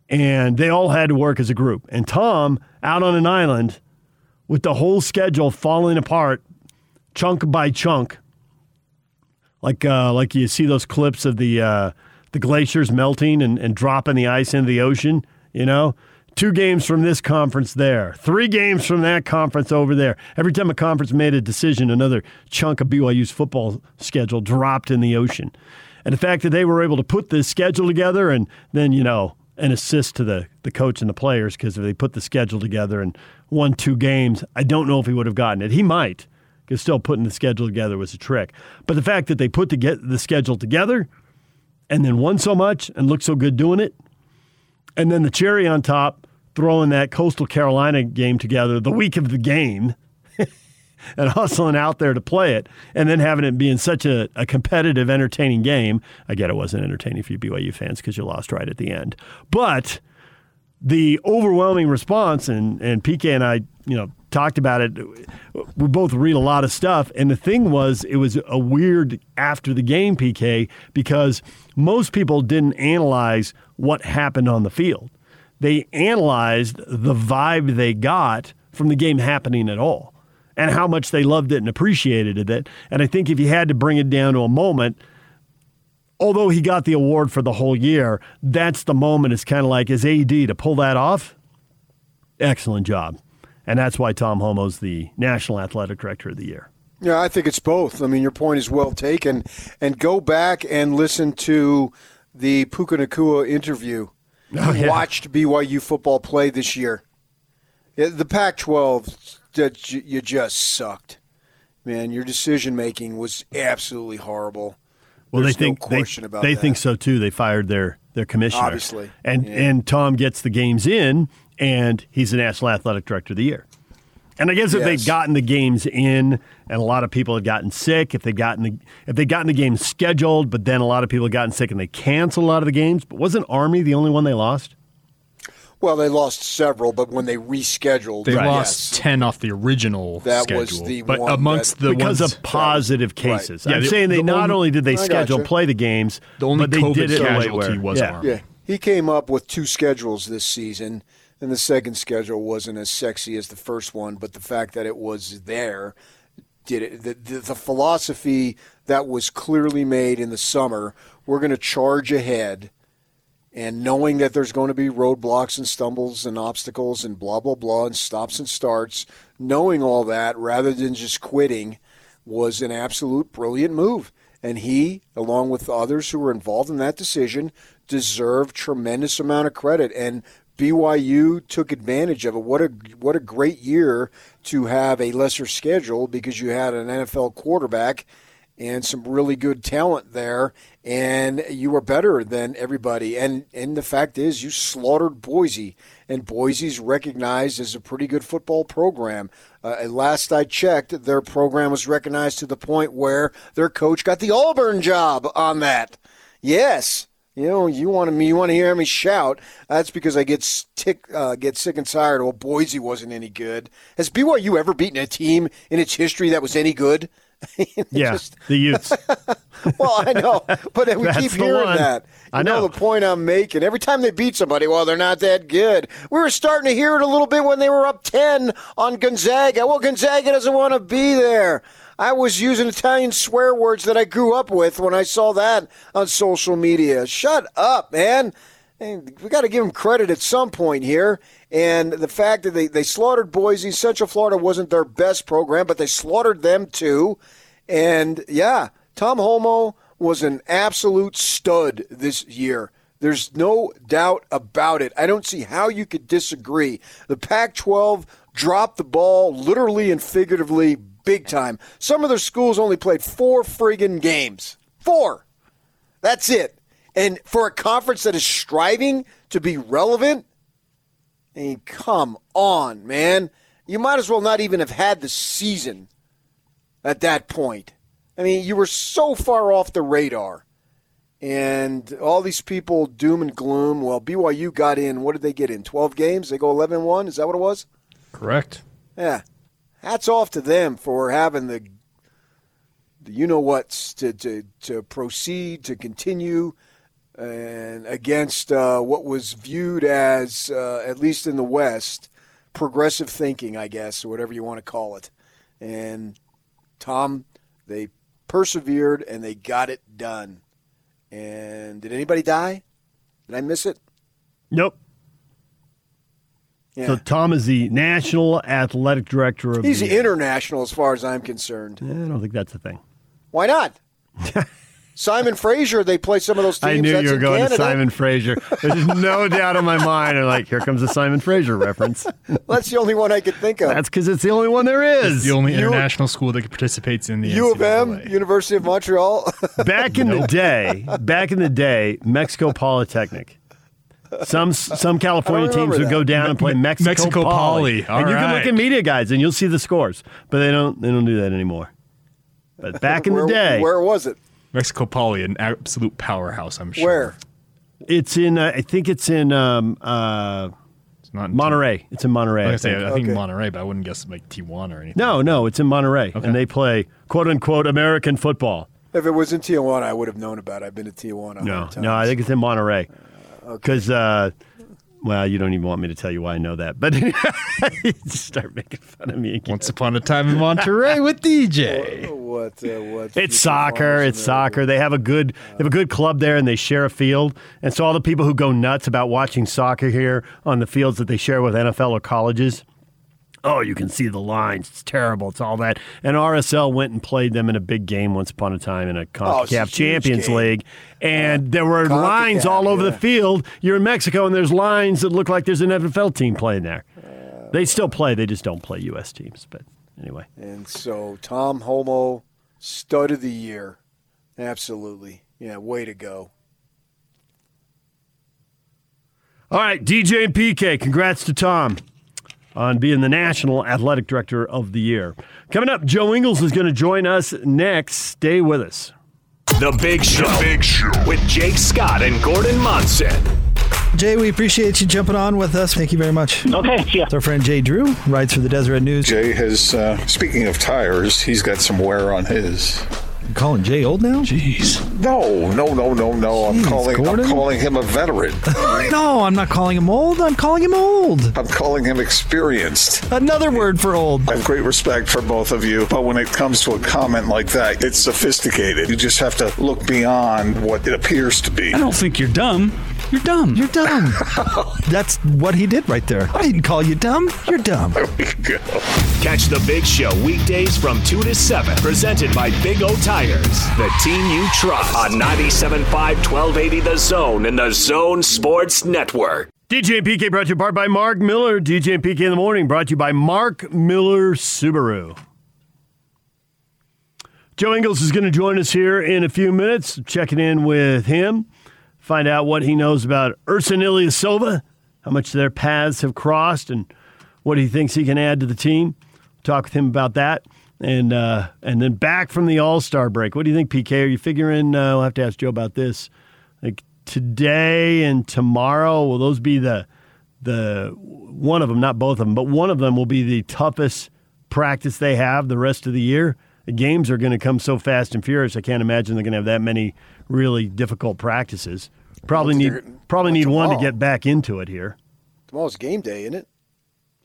And they all had to work as a group. And Tom, out on an island with the whole schedule falling apart chunk by chunk, like uh, like you see those clips of the uh, the glaciers melting and, and dropping the ice into the ocean, you know? Two games from this conference there, three games from that conference over there. Every time a conference made a decision, another chunk of BYU's football schedule dropped in the ocean. And the fact that they were able to put this schedule together and then, you know, an assist to the, the coach and the players because if they put the schedule together and won two games, I don't know if he would have gotten it. He might, because still putting the schedule together was a trick. But the fact that they put the, the schedule together and then won so much and looked so good doing it, and then the cherry on top, throwing that Coastal Carolina game together the week of the game (laughs) and hustling out there to play it, and then having it being such a, a competitive, entertaining game. I get it wasn't entertaining for you BYU fans because you lost right at the end. But the overwhelming response, and, and PK and I, you know, talked about it. We both read a lot of stuff. And the thing was, it was a weird after the game, PK, because most people didn't analyze what happened on the field. They analyzed the vibe they got from the game happening at all and how much they loved it and appreciated it. And I think if you had to bring it down to a moment, although he got the award for the whole year, that's the moment. It's kind of like as AD to pull that off. Excellent job. And that's why Tom Holmoe's the National Athletic Director of the Year. Yeah, I think it's both. I mean, your point is well taken. And go back and listen to the Puka Nacua interview. Oh, yeah. watched BYU football play this year. The Pac 12, you just sucked. Man, your decision making was absolutely horrible. Well, There's they think no they, they think so too. They fired their their commissioner, Obviously, and yeah. and Tom gets the games in, and he's the National Athletic Director of the Year. And I guess if they'd gotten the games in, and a lot of people had gotten sick, if they gotten the if they gotten the games scheduled, but then a lot of people had gotten sick and they canceled a lot of the games. But wasn't Army the only one they lost? Well, they lost several, but when they rescheduled, They yes. lost ten off the original That schedule, was the but one amongst that- the because ones, of positive cases. Yeah, I'm the- saying they the not only- only did they I schedule gotcha. play the games, The only but they COVID did it in a way casualty was yeah. Army. Yeah, he came up with two schedules this season, and the second schedule wasn't as sexy as the first one, but the fact that it was there did it. The, the, the philosophy that was clearly made in the summer, we're going to charge ahead, and knowing that there's going to be roadblocks and stumbles and obstacles and blah blah blah and stops and starts, knowing all that rather than just quitting was an absolute brilliant move. And he, along with others who were involved in that decision, deserve tremendous amount of credit. And BYU took advantage of it. What a what a great year to have a lesser schedule because you had an NFL quarterback and some really good talent there, and you were better than everybody. And and the fact is, you slaughtered Boise, and Boise's recognized as a pretty good football program. Uh, last I checked, their program was recognized to the point where their coach got the Auburn job on that. Yes. You know, you want me, you want to hear me shout. That's because I get stick, uh, get sick and tired. Well, Boise wasn't any good. Has BYU ever beaten a team in its history that was any good? (laughs) Yeah, the Utes. (laughs) well, I know, but we keep hearing one. that. You I know. the point I'm making. Every time they beat somebody, well, they're not that good. We were starting to hear it a little bit when they were up 10 on Gonzaga. Well, Gonzaga doesn't want to be there. I was using Italian swear words that I grew up with when I saw that on social media. Shut up, man. Hey, we got to give them credit at some point here. And the fact that they, they slaughtered Boise, Central Florida wasn't their best program, but they slaughtered them too. And yeah, Tom Holmoe was an absolute stud this year. There's no doubt about it. I don't see how you could disagree. The Pac 12 dropped the ball literally and figuratively big time. Some of their schools only played four friggin' games. Four. That's it. And for a conference that is striving to be relevant, I mean, come on, man. You might as well not even have had the season at that point. I mean, you were so far off the radar. And all these people doom and gloom. Well, BYU got in. What did they get in? 12 games? They go 11 1? Is that what it was? Correct. Yeah. Hats off to them for having the, the you know what's to, to, to proceed, to continue, and against uh, what was viewed as, uh, at least in the West, progressive thinking, I guess, or whatever you want to call it. And Tom, they persevered and they got it done. And did anybody die? Did I miss it? Nope. Yeah. So Tom is the National Athletic Director of He's the international as far as I'm concerned. I don't think that's a thing. Why not? (laughs) Simon Fraser, they play some of those teams. I knew That's you were going Canada. to Simon Fraser. There's no (laughs) doubt in my mind. I'm like, here comes the Simon Fraser reference. (laughs) That's the only one I could think of. That's because it's the only one there is. It's the only You- international school that participates in the U of NCAA. M, University of Montreal. back in the day, back in the day, Mexico Polytechnic. Some some California teams remember would go that. down and play Mexico, Mexico Poly. All and you can look at media guides and you'll see the scores, but they don't they don't do that anymore. But back in where, the day, where was it? Mexico Poly, an absolute powerhouse, I'm sure. Where? it's in uh, I think it's in um, uh, It's not in Monterrey. It's in Monterrey. I, I was gonna say, think. I think Okay. Monterrey, but I wouldn't guess like Tijuana or anything. No, no, it's in Monterrey, Okay. and they play quote unquote American football. If it was in Tijuana, I would have known about it. I've been to Tijuana. a No, hundred no, I think it's in Monterrey. Because, uh, well, you don't even want me to tell you why I know that, but (laughs) you start making fun of me again. Once upon a time in Monterrey with DJ. (laughs) What? Uh, what? It's soccer. It's soccer. They have a good they have a good club there, and they share a field. And so all the people who go nuts about watching soccer here on the fields that they share with NFL or colleges. Oh, you can see the lines. It's terrible. It's all that. And RSL went and played them in a big game once upon a time in a Oh, CONCACAF huge Champions game. League. And there were CONCACAF, lines all over yeah. the field. You're in Mexico, and there's lines that look like there's an NFL team playing there. Uh, they still play. They just don't play U.S. teams. But anyway. And so Tom Holmoe, stud of the year. Absolutely. Yeah, way to go. All right, DJ and PK, congrats to Tom on being the National Athletic Director of the Year. Coming up, Joe Ingles is going to join us next. Stay with us. The Big Show. Big Show with Jake Scott and Gordon Monson. Jay, we appreciate you jumping on with us. Thank you very much. Okay, yeah. It's our friend Jay Drew, writes for the Deseret News. Jay has, uh, speaking of tires, he's got some wear on his. You calling Jay old now? Jeez. No, no, no, no, no. I'm Jeez, calling. Gordon. I'm calling him a veteran. (laughs) no, I'm not calling him old. I'm calling him old. I'm calling him experienced. Another word for old. I have great respect for both of you, but when it comes to a comment like that, it's sophisticated. You just have to look beyond what it appears to be. I don't think you're dumb. You're dumb. You're dumb. (laughs) That's what he did right there. I didn't call you dumb. You're dumb. There we go. Catch the Big Show weekdays from 2 to 7. Presented by Big O Tires, the team you trust. On 97.5 1280 The Zone and the Zone Sports Network. DJ and PK brought to you part by Mark Miller. DJ and PK in the morning brought to you by Mark Miller Subaru. Joe Ingles is going to join us here in a few minutes, checking in with him, find out what he knows about Ersan Ilyasova, how much their paths have crossed, and what he thinks he can add to the team. Talk with him about that. And uh, and then back from the All Star break. What do you think, PK? Are you figuring? Uh, we'll have to ask Joe about this. Like today and tomorrow, will those be the the one of them, not both of them, but one of them will be the toughest practice they have the rest of the year. The games are going to come so fast and furious. I can't imagine they're going to have that many really difficult practices. Probably need probably need one to get back into it here. Tomorrow's game day, isn't it? it?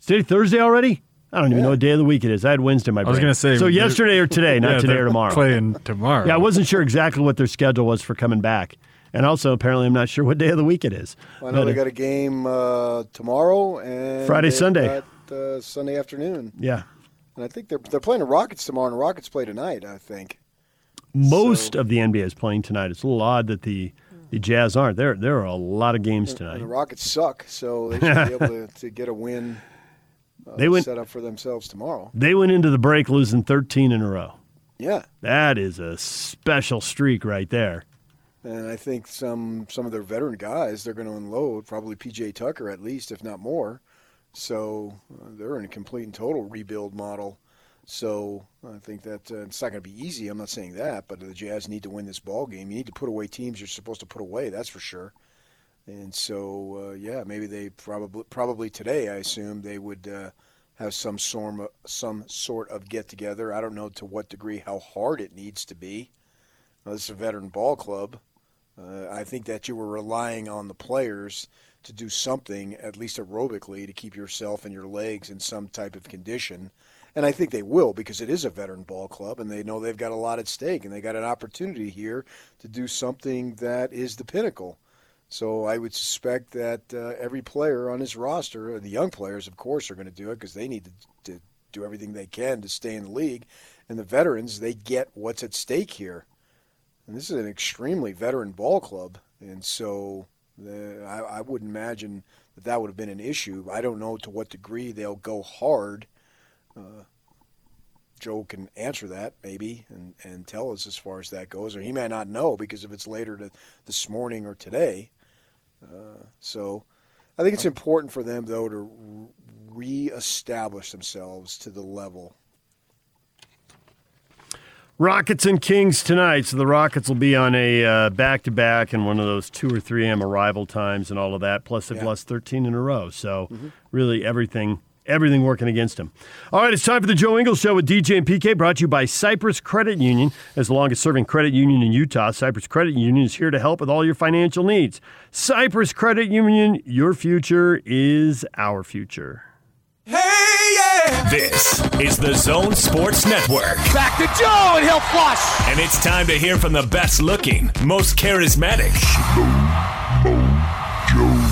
Is today Thursday already? I don't even know what day of the week it is. I had Wednesday in my I was going to say. so yesterday or today, (laughs) not Yeah, today or tomorrow. Playing tomorrow. Yeah, I wasn't sure exactly what their schedule was for coming back, and also apparently I'm not sure what day of the week it is. I know But, they got a game uh, tomorrow and Friday, Sunday. got, uh, Sunday afternoon. yeah, And I think they're they're playing the Rockets tomorrow, and the Rockets play tonight. I think. most of the NBA is playing tonight. It's a little odd that the the Jazz aren't. There there are a lot of games And tonight. the Rockets suck, so they should be able to, to get a win. Uh, They went- set up for themselves tomorrow. They went into the break losing 13 in a row. Yeah, That is a special streak right there. and I think some some of their veteran guys they're going to unload. Probably PJ Tucker at least, if not more. So uh, they're in a complete and total rebuild model. So I think that uh, it's not going to be easy. I'm not saying that, but the Jazz need to win this ball game. You need to put away teams you're supposed to put away. That's for sure. And so, uh, yeah, maybe they probably probably today. I assume they would uh, have some sort some sort of get together. I don't know to what degree, how hard it needs to be. Now, this is a veteran ball club. Uh, I think that you were relying on the players to do something, at least aerobically, to keep yourself and your legs in some type of condition. And I think they will because it is a veteran ball club and they know they've got a lot at stake and they got an opportunity here to do something that is the pinnacle. So I would suspect that uh, every player on his roster, the young players, of course, are going to do it because they need to, to do everything they can to stay in the league. And the veterans, they get what's at stake here. And this is an extremely veteran ball club, and so the, I, I wouldn't imagine that that would have been an issue. I don't know to what degree they'll go hard. Uh, Joe can answer that maybe and, and tell us as far as that goes, or he may not know because if it's later to, this morning or today. Uh, so I think it's important for them though to reestablish themselves to the level. Rockets and Kings tonight. So the Rockets will be on a back to back and one of those 2 or 3 a.m. arrival times and all of that. Plus, they've Yeah. lost 13 in a row. So Mm-hmm. really everything. Everything working against him. All right, it's time for the Joe Ingles Show with DJ and PK, brought to you by Cypress Credit Union. As the longest serving credit union in Utah, Cypress Credit Union is here to help with all your financial needs. Cypress Credit Union, your future is our future. Hey, yeah! This is the Zone Sports Network. Back to Joe, and he'll flush. And it's time to hear from the best looking, most charismatic,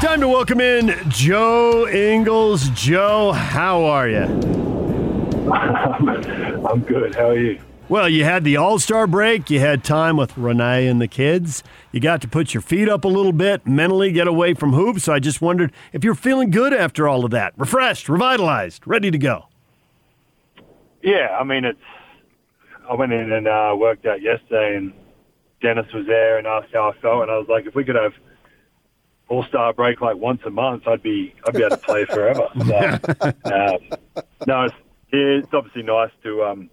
Time to welcome in Joe Ingles. Joe, how are you? (laughs) I'm good. How are you? Well, you had the All Star break. You had time with Renee and the kids. You got to put your feet up a little bit, mentally get away from hoops. So I just wondered if you're feeling good after all of that, refreshed, revitalized, ready to go. Yeah, I mean, it's. I went in and uh, worked out yesterday, and Dennis was there and asked how I felt, and I was like, if we could have All Star break like once a month, I'd be I'd be able to play forever. (laughs) So, um, no, it's, it's obviously nice to um,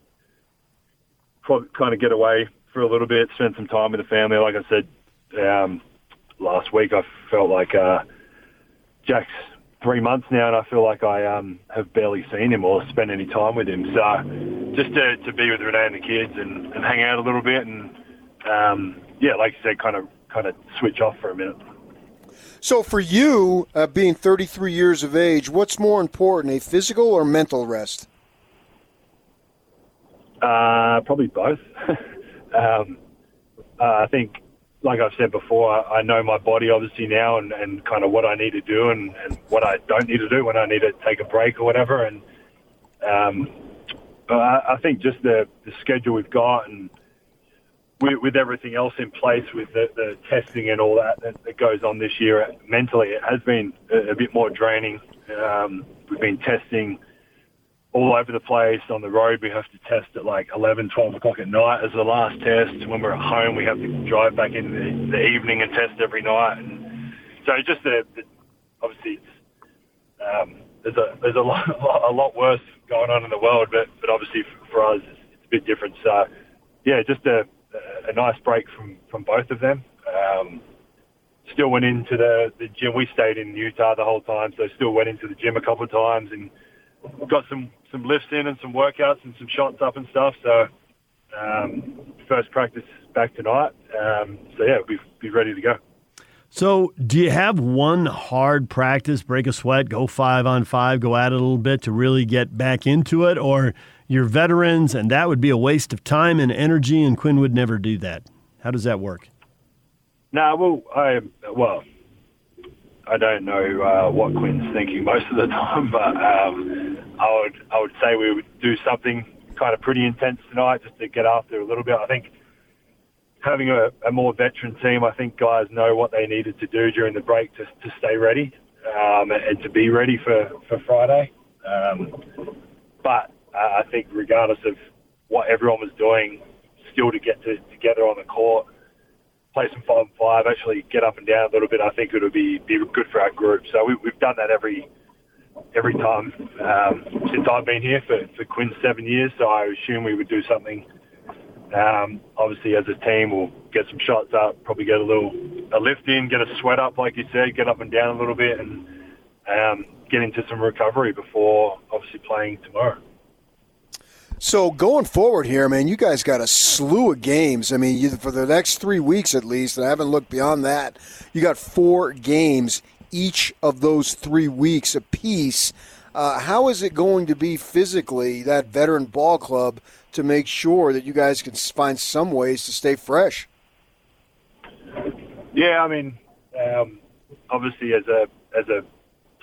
pro- kind of get away for a little bit, spend some time with the family. Like I said um, last week, I felt like uh, Jack's three months now, and I feel like I um, have barely seen him or spent any time with him. So just to, to be with Renee and the kids and, and hang out a little bit, and um, yeah, like you said, kind of kind of switch off for a minute. So for you, uh, being 33 years of age, what's more important, a physical or mental rest? Uh, probably both. (laughs) um, uh, I think, like I've said before, I, know my body obviously now and, and kind of what I need to do and, and what I don't need to do when I need to take a break or whatever. And um, I, I think just the, the schedule we've got and with, with everything else in place, with the, the testing and all that, that that goes on this year, mentally it has been a, a bit more draining. Um, we've been testing all over the place. On the road, we have to test at like 11, 12 o'clock at night as the last test. When we're at home, we have to drive back in the, the evening and test every night. And so just the, the obviously um, there's a there's a lot, (laughs) a lot a lot worse going on in the world, but but obviously for, for us it's, it's a bit different. So yeah, just a a nice break from from both of them. Um, still went into the the gym. We stayed in Utah the whole time, so still went into the gym a couple of times and got some some lifts in and some workouts and some shots up and stuff. So um, first practice back tonight. Um, so yeah, we'll be be ready to go. So, do you have one hard practice, break a sweat, go five on five, go at it a little bit to really get back into it? Or you're veterans and that would be a waste of time and energy, and Quin would never do that? How does that work? No, well, I well, I don't know uh, what Quin's thinking most of the (laughs) time, but um, I would I would say we would do something kind of pretty intense tonight just to get after a little bit. I think having a, a more veteran team, I think guys know what they needed to do during the break to, to stay ready um, and to be ready for for Friday. Um, but I think regardless of what everyone was doing, still to get to, together on the court, play some five and five, actually get up and down a little bit. I think it would be be good for our group. So we, we've done that every every time um, since I've been here for, for Quin's seven years. So I assume we would do something. Um, obviously, as a team, we'll get some shots up, probably get a little a lift in, get a sweat up, like you said, get up and down a little bit, and um, get into some recovery before obviously playing tomorrow. So going forward here, man, you guys got a slew of games. I mean, you, for the next three weeks at least, and I haven't looked beyond that. You got four games each of those three weeks apiece. Uh, how is it going to be physically that veteran ball club to make sure that you guys can find some ways to stay fresh? Yeah, I mean, um, obviously as a as a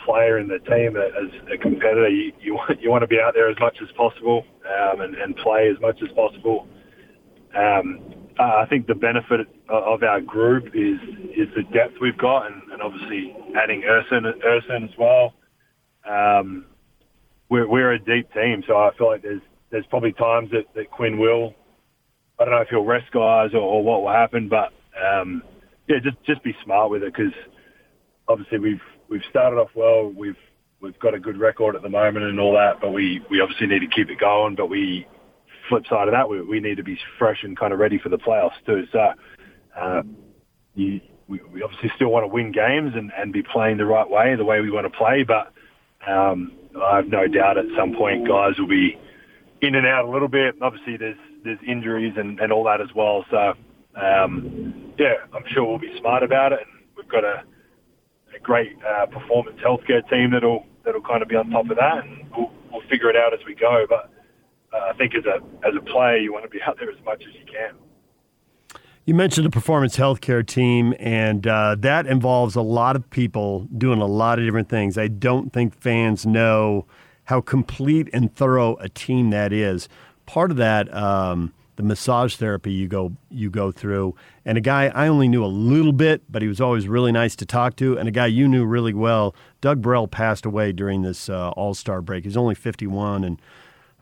player in the team, as a competitor, you you want, you want to be out there as much as possible um, and, and play as much as possible. Um, I think the benefit of our group is is the depth we've got, and, and obviously adding Ersan, Ersan as well. Um, we're, we're a deep team, so I feel like there's there's probably times that, that Quin will. I don't know if he'll rest guys or, or what will happen, but um, yeah, just just be smart with it because obviously we've we've started off well. We've we've got a good record at the moment and all that, but we we obviously need to keep it going. But we flip side of that, we, we need to be fresh and kind of ready for the playoffs too. So uh, you, we, we obviously still want to win games and, and be playing the right way, the way we want to play. But um, I have no doubt at some point guys will be in and out a little bit. Obviously, there's there's injuries and, and all that as well. So um, yeah, I'm sure we'll be smart about it. And we've got a great uh, performance healthcare team that'll that'll kind of be on top of that, and we'll, we'll figure it out as we go. But uh, I think as a as a player, you want to be out there as much as you can. You mentioned the performance healthcare team, and uh, that involves a lot of people doing a lot of different things. I don't think fans know how complete and thorough a team that is. Part of that, um, the massage therapy you go you go through, and a guy I only knew a little bit, but he was always really nice to talk to, and a guy you knew really well. Doug Burrell passed away during this uh, All Star break. He's only 51, and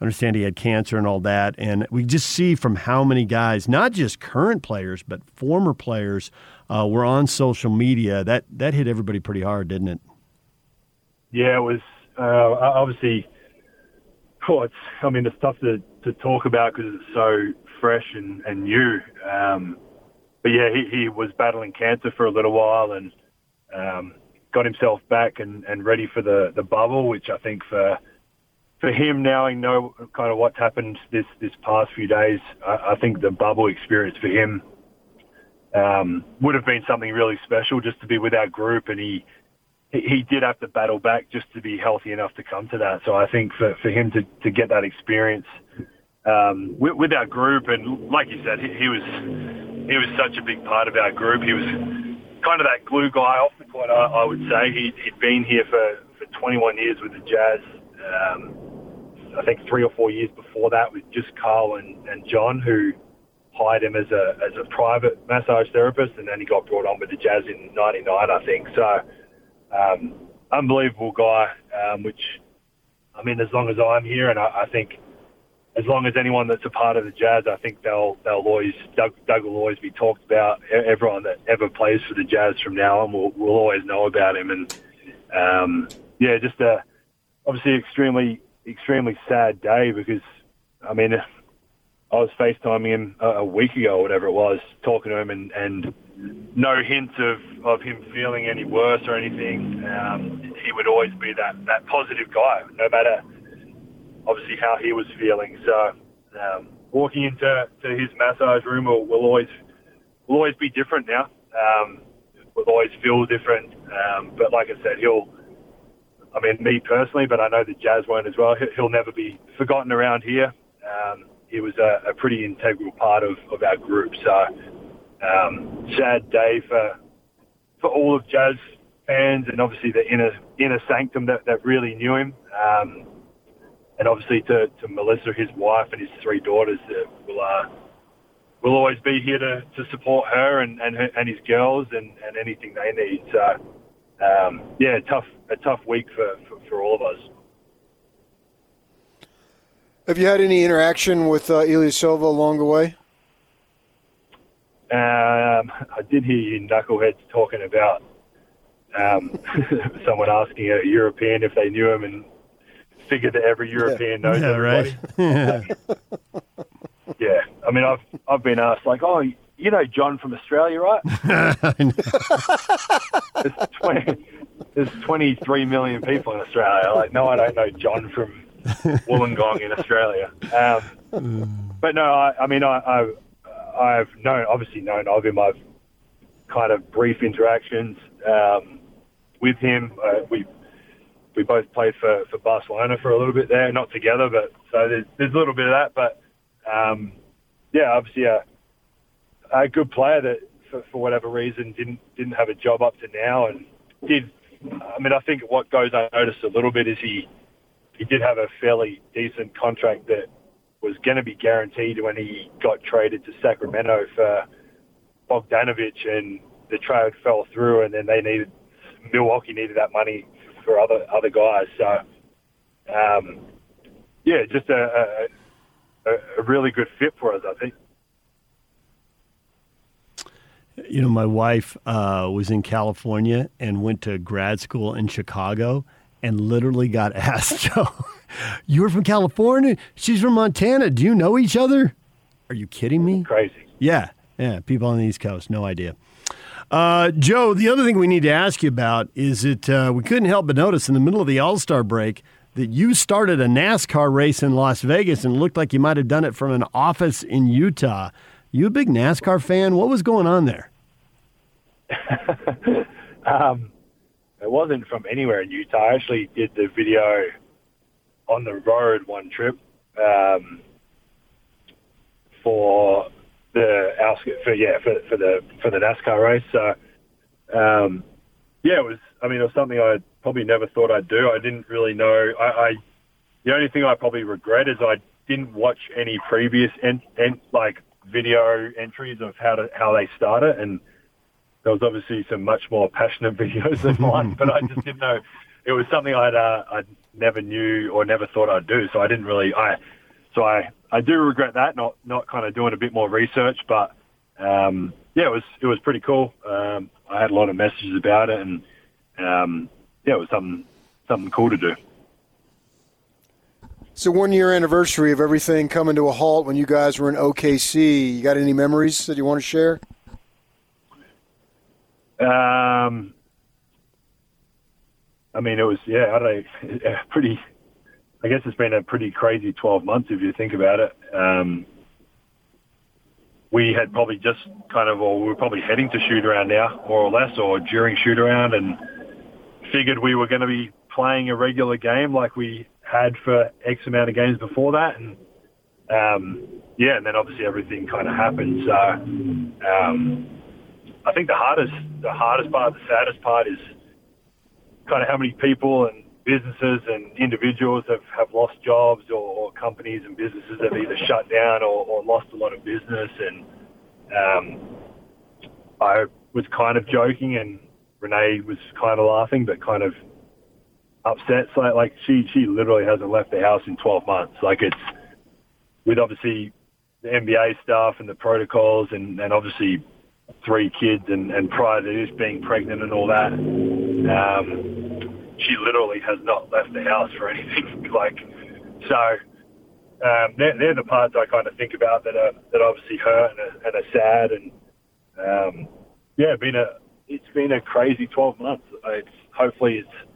I understand he had cancer and all that. And we just see from how many guys, not just current players, but former players, uh, were on social media. That that hit everybody pretty hard, didn't it? Yeah, it was uh, obviously. Oh, it's. I mean, it's tough to, to talk about because it's so fresh and and new. Um, but yeah, he, he was battling cancer for a little while and um, got himself back and, and ready for the, the bubble, which I think for for him knowing know kind of what's happened this this past few days, I, I think the bubble experience for him um, would have been something really special just to be with our group, and he he did have to battle back just to be healthy enough to come to that. So I think for for him to to get that experience um, with, with our group, and like you said, he, he was he was such a big part of our group. He was kind of that glue guy off the court. I, I would say he, he'd been here for for 21 years with the Jazz. Um, I think three or four years before that with just Carl and, and John who hired him as a as a private massage therapist, and then he got brought on with the Jazz in '99, I think. So, um, unbelievable guy. Um, which, I mean, as long as I'm here, and I, I think as long as anyone that's a part of the Jazz, I think they'll they'll always Doug, Doug will always be talked about. Everyone that ever plays for the Jazz from now on will will always know about him, and um, yeah, just a obviously extremely extremely sad day because, I mean, I was FaceTiming him a, week ago or whatever it was, talking to him, and, and no hints of, of him feeling any worse or anything. Um, he would always be that, that positive guy, no matter obviously how he was feeling. So um, walking into to his massage room will, will always will always be different now. Um, will always feel different. Um, but like I said, he'll I mean, me personally, but I know the Jazz won't as well. He'll never be forgotten around here. Um, he was a, a, pretty integral part of, of our group. So um, sad day for for all of Jazz fans, and obviously the inner inner sanctum that, that really knew him. Um, and obviously to, to Melissa, his wife, and his three daughters that will uh, will always be here to, to support her and and, her, and his girls and, and anything they need. So um, yeah, tough a tough week for, for, for, all of us. Have you had any interaction with uh, Silva along the way? Um, I did hear you knuckleheads talking about um, (laughs) someone asking a European if they knew him and figured that every European knows yeah, everybody. Right. (laughs) yeah, I mean, I've I've been asked like, oh, you know John from Australia, right? (laughs) there's, 20, there's 23 million people in Australia. Like, no, I don't know John from Wollongong in Australia. Um, but no, I, I mean, I, I've, I've known, obviously known of him. I've kind of brief interactions. Um, with him. Uh, we we both played for, for Barcelona for a little bit there, not together, but so there's, there's a little bit of that. But um, yeah, obviously a, a good player that for, for whatever reason didn't didn't have a job up to now, and did. I mean, I think what goes unnoticed a little bit is he he did have a fairly decent contract that was going to be guaranteed when he got traded to Sacramento for Bogdanovich, and the trade fell through, and then they needed Milwaukee needed that money for other other guys. So, um, yeah, just a, a a really good fit for us, I think. You know, my wife uh, was in California and went to grad school in Chicago and literally got (laughs) asked, Joe, you're from California? She's from Montana. Do you know each other? Are you kidding me? Crazy. Yeah. Yeah. People on the East Coast. No idea. Uh, Joe, the other thing we need to ask you about is that uh, we couldn't help but notice in the middle of the All Star break that you started a NASCAR race in Las Vegas and looked like you might have done it from an office in Utah. You a big NASCAR fan? What was going on there? (laughs) um, it wasn't from anywhere in Utah. I actually did the video on the road one trip um, for the for yeah for for the for the NASCAR race. So um, yeah, it was. I mean, it was something I probably never thought I'd do. I didn't really know. I, I the only thing I probably regret is I didn't watch any previous and en- like video entries of how to how they start it, and there was obviously some much more passionate (laughs) videos than mine. but I just didn't know it was something I'd uh, I never knew or never thought I'd do. So I didn't really I so I I do regret that not not kind of doing a bit more research, but um, yeah, it was it was pretty cool. Um, I had a lot of messages about it, and um, yeah, it was something something cool to do. It's one year anniversary of everything coming to a halt when you guys were in OKC. You got any memories that you want to share? Um, I mean, it was yeah, I don't know, (laughs) pretty. I guess it's been a pretty crazy 12 months if you think about it. Um, we had probably just kind of, or we were probably heading to shoot around now, more or less, or during shoot around, and figured we were going to be playing a regular game like we had for X amount of games before that, and um, yeah, and then obviously everything kind of happened. So um, I think the hardest, the hardest part, the saddest part is kind of how many people and businesses and individuals have, have lost jobs or, or companies and businesses have either shut down or, or lost a lot of business. And um, I was kind of joking and Renee was kind of laughing, but kind of upset. So like she, she literally hasn't left the house in 12 months. Like it's with obviously the NBA stuff and the protocols and, and obviously three kids and, and prior to this being pregnant and all that. Um, she literally has not left the house for anything. (laughs) like, so um, they're, they're the parts I kind of think about that are that obviously hurt and are, and are sad. And um, yeah, been a it's been a crazy 12 months. It's hopefully it's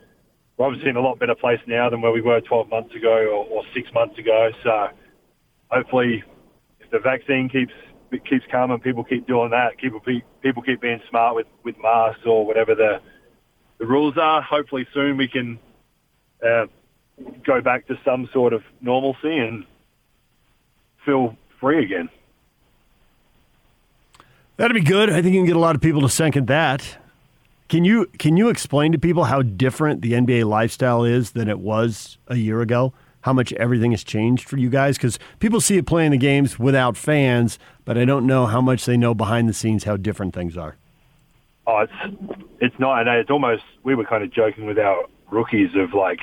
we're obviously in a lot better place now than where we were 12 months ago or, or six months ago. So hopefully, if the vaccine keeps keeps coming, people keep doing that. People people keep being smart with with masks or whatever the the rules are. Hopefully soon we can uh, go back to some sort of normalcy and feel free again. That'd be good. I think you can get a lot of people to second that. Can you can you explain to people how different the NBA lifestyle is than it was a year ago? How much everything has changed for you guys? Because people see it playing the games without fans, but I don't know how much they know behind the scenes how different things are. Oh, it's it's not. And it's almost we were kind of joking with our rookies of like,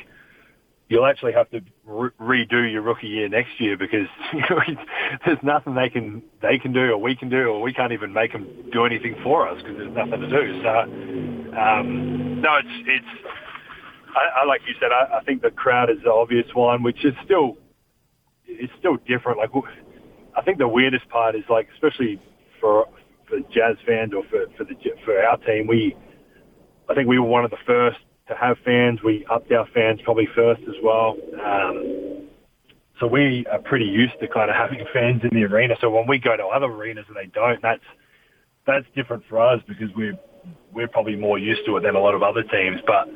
you'll actually have to re- redo your rookie year next year because (laughs) there's nothing they can they can do or we can do or we can't even make them do anything for us because there's nothing to do. So um, no, it's it's. I, I like you said. I, I think the crowd is the obvious one, which is still it's still different. Like I think the weirdest part is like, especially for for Jazz fans or for for the for our team, we I think we were one of the first to have fans. We upped our fans probably first as well. Um, so we are pretty used to kind of having fans in the arena. So when we go to other arenas and they don't, that's that's different for us because we're we're probably more used to it than a lot of other teams. But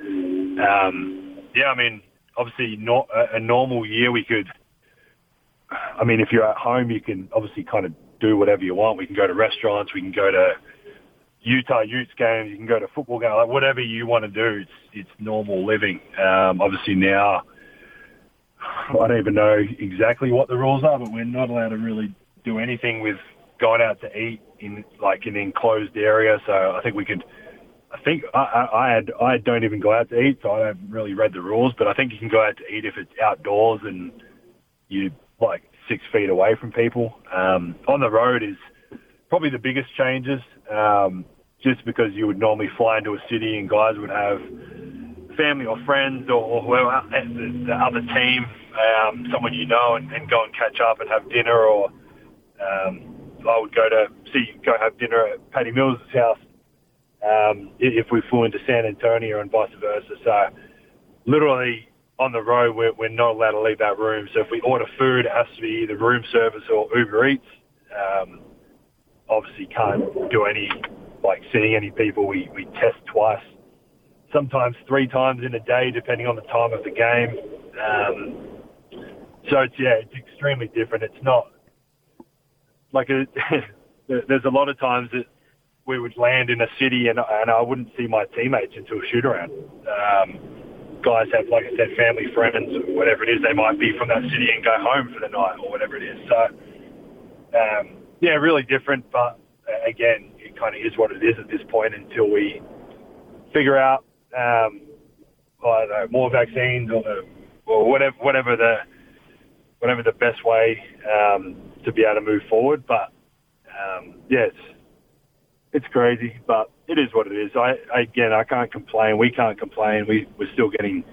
um, yeah, I mean, obviously, not a, a normal year we could. I mean, if you're at home, you can obviously kind of do whatever you want. We can go to restaurants, we can go to Utah Utes games, you can go to football games, like whatever you want to do. It's it's normal living. Um, obviously now, I don't even know exactly what the rules are, but we're not allowed to really do anything with going out to eat in like an enclosed area. So I think we could. I think I, I, I had I don't even go out to eat, so I haven't really read the rules. But I think you can go out to eat if it's outdoors and you like six feet away from people. Um, on the road is probably the biggest changes, um, just because you would normally fly into a city and guys would have family or friends or, or whoever the, the other team, um, someone you know, and, and go and catch up and have dinner. Or um, I would go to see go have dinner at Patty Mills' house um, if we flew into San Antonio and vice versa. So literally on the road, we're, we're not allowed to leave our room. So if we order food, it has to be either room service or Uber Eats. Um, obviously can't do any, like seeing any people. We, we test twice, sometimes three times in a day, depending on the time of the game. Um, so it's, yeah, it's extremely different. It's not like a, (laughs) there's a lot of times that we would land in a city and, and I wouldn't see my teammates until shoot around. Um, guys have, like I said, family, friends, or whatever it is. They might be from that city and go home for the night or whatever it is. So, um, yeah, really different. But uh, again, it kind of is what it is at this point until we figure out um, I don't know, more vaccines or, the, or whatever, whatever the whatever the best way um, to be able to move forward. But um, yeah, it's it's crazy, but it is what it is. I again, I can't complain. We can't complain. We we're still getting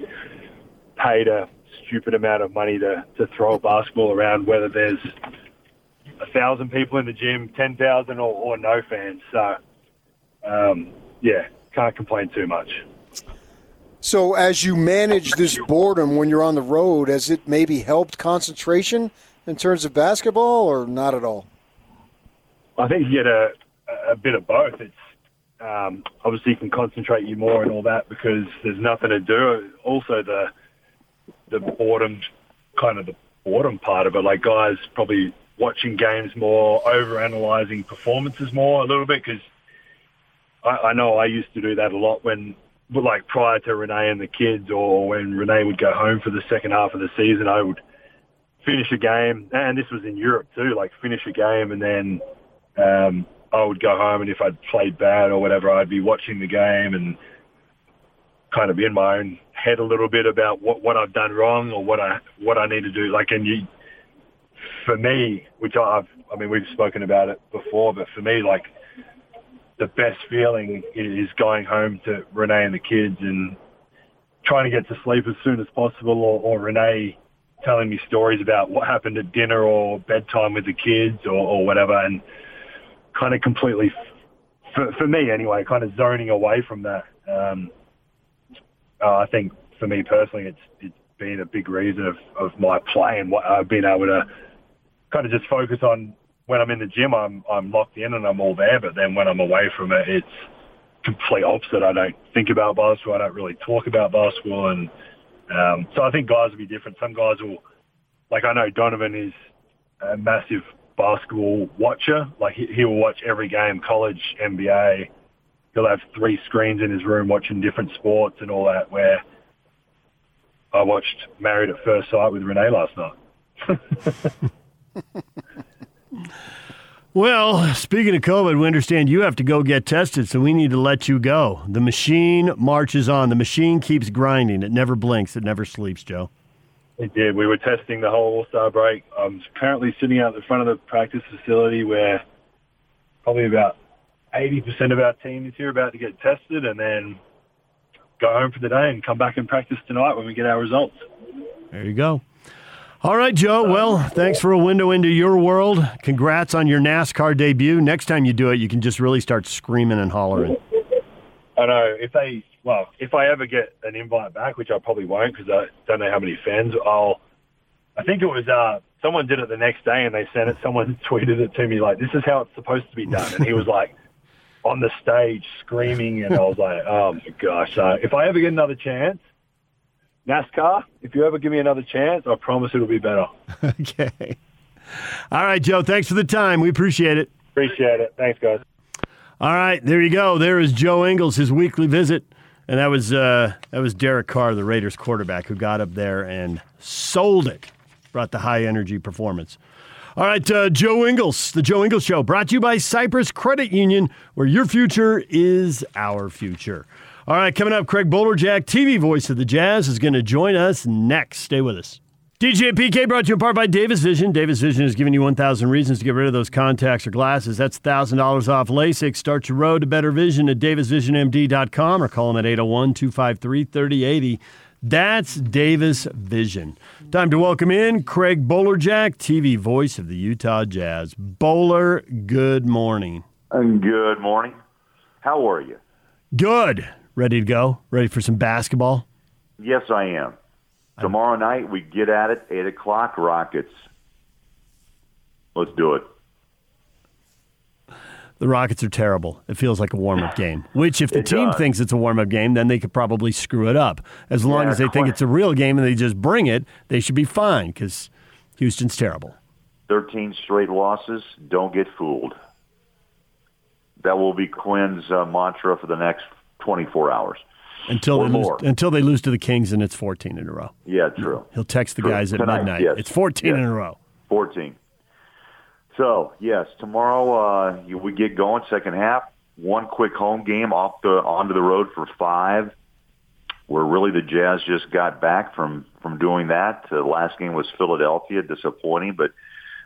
paid a stupid amount of money to to throw a basketball around, whether there's a thousand people in the gym, ten thousand, or, or no fans. So um, yeah, can't complain too much. So, as you manage this boredom when you're on the road, has it maybe helped concentration in terms of basketball, or not at all? I think you get a, a bit of both. It's um, obviously you can concentrate you more and all that because there's nothing to do. Also, the the boredom, kind of the boredom part of it, like guys probably watching games more, over analyzing performances more a little bit because I, I know I used to do that a lot when like prior to Renee and the kids, or when Renee would go home for the second half of the season, I would finish a game, and this was in Europe too. Like finish a game, and then um, I would go home, and if I'd played bad or whatever, I'd be watching the game and kind of in my own head a little bit about what what I've done wrong or what I what I need to do. Like, and you, for me, which I've, I mean, we've spoken about it before, but for me, like the best feeling is going home to Renee and the kids and trying to get to sleep as soon as possible or, or Renee telling me stories about what happened at dinner or bedtime with the kids or, or whatever and kind of completely, for, for me anyway, kind of zoning away from that. Um, uh, I think for me personally, it's, it's been a big reason of, of my play and what I've been able to kind of just focus on when I'm in the gym, I'm I'm locked in and I'm all there. But then when I'm away from it, it's complete opposite. I don't think about basketball. I don't really talk about basketball, and um, so I think guys will be different. Some guys will, like I know Donovan is a massive basketball watcher. Like he, he will watch every game, college, NBA. He'll have three screens in his room watching different sports and all that. Where I watched Married at First Sight with Renee last night. (laughs) Well, speaking of COVID, we understand you have to go get tested, so we need to let you go. The machine marches on. The machine keeps grinding. It never blinks. It never sleeps, Joe. It did. We were testing the whole All-Star break. I'm currently sitting out the front of the practice facility where probably about 80% of our team is here about to get tested and then go home for the day and come back and practice tonight when we get our results. There you go. All right, Joe. Well, thanks for a window into your world. Congrats on your NASCAR debut. Next time you do it, you can just really start screaming and hollering. I know if they, well, if I ever get an invite back, which I probably won't because I don't know how many fans, I'll. I think it was uh, someone did it the next day and they sent it. Someone (laughs) tweeted it to me like, "This is how it's supposed to be done," and he was like, (laughs) on the stage screaming, and I was like, oh my gosh! Uh, if I ever get another chance, NASCAR, if you ever give me another chance, I promise it'll be better. (laughs) okay. All right, Joe. Thanks for the time. We appreciate it. Appreciate it. Thanks, guys. All right, there you go. There is Joe Ingles, his weekly visit, and that was uh, that was Derek Carr, the Raiders quarterback, who got up there and sold it, brought the high energy performance. All right, uh, Joe Ingles, the Joe Ingles Show, brought to you by Cypress Credit Union, where your future is our future. All right, coming up, Craig Bolerjack, TV voice of the Jazz, is going to join us next. Stay with us. DJ PK brought to you in part by Davis Vision. Davis Vision is giving you 1,000 reasons to get rid of those contacts or glasses. That's $1,000 off LASIK. Start your road to better vision at davisvisionmd.com or call them at 801 253 3080. That's Davis Vision. Time to welcome in Craig Bolerjack, TV voice of the Utah Jazz. Bowler, good morning. And good morning. How are you? Good. Ready to go? Ready for some basketball? Yes, I am. Tomorrow night we get at it, eight o'clock. Rockets. Let's do it. The Rockets are terrible. It feels like a warm up (sighs) game. Which, if the It team does. thinks it's a warm up game, then they could probably screw it up. As long Yeah, as they think it's a real game and they just bring it, they should be fine because Houston's terrible. Thirteen straight losses. Don't get fooled. That will be Quin's uh, mantra for the next twenty-four hours. Until they lose, more. until they lose to the Kings and it's 14 in a row. Yeah, true. He'll text the True. guys at Tonight, midnight. yes. It's 14 Yes. in a row. 14. So, yes, tomorrow uh, we get going second half. One quick home game off the onto the road for five. Where really the Jazz just got back from from doing that. The last game was Philadelphia, disappointing, but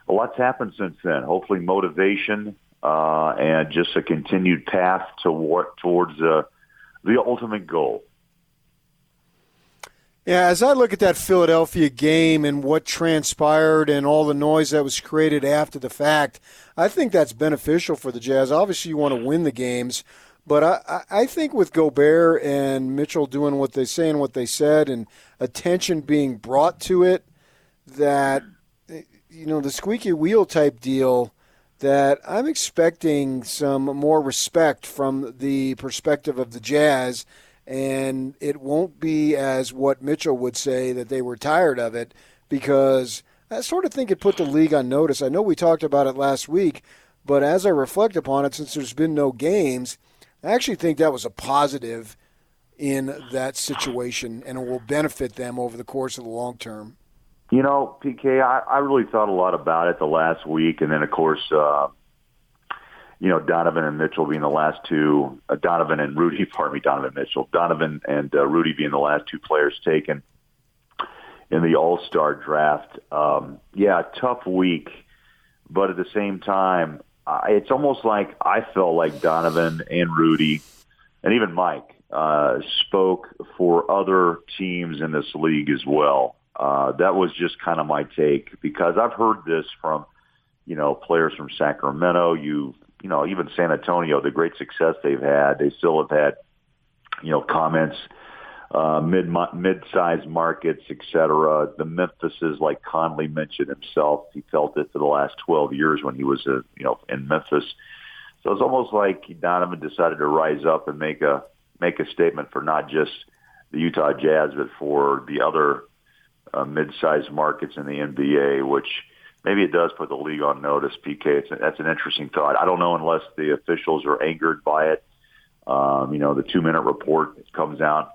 a lot's happened since then. Hopefully, motivation uh, and just a continued path toward towards uh, the ultimate goal. Yeah, as I look at that Philadelphia game and what transpired and all the noise that was created after the fact, I think that's beneficial for the Jazz. Obviously, you want to win the games, but I, I think with Gobert and Mitchell doing what they say and what they said, and attention being brought to it, that eh, you know the squeaky wheel type deal. That I'm expecting some more respect from the perspective of the Jazz and it won't be as what Mitchell would say that they were tired of it because I sort of think it put the league on notice. I know we talked about it last week, but as I reflect upon it, since there's been no games, I actually think that was a positive in that situation and it will benefit them over the course of the long term. You know, PK, I, I really thought a lot about it the last week, and then of course, uh, you know, Donovan and Mitchell being the last two, uh, Donovan and Rudy, (laughs) pardon me, Donovan Mitchell, Donovan and uh, Rudy being the last two players taken in the All Star draft. Um, yeah, tough week, but at the same time, I, it's almost like I felt like Donovan and Rudy, and even Mike, uh, spoke for other teams in this league as well. Uh, that was just kind of my take because I've heard this from, you know, players from Sacramento. You, you know, even San Antonio, the great success they've had. They still have had, you know, comments, uh, mid mid-sized markets, et cetera. The Memphises, like Conley mentioned himself, he felt it for the last 12 years when he was, uh, you know, in Memphis. So it's almost like Donovan decided to rise up and make a make a statement for not just the Utah Jazz, but for the other uh, mid-sized markets in the NBA, which maybe it does put the league on notice. PK, it's that's an interesting thought. I don't know unless the officials are angered by it. Um, you know, the two-minute report comes out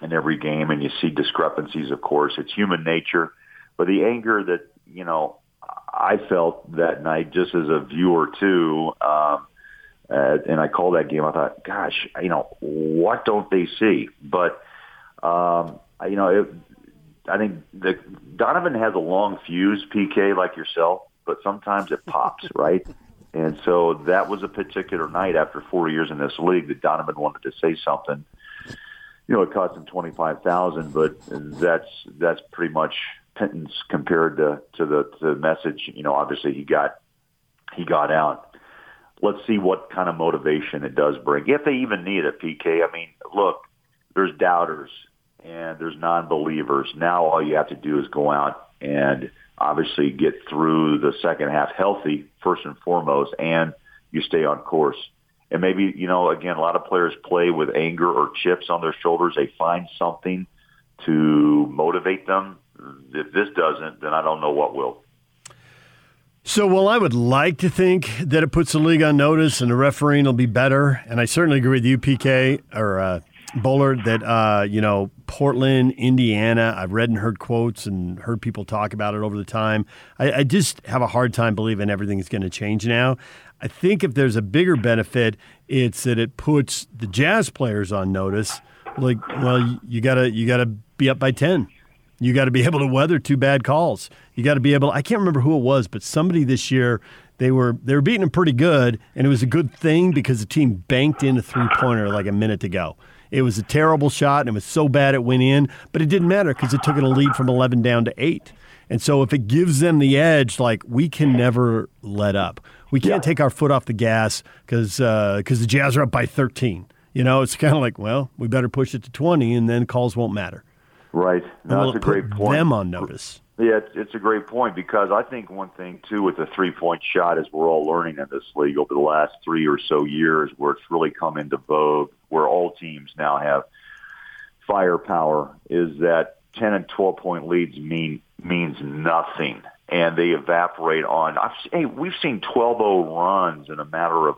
in every game, and you see discrepancies. Of course, it's human nature, but the anger that you know I felt that night, just as a viewer too. Um, uh, and I called that game. I thought, gosh, you know, what don't they see? But um, you know, it, I think the Donovan has a long fuse, PK, like yourself, but sometimes it pops, (laughs) right? And so that was a particular night after 40 years in this league that Donovan wanted to say something. You know, it cost him 25,000, but that's that's pretty much pittance compared to to the to the message. You know, obviously he got he got out. Let's see what kind of motivation it does bring, if they even need it. PK, I mean, look, there's doubters and there's non-believers. Now all you have to do is go out and obviously get through the second half healthy first and foremost, and you stay on course. and maybe you know again a lot of players play with anger or chips on their shoulders. They find something to motivate them. If this doesn't, then I don't know what will. So, well, I would like to think that it puts the league on notice and the refereeing will be better. And I certainly agree with you, PK or uh, Bullard, that, uh, you know, Portland, Indiana, I've read and heard quotes and heard people talk about it over the time. I, I just have a hard time believing everything's going to change now. I think if there's a bigger benefit, it's that it puts the Jazz players on notice. Like, well, you gotta you gotta be up by ten. You got to be (laughs) able to weather two bad calls. You got to be able. I can't remember who it was, but somebody this year they were they were beating them pretty good, and it was a good thing because the team banked in a three pointer like a minute to go. It was a terrible shot, and it was so bad it went in, but it didn't matter because it took it a lead from eleven down to eight. And so if it gives them the edge, like we can never let up. We can't yeah. take our foot off the gas because because uh, the Jazz are up by thirteen. You know, it's kind of like, well, we better push it to twenty, and then calls won't matter. Right. No, that's a great point. Them on notice. Yeah, it's, it's a great point because I think one thing too with the three point shot is we're all learning in this league over the last three or so years where it's really come into vogue, where all teams now have firepower. Is that ten and twelve point leads mean means nothing, and they evaporate on. I've, hey, we've seen 12-0 runs in a matter of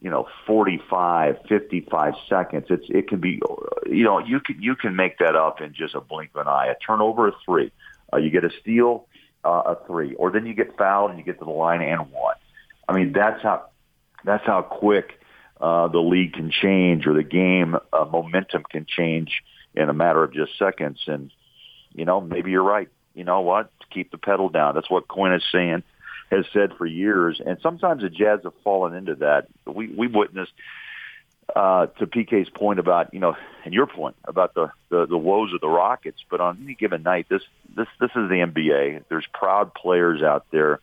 you know 45 55 seconds it's it can be you know you can you can make that up in just a blink of an eye a turnover a three uh, you get a steal uh, a three or then you get fouled and you get to the line and one. I mean that's how that's how quick uh, the league can change or the game uh, momentum can change in a matter of just seconds. And you know maybe you're right. You know what? Keep the pedal down. That's what Quin is saying has said for years, and sometimes the Jazz have fallen into that. We we witnessed uh, to PK's point about you know, and your point about the, the the woes of the Rockets, but on any given night, this this this is the NBA. There's proud players out there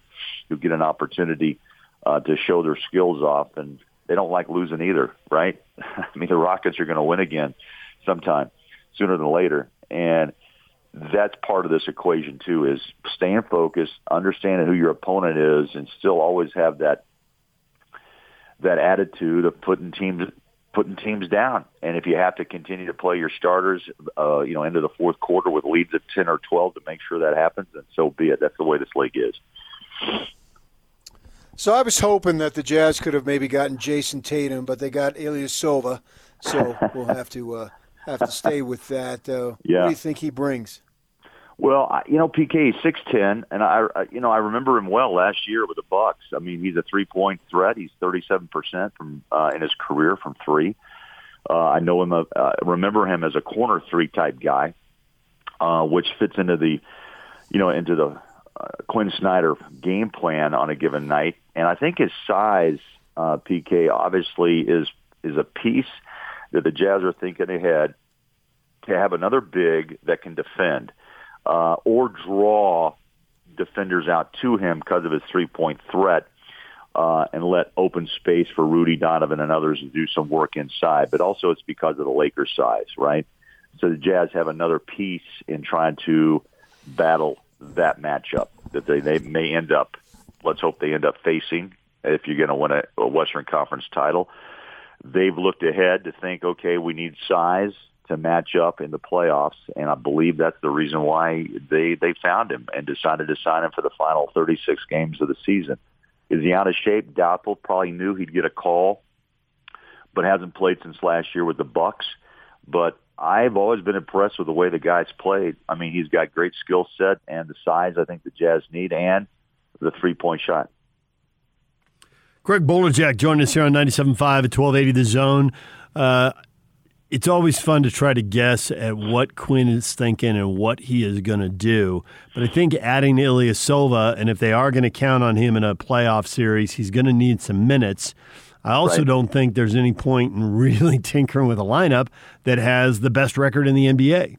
who get an opportunity uh, to show their skills off, and they don't like losing either, right? (laughs) I mean, the Rockets are going to win again sometime sooner than later, and that's part of this equation too is staying focused, understanding who your opponent is, and still always have that that attitude of putting teams putting teams down. And if you have to continue to play your starters, uh, you know, into the fourth quarter with leads of ten or twelve to make sure that happens, then so be it. That's the way this league is. So I was hoping that the Jazz could have maybe gotten Jayson Tatum, but they got Ilyasova. So we'll have to uh, have to stay with that. Uh, yeah. (laughs) What do you think he brings? Well, you know, PK is six ten, and I, you know, I remember him well last year with the Bucks. I mean, he's a three point threat. He's thirty seven percent from uh, in his career from three. Uh, I know him. Uh, remember him as a corner three type guy, uh, which fits into the, you know, into the uh, Quin Snyder game plan on a given night. And I think his size, uh, PK, obviously is is a piece that the Jazz are thinking ahead to have another big that can defend uh, or draw defenders out to him because of his three-point threat uh, and let open space for Rudy Donovan and others to do some work inside. But also it's because of the Lakers' size, right? So the Jazz have another piece in trying to battle that matchup that they, they may end up, let's hope they end up facing if you're going to win a, a Western Conference title they've looked ahead to think, okay, we need size to match up in the playoffs, and I believe that's the reason why they they found him and decided to sign him for the final 36 games of the season. Is he out of shape? Doubtful. Probably knew he'd get a call, but hasn't played since last year with the Bucks. But I've always been impressed with the way the guy's played. I mean, he's got great skill set and the size I think the Jazz need, and the three point shot. Craig Bolerjack joined us here on 97.5 at 1280 The Zone. Uh, it's always fun to try to guess at what Quin is thinking and what he is going to do. But I think adding Ilya Ilyasova, and if they are going to count on him in a playoff series, he's going to need some minutes. I also right. don't think there's any point in (laughs) really tinkering with a lineup that has the best record in the NBA.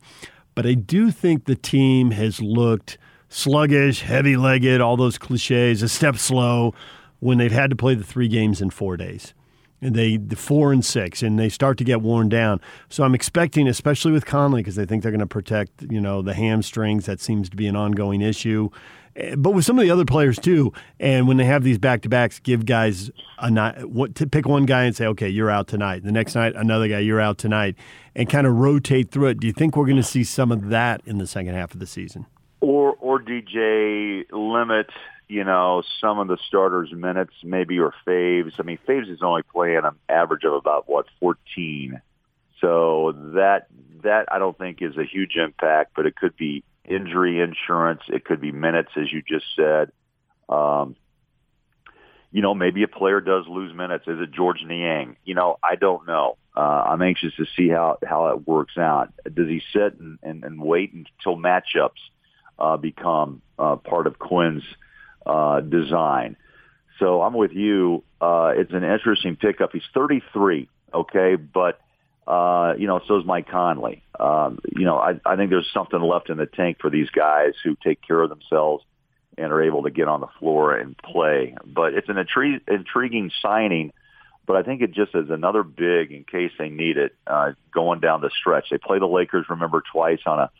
But I do think the team has looked sluggish, heavy legged, all those cliches, a step slow when they've had to play the three games in four days. They the four and six, and they start to get worn down. So I'm expecting, especially with Conley, because they think they're going to protect, you know, the hamstrings. That seems to be an ongoing issue, Eh, But with some of the other players too, and when they have these back to backs, give guys a night. What to pick one guy and say, okay, you're out tonight. The next night, another guy, you're out tonight, and kind of rotate through it. Do you think we're going to see some of that in the second half of the season? or or DJ limit, you know, some of the starters' minutes, maybe or Faves. I mean, Faves is only playing an average of about what fourteen, so that that I don't think is a huge impact, but it could be injury insurance, it could be minutes, as you just said. Um, you know, maybe a player does lose minutes. Is it Georges Niang? You know, I don't know. Uh, I'm anxious to see how how it works out. Does he sit and, and, and wait until matchups uh, become uh, part of Quin's uh, design? So I'm with you. Uh, it's an interesting pickup. He's 33, okay, but uh, you know, so is Mike Conley. Um, you know, I, I think there's something left in the tank for these guys who take care of themselves and are able to get on the floor and play. But it's an intri- intriguing signing. But I think it just is another big in case they need it uh, going down the stretch. They play the Lakers, remember, twice on a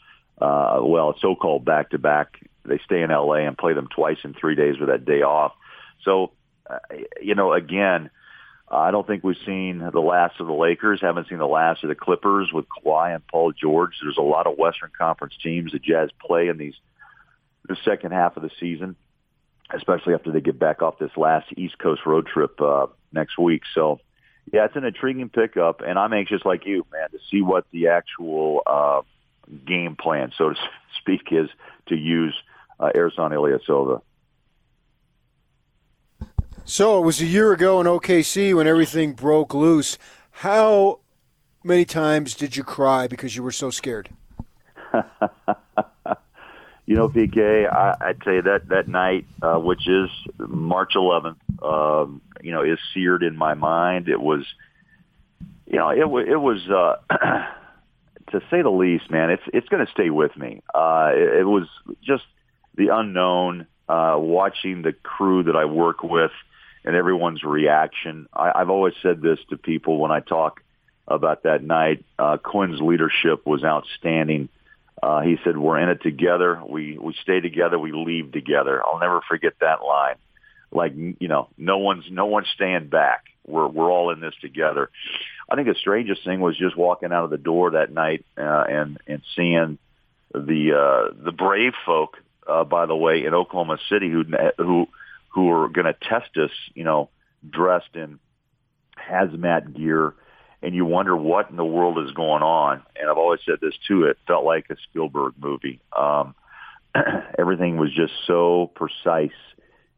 uh, well, a so-called back-to-back. They stay in LA and play them twice in three days with that day off. So, uh, you know, again, I don't think we've seen the last of the Lakers. Haven't seen the last of the Clippers with Kawhi and Paul George. There's a lot of Western Conference teams the Jazz play in these the second half of the season, especially after they get back off this last East Coast road trip uh, next week. So, yeah, it's an intriguing pickup, and I'm anxious like you, man, to see what the actual uh, game plan, so to (laughs) speak, is to use uh, Ersan Ilyasova. So it was a year ago in OKC when everything broke loose. How many times did you cry because you were so scared? (laughs) you know, PK, I, I tell you that that night, uh, which is March 11th, um, you know, is seared in my mind. It was, you know, it wa- it was uh, (clears throat) to say the least, man. It's it's going to stay with me. Uh, it, it was just the unknown, uh, watching the crew that I work with and everyone's reaction. I, I've always said this to people when I talk about that night. Uh, Quin's leadership was outstanding. Uh, he said, "We're in it together. We we stay together. We leave together." I'll never forget that line. Like you know, no one's no one's staying back. We're we're all in this together. I think the strangest thing was just walking out of the door that night uh, and and seeing the uh, the brave folk. Uh, by the way, in Oklahoma City, who who who are going to test us, you know, dressed in hazmat gear, and you wonder what in the world is going on. And I've always said this too: it felt like a Spielberg movie. Um, (clears throat) everything was just so precise,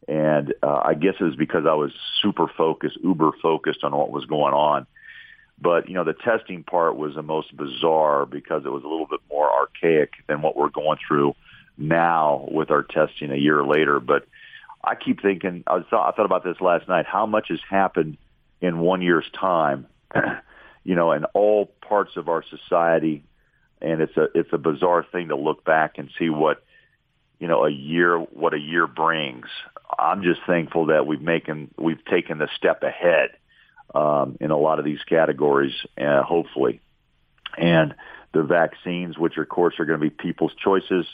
and uh, I guess it was because I was super focused, uber focused on what was going on. But you know, the testing part was the most bizarre because it was a little bit more archaic than what we're going through now with our testing a year later. But I keep thinking, I, was, I thought about this last night, how much has happened in one year's time, (clears throat) you know, in all parts of our society. And it's a, it's a bizarre thing to look back and see what, you know, a year, what a year brings. I'm just thankful that we've making, we've taken the step ahead, um, in a lot of these categories, uh, hopefully. And the vaccines, which of course are going to be people's choices,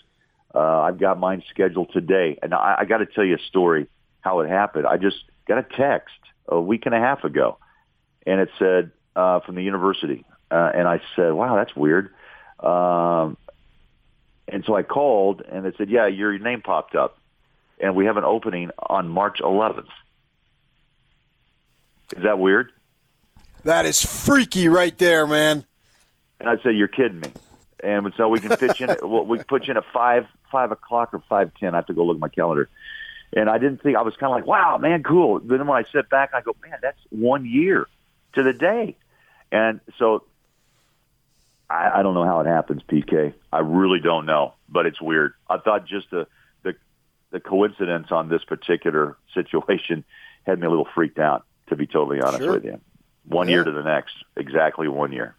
uh, I've got mine scheduled today, and I, I got to tell you a story how it happened. I just got a text a week and a half ago, and it said uh, from the university, uh, and I said, "Wow, that's weird." Um, and so I called, and they said, "Yeah, your name popped up, and we have an opening on March 11th." Is that weird? That is freaky right there, man. And I said, "You're kidding me." And so we can pitch in. (laughs) we put you in at five five o'clock or five ten. I have to go look at my calendar. And I didn't think I was kind of like, wow, man, cool. Then when I sit back, I go, man, that's one year to the day. And so I, I don't know how it happens, PK. I really don't know, but it's weird. I thought just the the the coincidence on this particular (laughs) situation had me a little freaked out. To be totally honest Sure. with you, one Yeah. year to the next, exactly one year.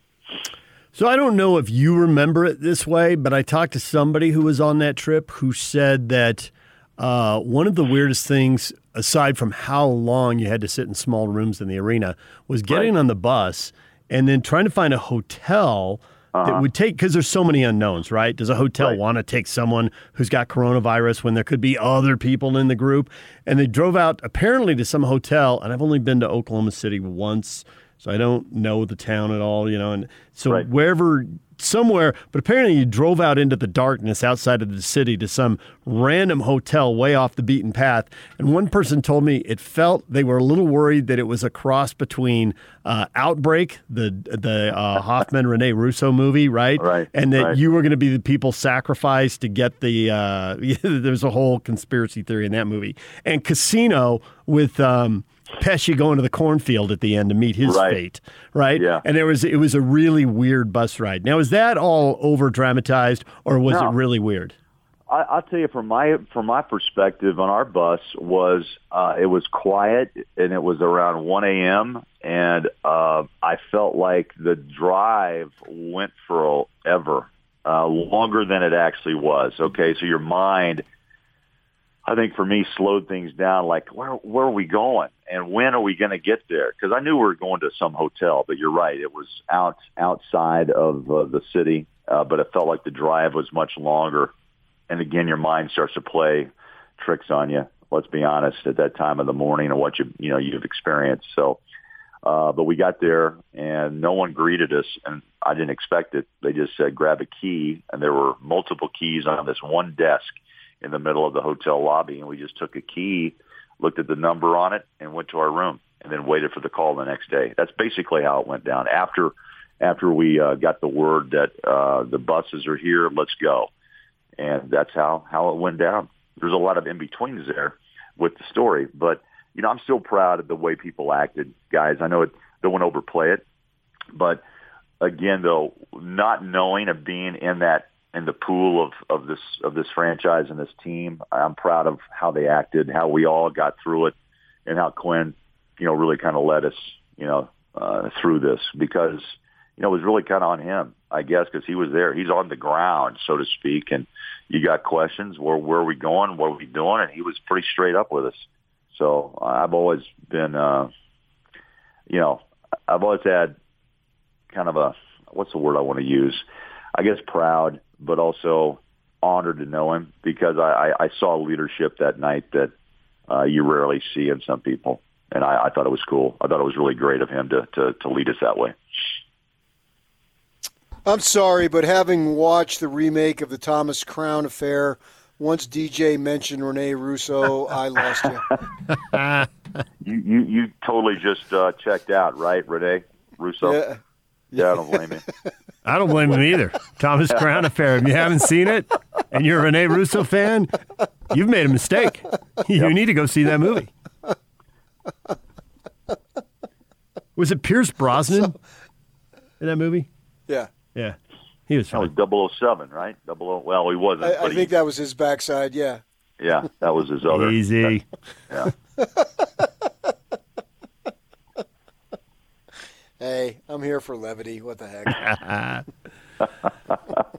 So I don't know if you remember it this way, but I talked to somebody who was on that trip who said that uh, one of the weirdest things, aside from how long you had to sit in small rooms in the arena, was getting on the bus and then trying to find a hotel that Uh-huh. would take because there's so many unknowns, right? Does a hotel want to take someone who's got coronavirus when there could be other people in the group? And they drove out apparently to some hotel, and I've only been to Oklahoma City once, so I don't know the town at all, you know. And so wherever somewhere, but apparently you drove out into the darkness outside of the city to some random hotel way off the beaten path. And one person told me it felt they were a little worried that it was a cross between uh, Outbreak, the the uh, (laughs) Hoffman Rene Russo movie, right? Right, And that right. you were going to be the people sacrificed to get the. Uh, (laughs) there's a whole conspiracy theory in that movie. And Casino with. Um, Pesci going to the cornfield at the end to meet his Right. fate, right? Yeah. And there was it was a really weird bus ride. Now, is that all over dramatized, or was No. it really weird? I, I'll tell you from my from my perspective on our bus was uh, it was quiet and it was around 1 a.m. and uh, I felt like the drive went forever, uh, longer than it actually was. Okay, so your mind, I think for me, slowed things down. Like where where are we going and when are we going to get there? Because I knew we were going to some hotel, but you're right, it was out outside of uh, the city, uh, but it felt like the drive was much longer and again, your mind starts to play tricks on you. Let's be honest, at that time of the morning and what you you know you've experienced. So, uh, but we got there and no one greeted us, and I didn't expect it. They just said grab a key, and there were multiple keys on this one desk in the middle of the hotel lobby, and we just took a key, looked at the number on it, and went to our room, and then waited for the call the next day. That's basically how it went down. After after we uh, got the word that uh, the buses are here, let's go and that's how how it went down. There's a lot of in betweens there with the story, but you know I'm still proud of the way people acted, guys. I know it don't want to overplay it, but again though, not knowing of being in that in the pool of of this of this franchise and this team, I'm proud of how they acted, how we all got through it, and how Quin, you know, really kind of led us, you know, uh, through this because you know it was really kind of on him. I guess, because he was there. He's on the ground, so to speak, and you got questions. Where where are we going? What are we doing? And he was pretty straight up with us. So uh, I've always been, uh, you know, I've always had kind of a what's the word I want to use? I guess proud, but also honored to know him because I, I, I saw leadership that night that uh, you rarely see in some people, and I, I thought it was cool. I thought it was really great of him to to, to lead us that way. I'm sorry, but having watched the remake of the Thomas Crown affair, once DJ mentioned Rene Russo, I lost you. (laughs) You you, you totally just uh, checked out, right, Rene Russo? Yeah. Yeah, I don't blame you. (laughs) I don't blame him either. (laughs) Thomas Crown Affair. If you haven't seen it and you're a Rene Russo fan, you've made a mistake. You need to go see that movie. Was it Pierce Brosnan in that movie? Yeah. Yeah. He was That was 007, right? Double O. Well, he wasn't. I, I but he- think that was his backside, yeah. yeah, that was his other. Easy. Yeah. (laughs) Hey, I'm here for levity. What the heck? (laughs) (laughs)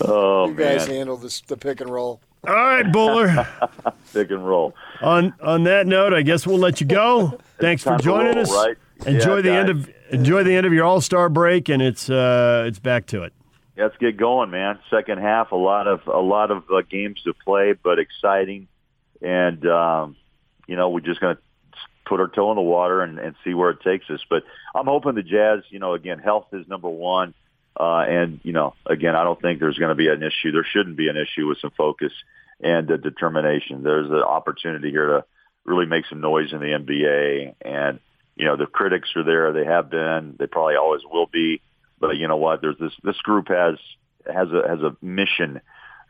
oh you guys man, handle this the pick and roll. All right, Bowler. (laughs) pick and roll. On on that note, I guess we'll let you go. Thanks for joining roll, us. right? Enjoy Yeah, the end of enjoy the end of your All Star break, and it's uh it's back to it. Let's get going, man. Second half, a lot of a lot of uh, games to play, but exciting, and um, you know we're just going to put our toe in the water and, and see where it takes us. But I'm hoping the Jazz, you know, again, health is number one, uh, and you know, again, I don't think there's going to be an issue. There shouldn't be an issue with some focus and uh, determination. There's an opportunity here to really make some noise in the NBA, and you know, the critics are there. They have been. They probably always will be. But you know what? There's this. This group has has a has a mission,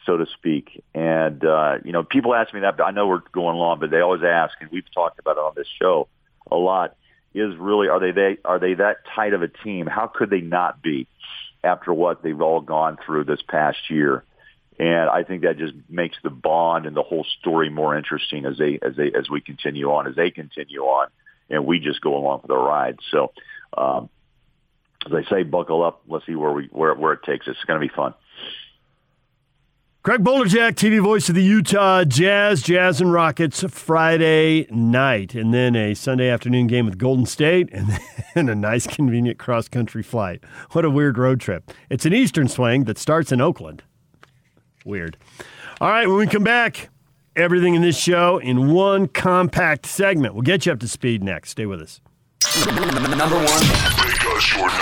so to speak. And uh, you know, people ask me that. I know we're going long, but they always ask, and we've talked about it on this show a lot. Is really are they they are they that tight of a team? How could they not be after what they've all gone through this past year? And I think that just makes the bond and the whole story more interesting as they as they as we continue on, as they continue on, and we just go along for the ride. So, um, as I say, buckle up. Let's see where we where where it takes us. It's going to be fun. Craig Bolerjack, TV voice of the Utah Jazz, Jazz and Rockets Friday night, and then a Sunday afternoon game with Golden State, and (laughs) then a nice, convenient cross country flight. What a weird road trip. It's an Eastern swing that starts in Oakland. Weird. All right, when we come back, everything in this show in one compact segment. We'll get you up to speed next. Stay with us. Number one.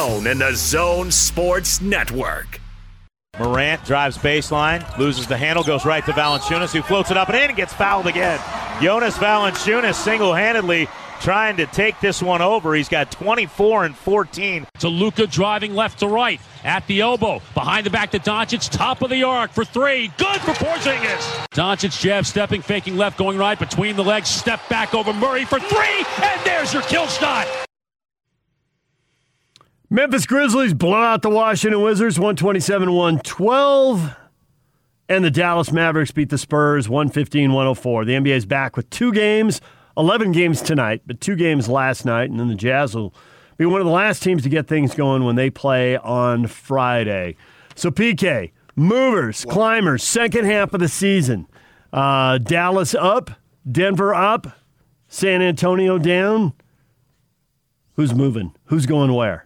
and the Zone Sports Network. Morant drives baseline, loses the handle, goes right to Valanciunas, who floats it up and in and gets fouled again. Jonas Valanciunas single-handedly trying to take this one over. He's got 24 and 14. To Luka driving left to right at the elbow, behind the back to Doncic, top of the arc for three. Good for Porzingis. Doncic jab stepping, faking left, going right between the legs, step back over Murray for three, and there's your kill shot. Memphis Grizzlies blow out the Washington Wizards 127 112. And the Dallas Mavericks beat the Spurs 115 104. The NBA is back with two games, 11 games tonight, but two games last night. And then the Jazz will be one of the last teams to get things going when they play on Friday. So, PK, movers, climbers, second half of the season. Uh, Dallas up, Denver up, San Antonio down. Who's moving? Who's going where?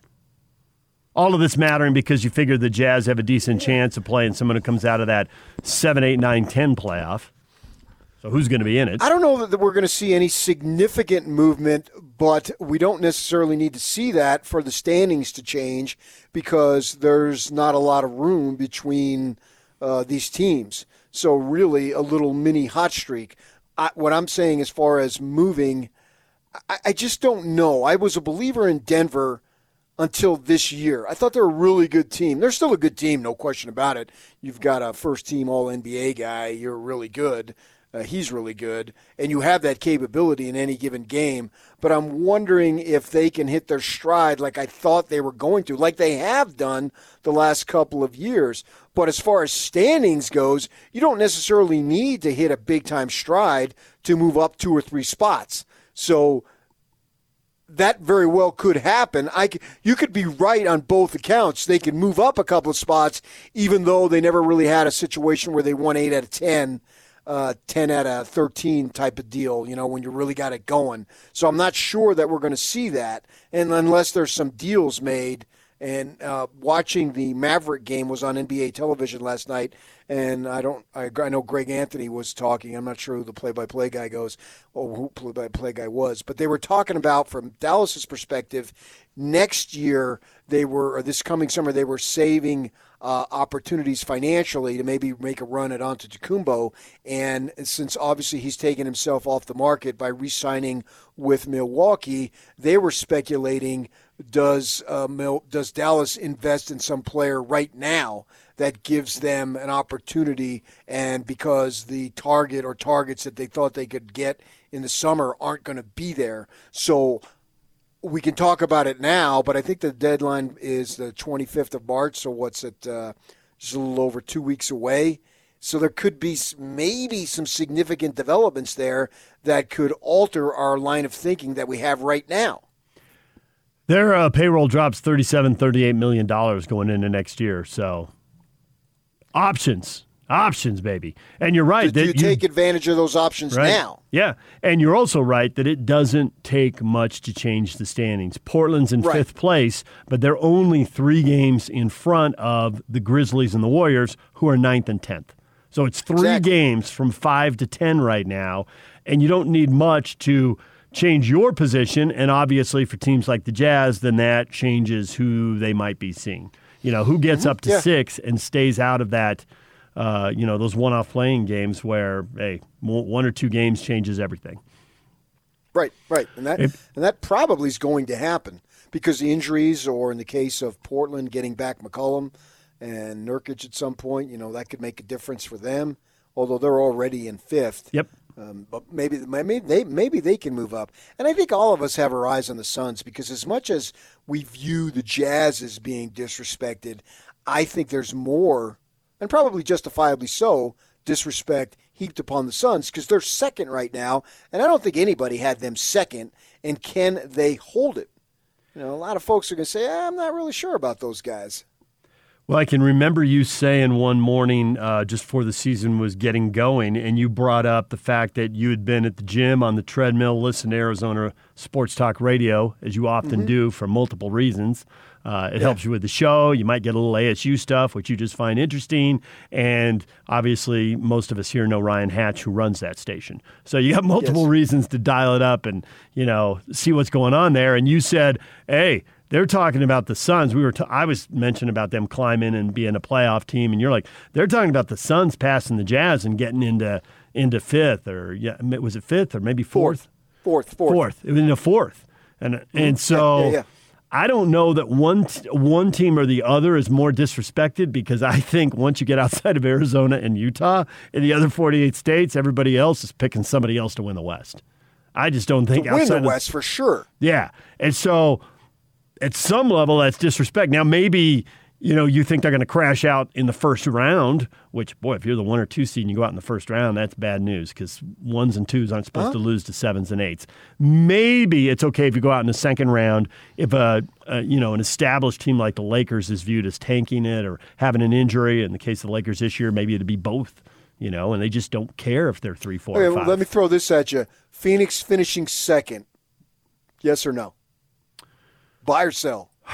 All of this mattering because you figure the Jazz have a decent chance of playing someone who comes out of that 7, 8, 9, 10 playoff. So who's going to be in it? I don't know that we're going to see any significant movement, but we don't necessarily need to see that for the standings to change because there's not a lot of room between uh, these teams. So really, a little mini hot streak. I, what I'm saying as far as moving, I, I just don't know. I was a believer in Denver until this year. I thought they're a really good team. They're still a good team, no question about it. You've got a first team All NBA guy. You're really good. Uh, he's really good, and you have that capability in any given game. But I'm wondering if they can hit their stride like I thought they were going to, like they have done the last couple of years. But as far as standings goes, you don't necessarily need to hit a big time stride to move up two or three spots. So that very well could happen. I you could be right on both accounts. They could move up a couple of spots, even though they never really had a situation where they won eight out of ten, uh, ten out of thirteen type of deal. You know, when you really got it going. So I'm not sure that we're going to see that, and unless there's some deals made. And uh, watching the Maverick game was on NBA television last night, and I don't. I, I know Greg Anthony was talking. I'm not sure who the play-by-play guy goes, or who play-by-play guy was, but they were talking about from Dallas's perspective. Next year, they were, or this coming summer, they were saving uh, opportunities financially to maybe make a run at Antetokounmpo. And since obviously he's taken himself off the market by re-signing with Milwaukee, they were speculating does uh, Mil- does Dallas invest in some player right now that gives them an opportunity and because the target or targets that they thought they could get in the summer aren't going to be there. So we can talk about it now, but I think the deadline is the 25th of March. So what's it? Uh, just a little over two weeks away. So there could be maybe some significant developments there that could alter our line of thinking that we have right now. Their uh, payroll drops 37, 38 million dollars going into next year. So options, options, baby. And you're right. Do you that take advantage of those options right? now? Yeah, and you're also right that it doesn't take much to change the standings. Portland's in Right. fifth place, but they're only three games in front of the Grizzlies and the Warriors, who are ninth and tenth. So it's three Exactly. games from five to ten right now, and you don't need much to change your position. And obviously, for teams like the Jazz, then that changes who they might be seeing. You know, who gets up to Yeah. six and stays out of that. Uh, you know, those one-off playing games where hey, one or two games changes everything. Right, right, and that It- and that probably is going to happen because the injuries, or in the case of Portland, getting back McCollum, and Nurkic at some point. You know that could make a difference for them, although they're already in fifth. Yep. Um, but maybe maybe they maybe they can move up. And I think all of us have our eyes on the Suns because as much as we view the Jazz as being disrespected, I think there's more, and probably justifiably so, disrespect heaped upon the Suns because they're second right now, and I don't think anybody had them second. And can they hold it? You know, a lot of folks are going to say, eh, "I'm not really sure about those guys." Well, I can remember you saying one morning uh, just before the season was getting going, and you brought up the fact that you had been at the gym on the treadmill, listening to Arizona Sports Talk Radio, as you often Mm-hmm. do for multiple reasons. Uh, it Yeah. helps you with the show. You might get a little ASU stuff, which you just find interesting. And obviously, most of us here know Ryan Hatch, who runs that station. So you got (laughs) multiple Yes. reasons to dial it up and you know see what's going on there. And you said, "Hey, they're talking about the Suns. We were. T- I was mentioning about them climbing and being a playoff team, and you're like, they're talking about the Suns passing the Jazz and getting into into fifth or yeah, was it fifth or maybe fourth? Fourth, fourth, Fourth. It was into fourth, and mm-hmm. and so. Yeah, yeah. I don't know that one t- one team or the other is more disrespected because I think once you get outside of Arizona and Utah in the other 48 states, everybody else is picking somebody else to win the West. I just don't think to win outside the of- West for sure. yeah. And so at some level, that's disrespect. Now, maybe, you know, you think they're going to crash out in the first round, which, boy, if you're the one or two seed and you go out in the first round, that's bad news because ones and twos aren't supposed Huh? to lose to sevens and eights. Maybe it's okay if you go out in the second round if a, a, you know, an established team like the Lakers is viewed as tanking it or having an injury. In the case of the Lakers this year, maybe it'd be both, you know, and they just don't care if they're three, four, Okay, five. let me throw this at you. Phoenix finishing second. Yes or no? Buy or sell? (sighs)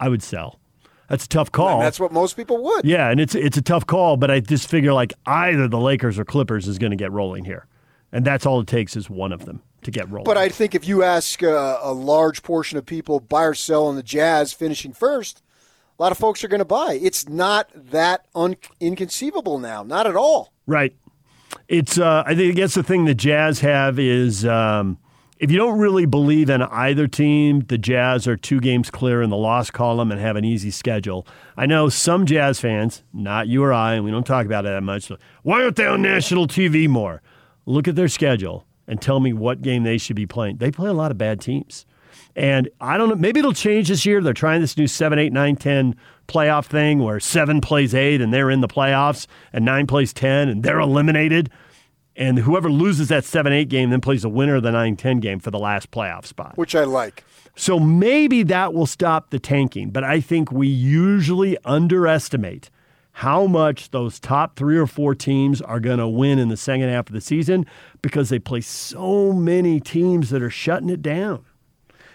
I would sell. That's a tough call. And that's what most people would. Yeah, and it's it's a tough call, but I just figure like either the Lakers or Clippers is going to get rolling here, and that's all it takes is one of them to get rolling. But I think if you ask uh, a large portion of people buy or sell on the Jazz finishing first, a lot of folks are going to buy. It's not that un- inconceivable now. Not at all. right, it's uh, I think I guess the thing the Jazz have is um, if you don't really believe in either team, the Jazz are two games clear in the loss column and have an easy schedule. I know some Jazz fans, not you or I, and we don't talk about it that much. Why aren't they on national TV more? Look at their schedule and tell me what game they should be playing. They play a lot of bad teams. And I don't know, maybe it'll change this year. They're trying this new 7, 8, 9, 10 playoff thing where 7 plays 8 and they're in the playoffs and 9 plays 10 and they're eliminated. And whoever loses that 7 8 game then plays the winner of the 9 10 game for the last playoff spot. Which I like. So maybe that will stop the tanking. But I think we usually underestimate how much those top three or four teams are going to win in the second half of the season because they play so many teams that are shutting it down.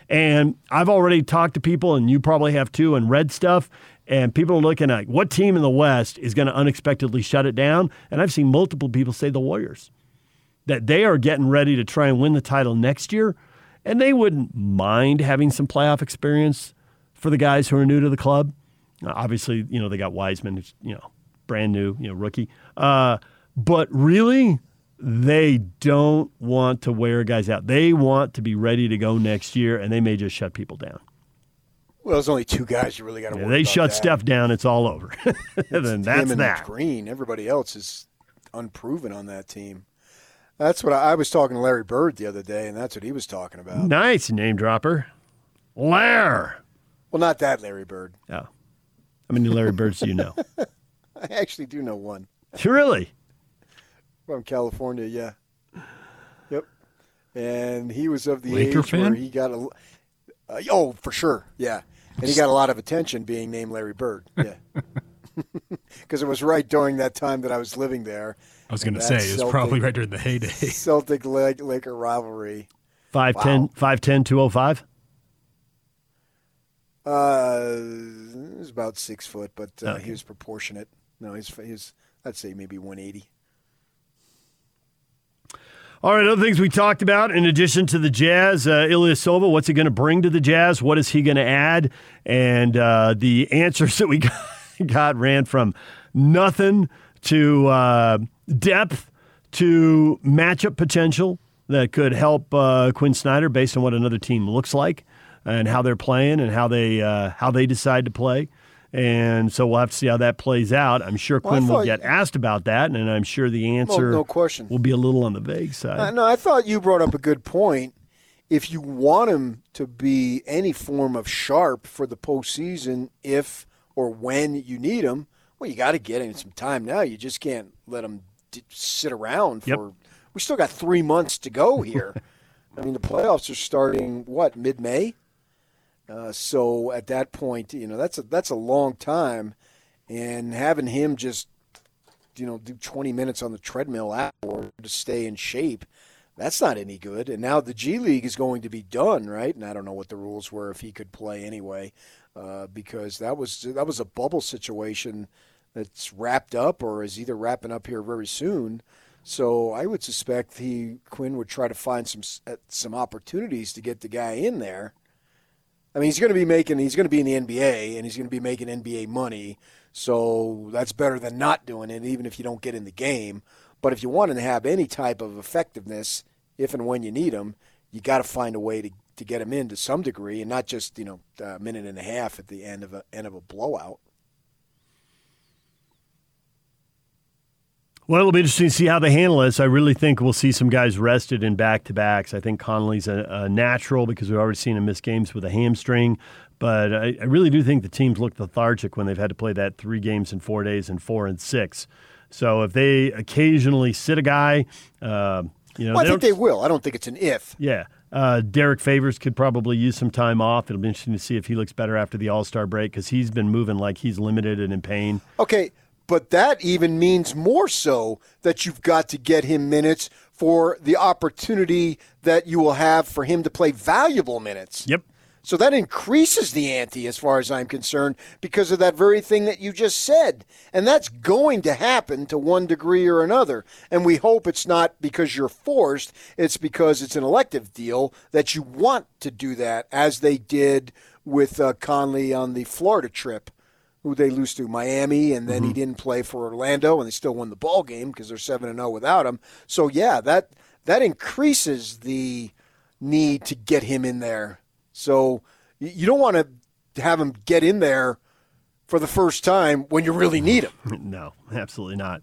And I've already talked to people, and you probably have too, and read stuff. And people are looking at what team in the West is going to unexpectedly shut it down. And I've seen multiple people say the Warriors, that they are getting ready to try and win the title next year. And they wouldn't mind having some playoff experience for the guys who are new to the club. Obviously, you know, they got Wiseman, who's, you know, brand new, you know, rookie. Uh, but really, they don't want to wear guys out. They want to be ready to go next year, and they may just shut people down. Well, there's only two guys you really got to Yeah, they shut that. Steph down, it's all over. (laughs) then that's that. Green. Everybody else is unproven on that team. That's what I, I was talking to Larry Bird the other day, and that's what he was talking about. Nice name dropper. Lair. Well, not that Larry Bird. Oh. How many Larry Birds do you know? (laughs) I actually do know one (laughs) really? from California. Yeah. Yep. And he was of the Laker age where he got a. Uh, oh, for sure. Yeah. And he got a lot of attention being named Larry Bird. Yeah. (laughs) Because it was right during that time that I was living there. I was going to say that it was probably right during the heyday. Celtic Lake, Laker rivalry. 5'10, 5'10, 205? Uh, he was about six foot, but uh, Okay. he was proportionate. No, he's he's I'd say maybe one eighty. All right, other things we talked about in addition to the Jazz, uh, Ilyasova, what's he going to bring to the Jazz? What is he going to add? And uh, the answers (laughs) that we got, got ran from nothing to uh, depth to matchup potential that could help uh, Quin Snyder based on what another team looks like. and how they're playing and how they uh, how they decide to play. And so we'll have to see how that plays out. I'm sure Well, Quin will get asked about that, and I'm sure the answer no question. will be a little on the vague side. Uh, no, I thought you brought up a good point. If you want him to be any form of sharp for the postseason, if or when you need him, well, you got to get him some time now. You just can't let him d- sit around for. Yep. We still got three months to go here. (laughs) I mean, the playoffs are starting what mid May. Uh, so at that point, you know that's a that's a long time, and having him just you know do 20 minutes on the treadmill afterward to stay in shape that's not any good. And now the g league is going to be done right? And i don't know what the rules were if he could play anyway uh, because that was that was a bubble situation that's wrapped up or is either wrapping up here very soon. So i would suspect he Quin would try to find some uh, some opportunities to get the guy in there I mean, he's going to be making, he's going to be in the NBA and he's going to be making NBA money. So that's better than not doing it, even if you don't get in the game. But if you want to have any type of effectiveness, if and when you need him, you got to find a way to, to get him in to some degree and not just, you know, a minute and a half at the end of a, end of a blowout. Well, it'll be interesting to see how they handle this. I really think we'll see some guys rested in back to backs. I think Conley's a, a natural because we've already seen him miss games with a hamstring. But I, I really do think the teams look lethargic when they've had to play that three games in four days and four and six. So if they occasionally sit a guy, uh, you know, well, I they think they will. I don't think it's an if. yeah. Uh, Derrick Favors could probably use some time off. It'll be interesting to see if he looks better after the All Star break because he's been moving like he's limited and in pain. Okay, but that even means more so that you've got to get him minutes for the opportunity that you will have for him to play valuable minutes. Yep. So that increases the ante as far as I'm concerned because of that very thing that you just said. And that's going to happen to one degree or another. And we hope it's not because you're forced, it's because it's an elective deal that you want to do that, as they did with uh, Conley on the Florida trip who they lose to Miami, and then he mm-hmm. didn't play for Orlando, and they still won the ball game because they're seven and zero without him. So yeah, that that increases the need to get him in there. So you don't want to have him get in there for the first time when you really need him. (laughs) no, absolutely not.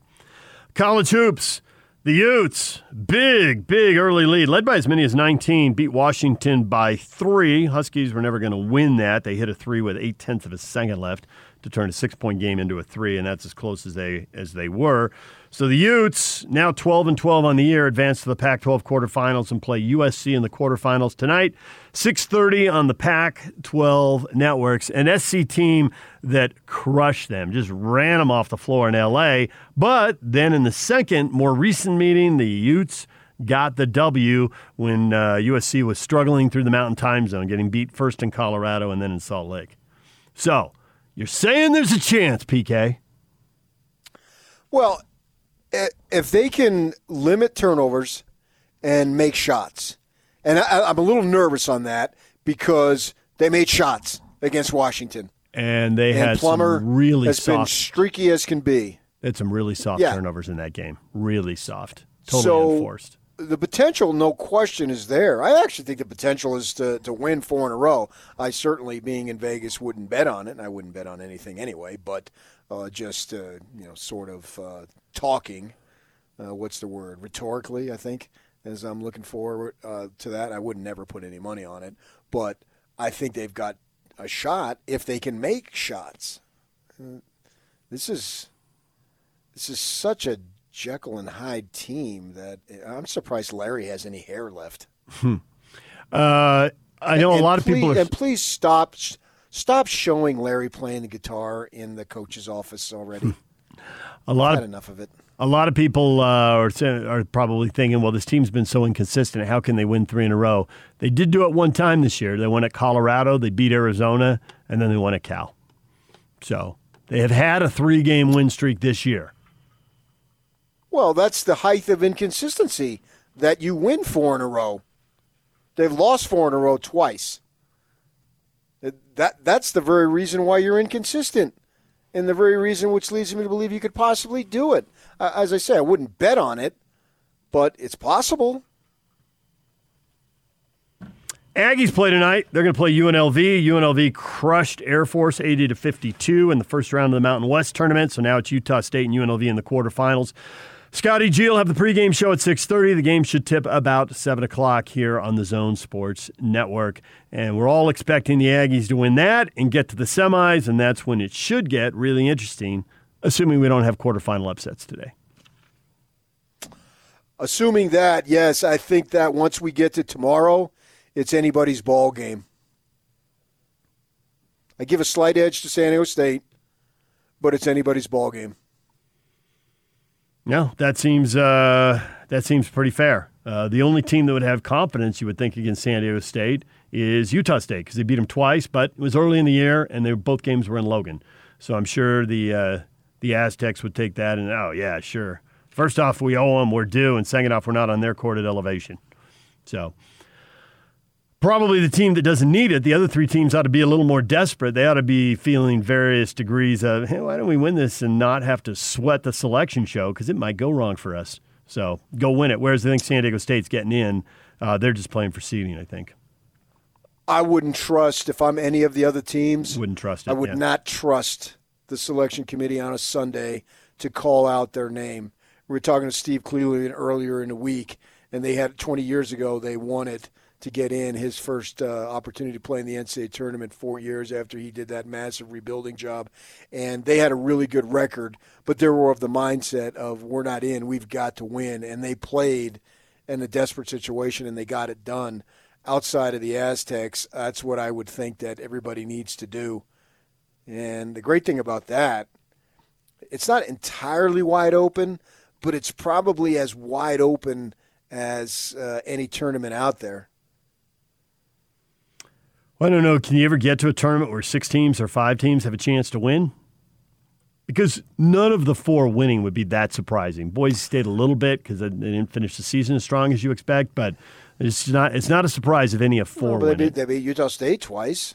College hoops. The Utes, big, big early lead, led by as many as 19, beat Washington by three. Huskies were never going to win that. They hit a three with eight tenths of a second left to turn a six point game into a three, and that's as close as they as they were. So the Utes, now 12 and 12 on the year, advance to the Pac-12 quarterfinals and play USC in the quarterfinals tonight. 6:30 on the Pac-12 networks. An SC team that crushed them, just ran them off the floor in LA. But then in the second, more recent meeting, the Utes got the W when uh, USC was struggling through the Mountain Time Zone, getting beat first in Colorado and then in Salt Lake. So you're saying there's a chance, PK? Well, if they can limit turnovers and make shots, and I, I'm a little nervous on that because they made shots against Washington. And they and had Plummer some really has been soft. streaky as can be. They had some really soft Yeah. turnovers in that game. Really soft. Totally so unforced. The potential, no question, is there. I actually think the potential is to, to win four in a row. I certainly, being in Vegas, wouldn't bet on it, and I wouldn't bet on anything anyway. But uh, just uh, you know, sort of uh, talking. Uh, what's the word? Rhetorically, I think, as I'm looking forward uh, to that. I would never put any money on it, but I think they've got a shot if they can make shots. Uh, This is this is such a Jekyll and Hyde team that I'm surprised Larry has any hair left. Hmm. Uh, I know And a lot of please- people are. And please stop stop showing Larry playing the guitar in the coach's office already. A lot Had of enough of it. A lot of people uh, are are probably thinking, well, this team's been so inconsistent. How can they win three in a row? They did do it one time this year. They won at Colorado, they beat Arizona, and then they won at Cal. So they have had a three game win streak this year. Well, that's the height of inconsistency that you win four in a row. They've lost four in a row twice. That that's the very reason why you're inconsistent, and the very reason which leads me to believe you could possibly do it. As I say, I wouldn't bet on it, but it's possible. Aggies play tonight. They're going to play UNLV. UNLV crushed Air Force 80 to 52 in the first round of the Mountain West tournament. So now it's Utah State and UNLV in the quarterfinals. Scotty G will have the pregame show at 6.30. The game should tip about 7 o'clock here on the Zone Sports Network. And we're all expecting the Aggies to win that and get to the semis, and that's when it should get really interesting, assuming we don't have quarterfinal upsets today. Assuming that, yes, I think that once we get to tomorrow, it's anybody's ball game. I give a slight edge to San Diego State, but it's anybody's ball game. No, that seems uh, that seems pretty fair. Uh, the only team that would have confidence, you would think, against San Diego State is Utah State because they beat them twice, but it was early in the year, and they both games were in Logan. So I'm sure the uh, the Aztecs would take that and oh yeah, sure. First off, we owe them, we're due, and second off, we're not on their court at elevation. So probably the team that doesn't need it. The other three teams ought to be a little more desperate. They ought to be feeling various degrees of, hey, why don't we win this and not have to sweat the selection show because it might go wrong for us. So go win it. Whereas I think San Diego State's getting in. Uh, they're just playing for seeding, I think. I wouldn't trust if I'm any of the other teams. Wouldn't trust it. I would yeah. not trust the selection committee on a Sunday to call out their name. We were talking to Steve Cleveland earlier in the week, and they had 20 years ago they won it to get in his first uh, opportunity to play in the NCAA tournament four years after he did that massive rebuilding job. And they had a really good record, but they were of the mindset of we're not in, we've got to win. And they played in a desperate situation and they got it done. Outside of the Aztecs, that's what I would think that everybody needs to do. And the great thing about that, it's not entirely wide open, but it's probably as wide open as uh, any tournament out there. I don't know. Can you ever get to a tournament where six teams or five teams have a chance to win? Because none of the four winning would be that surprising. Boise State a little bit because they didn't finish the season as strong as you expect, but it's not. It's not a surprise if any of four well, win. they, beat, they beat Utah State twice.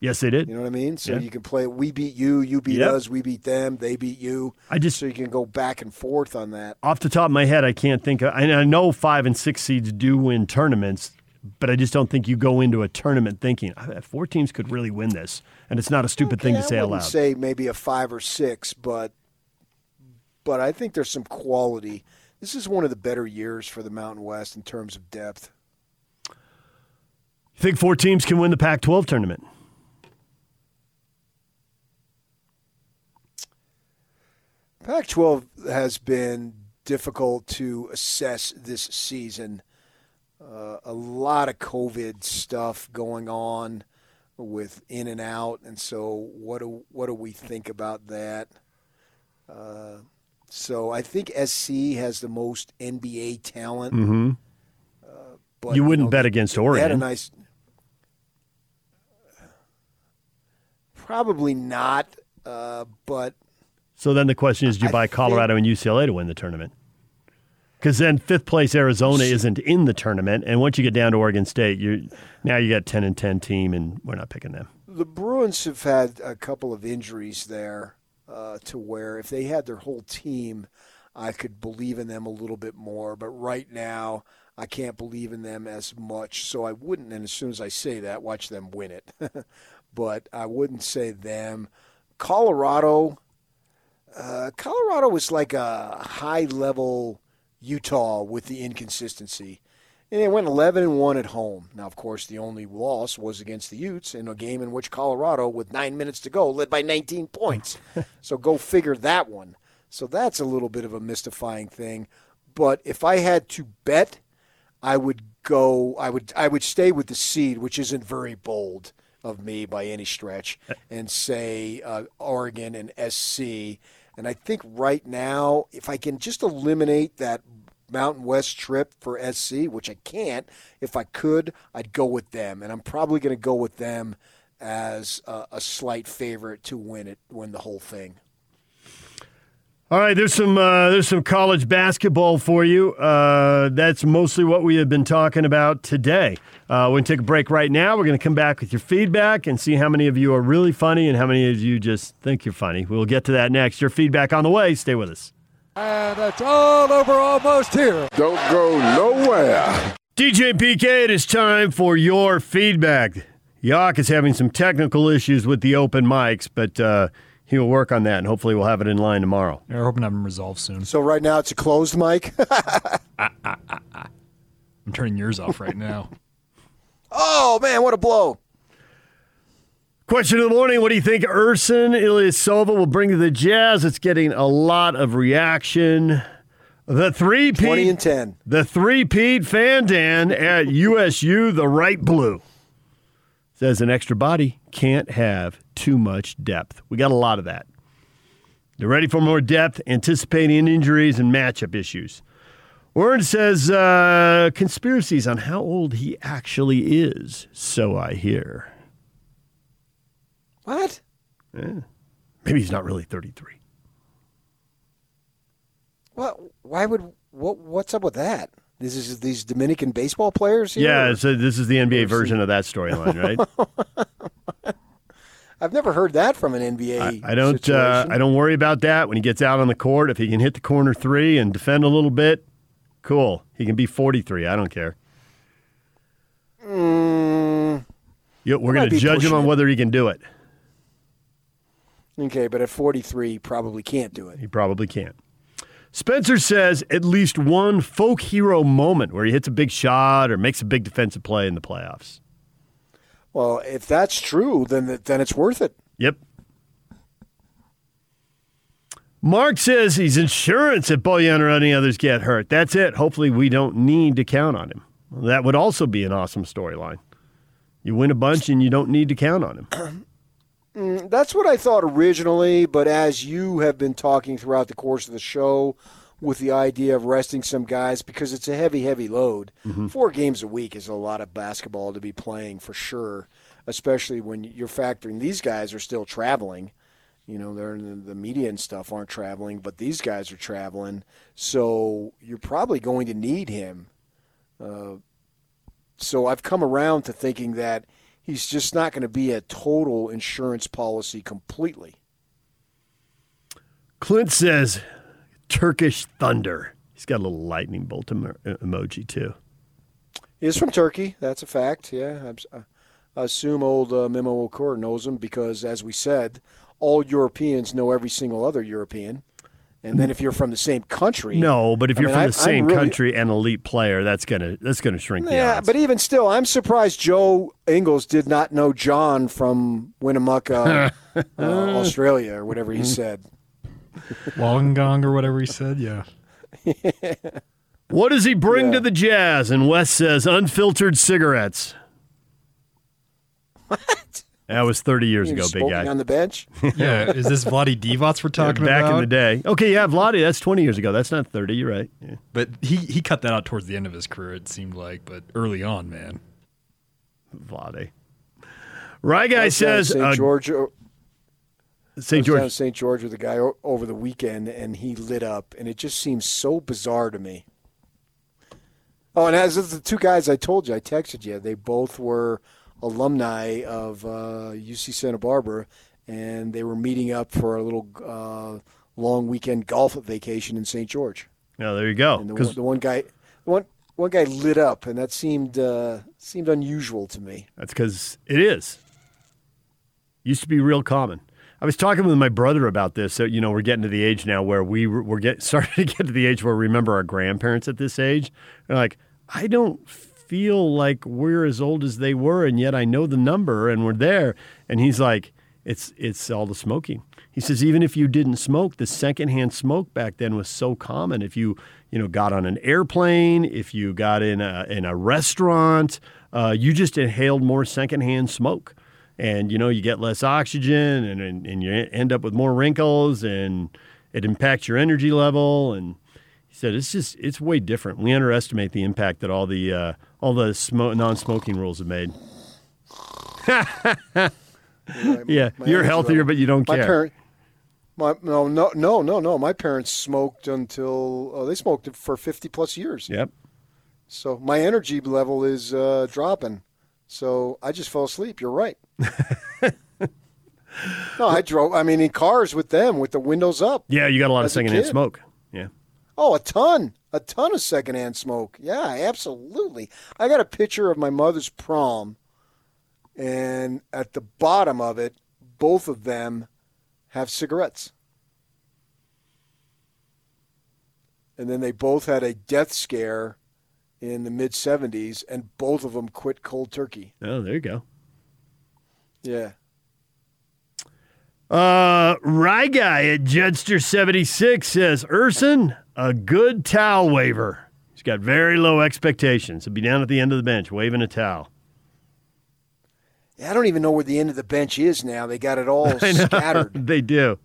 Yes, they did. You know what I mean? So Yeah. you can play. We beat you. You beat Yep. us. We beat them. They beat you. I just so you can go back and forth on that. Off the top of my head, I can't think. Of, I know five and six seeds do win tournaments, but I just don't think you go into a tournament thinking "Ah, four teams could really win this, and it's not a stupid thing to say I out loud. say maybe a five or six, but but I think there's some quality. This is one of the better years for the Mountain West in terms of depth. You think four teams can win the Pac-12 tournament? Pac-12 has been difficult to assess this season. Uh, a lot of COVID stuff going on with in and out, and so what do what do we think about that? Uh, so I think SC has the most NBA talent. Mm-hmm. But, you wouldn't know, bet against They had a Oregon. nice. Probably not, uh, but So then the question is, do you buy Colorado and UCLA to win the tournament? Because then fifth place Arizona isn't in the tournament, and once you get down to Oregon State, you now you got ten and ten team, and we're not picking them. the Bruins have had a couple of injuries there uh, to where if they had their whole team, I could believe in them a little bit more. But right now, I can't believe in them as much. So I wouldn't, and as soon as I say that, watch them win it. (laughs) but I wouldn't say them. Colorado, uh, Colorado was like a high level Utah with the inconsistency. And they went 11 and 1 at home. Now, of course, the only loss was against the Utes in a game in which Colorado, with nine minutes to go, led by 19 points. (laughs) so go figure that one. So that's a little bit of a mystifying thing. But if I had to bet, I would go. I would. I would stay with the seed, which isn't very bold of me by any stretch, (laughs) and say uh, Oregon and SC. And I think right now, if I can just eliminate that Mountain West trip for SC, which I can't, if I could, I'd go with them. And I'm probably going to go with them as a, a slight favorite to win it, win the whole thing. All right, there's some uh, there's some college basketball for you. Uh, that's mostly what we have been talking about today. Uh, we're gonna take a break right now. We're gonna come back with your feedback and see how many of you are really funny and how many of you just think you're funny. We'll get to that next. Your feedback on the way. Stay with us. And it's all over almost here. Don't go nowhere. DJ PK, it is time for your feedback. Yak is having some technical issues with the open mics, but uh, he will work on that, and hopefully we'll have it in line tomorrow. Yeah, we're hoping to have them resolved soon. So right now it's a closed mic. (laughs) I'm turning yours off right now. (laughs) oh man, what a blow! Question of the morning: What do you think Ersan Ilyasova will bring to the Jazz? It's getting a lot of reaction. The three Pete, 20 and 10. The three Pete Fandan at (laughs) USU, the right blue, says an extra body can't have too much depth. We got a lot of that. They're ready for more depth, anticipating injuries and matchup issues. Warren says uh, conspiracies on how old he actually is. So I hear. What? Yeah. Maybe he's not really 33. What? Why would what? What's up with that? This is these Dominican baseball players. Here, Yeah, so this is the NBA version of that storyline, (laughs) right? I've never heard that from an NBA. I don't. Uh. I don't worry about that when he gets out on the court. If he can hit the corner three and defend a little bit, cool. He can be forty-three. I don't care. Mm, we're going to judge him on whether he can do it. okay, but at 43, he probably can't do it. He probably can't. Spencer says at least one folk hero moment where he hits a big shot or makes a big defensive play in the playoffs. Well, if that's true, then then it's worth it. Yep. Mark says he's insurance if Bojan or any others get hurt. That's it. Hopefully, we don't need to count on him. That would also be an awesome storyline. You win a bunch and you don't need to count on him. (clears throat) Mm, that's what I thought originally, but as you have been talking throughout the course of the show with the idea of resting some guys because it's a heavy, heavy load. Mhm. Four games a week is a lot of basketball to be playing for sure, especially when you're factoring these guys are still traveling. You know, they're in the, the media and stuff aren't traveling, but these guys are traveling. So you're probably going to need him. Uh, so I've come around to thinking that he's just not going to be a total insurance policy completely. Clint says Turkish thunder. He's got a little lightning bolt emo- emoji too. He is from Turkey. That's a fact. Yeah, s- I assume old uh, Memo Okur knows him because, as we said, all Europeans know every single other European. And then if you're from the same country, No, but if I you're mean, from I- the same I'm really- country and elite player, that's gonna that's gonna shrink the Yeah, odds. but even still, I'm surprised Joe Ingles did not know John from Winnemucca, (laughs) uh, Australia, or whatever he said. (laughs) Wollongong or whatever he said. Yeah. (laughs) What does he bring to the Jazz? And Wes says unfiltered cigarettes. What? That was 30 years ago, big guy. on the bench. (laughs) Yeah. Is this Vlade Divac we're talking back about? Back in the day. Okay, yeah, Vlade, that's 20 years ago. That's not 30. You're right. Yeah. But he, he cut that out towards the end of his career, it seemed like. But early on, man. Vlade. Right I guy was down in says St. uh, George. St. was down George. St. George with a guy o- over the weekend, and he lit up, and it just seems so bizarre to me. Oh, and as of the two guys I told you, I texted you, they both were alumni of uh, UC Santa Barbara, and they were meeting up for a little uh, long weekend golf vacation in St. George. Oh, there you go. And the, one, the one guy, one one guy lit up, and that seemed uh, seemed unusual to me. That's because it is. Used to be real common. I was talking with my brother about this. So, you know, we're getting to the age now where we were- we're get (laughs) starting to get to the age where we remember our grandparents at this age. They're like, I don't feel like we're as old as they were, and yet I know the number and we're there. And he's like, it's it's all the smoking. He says even if you didn't smoke, the secondhand smoke back then was so common. If you you know got on an airplane, if you got in a in a restaurant, uh, you just inhaled more secondhand smoke, and you know you get less oxygen, and, and and you end up with more wrinkles, and it impacts your energy level. And he said it's just it's way different. We underestimate the impact that all the uh, all the smo- non-smoking rules have made. (laughs) yeah, My you're healthier, but you don't my care. Parent, my no no no no no. My parents smoked until oh, they smoked for fifty plus years. Yep. So my energy level is uh, dropping. So I just fell asleep. You're right. (laughs) no, I drove. I mean, in cars with them with the windows up. Yeah, you got a lot of As a secondhand smoke. Yeah. Oh, a ton, A ton of secondhand smoke. Yeah, absolutely. I got a picture of my mother's prom, and at the bottom of it, both of them have cigarettes. And then they both had a death scare in the mid 70s, and both of them quit cold turkey. Oh, there you go. Yeah. Uh, Rye Guy at Jedster76 says, Ersan, a good towel waver. He's got very low expectations. He'll be down at the end of the bench waving a towel. Yeah, I don't even know where the end of the bench is now. They got it all (laughs) scattered. (laughs) they do.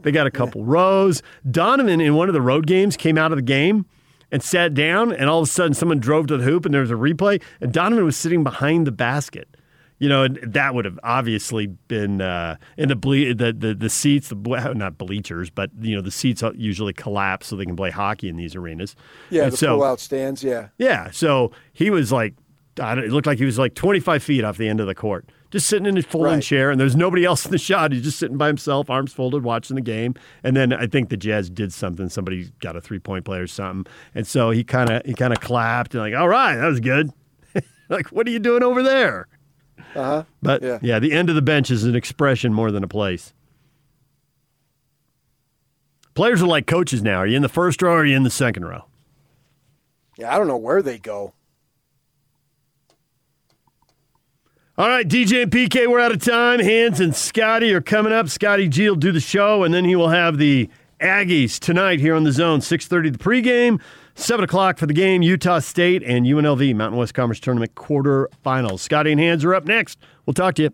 They got a couple rows. Donovan in one of the road games came out of the game and sat down, and all of a sudden someone drove to the hoop and there was a replay, and Donovan was sitting behind the basket. You know, and that would have obviously been uh, in the, ble- the the the seats, the not bleachers, but you know the seats usually collapse so they can play hockey in these arenas. Yeah, And the so, pull-out stands. Yeah. yeah, so he was like, I don't, it looked like he was like 25 feet off the end of the court, just sitting in his folding Right. chair, and there's nobody else in the shot. He's just sitting by himself, arms folded, watching the game. And then I think the Jazz did something. Somebody got a three point play or something, and so he kind of he kind of clapped and like, all right, that was good. (laughs) like, what are you doing over there? Uh huh. But Yeah. yeah, the end of the bench is an expression more than a place. Players are like coaches now. Are you in the first row or are you in the second row? Yeah, I don't know where they go. All right, DJ and PK, we're out of time. Hans and Scotty are coming up. Scotty G will do the show, and then he will have the Aggies tonight here on the zone. 6.30 the pregame, 7 o'clock for the game. Utah State and UNLV Mountain West Conference Tournament quarterfinals. Scotty and Hans are up next. We'll talk to you.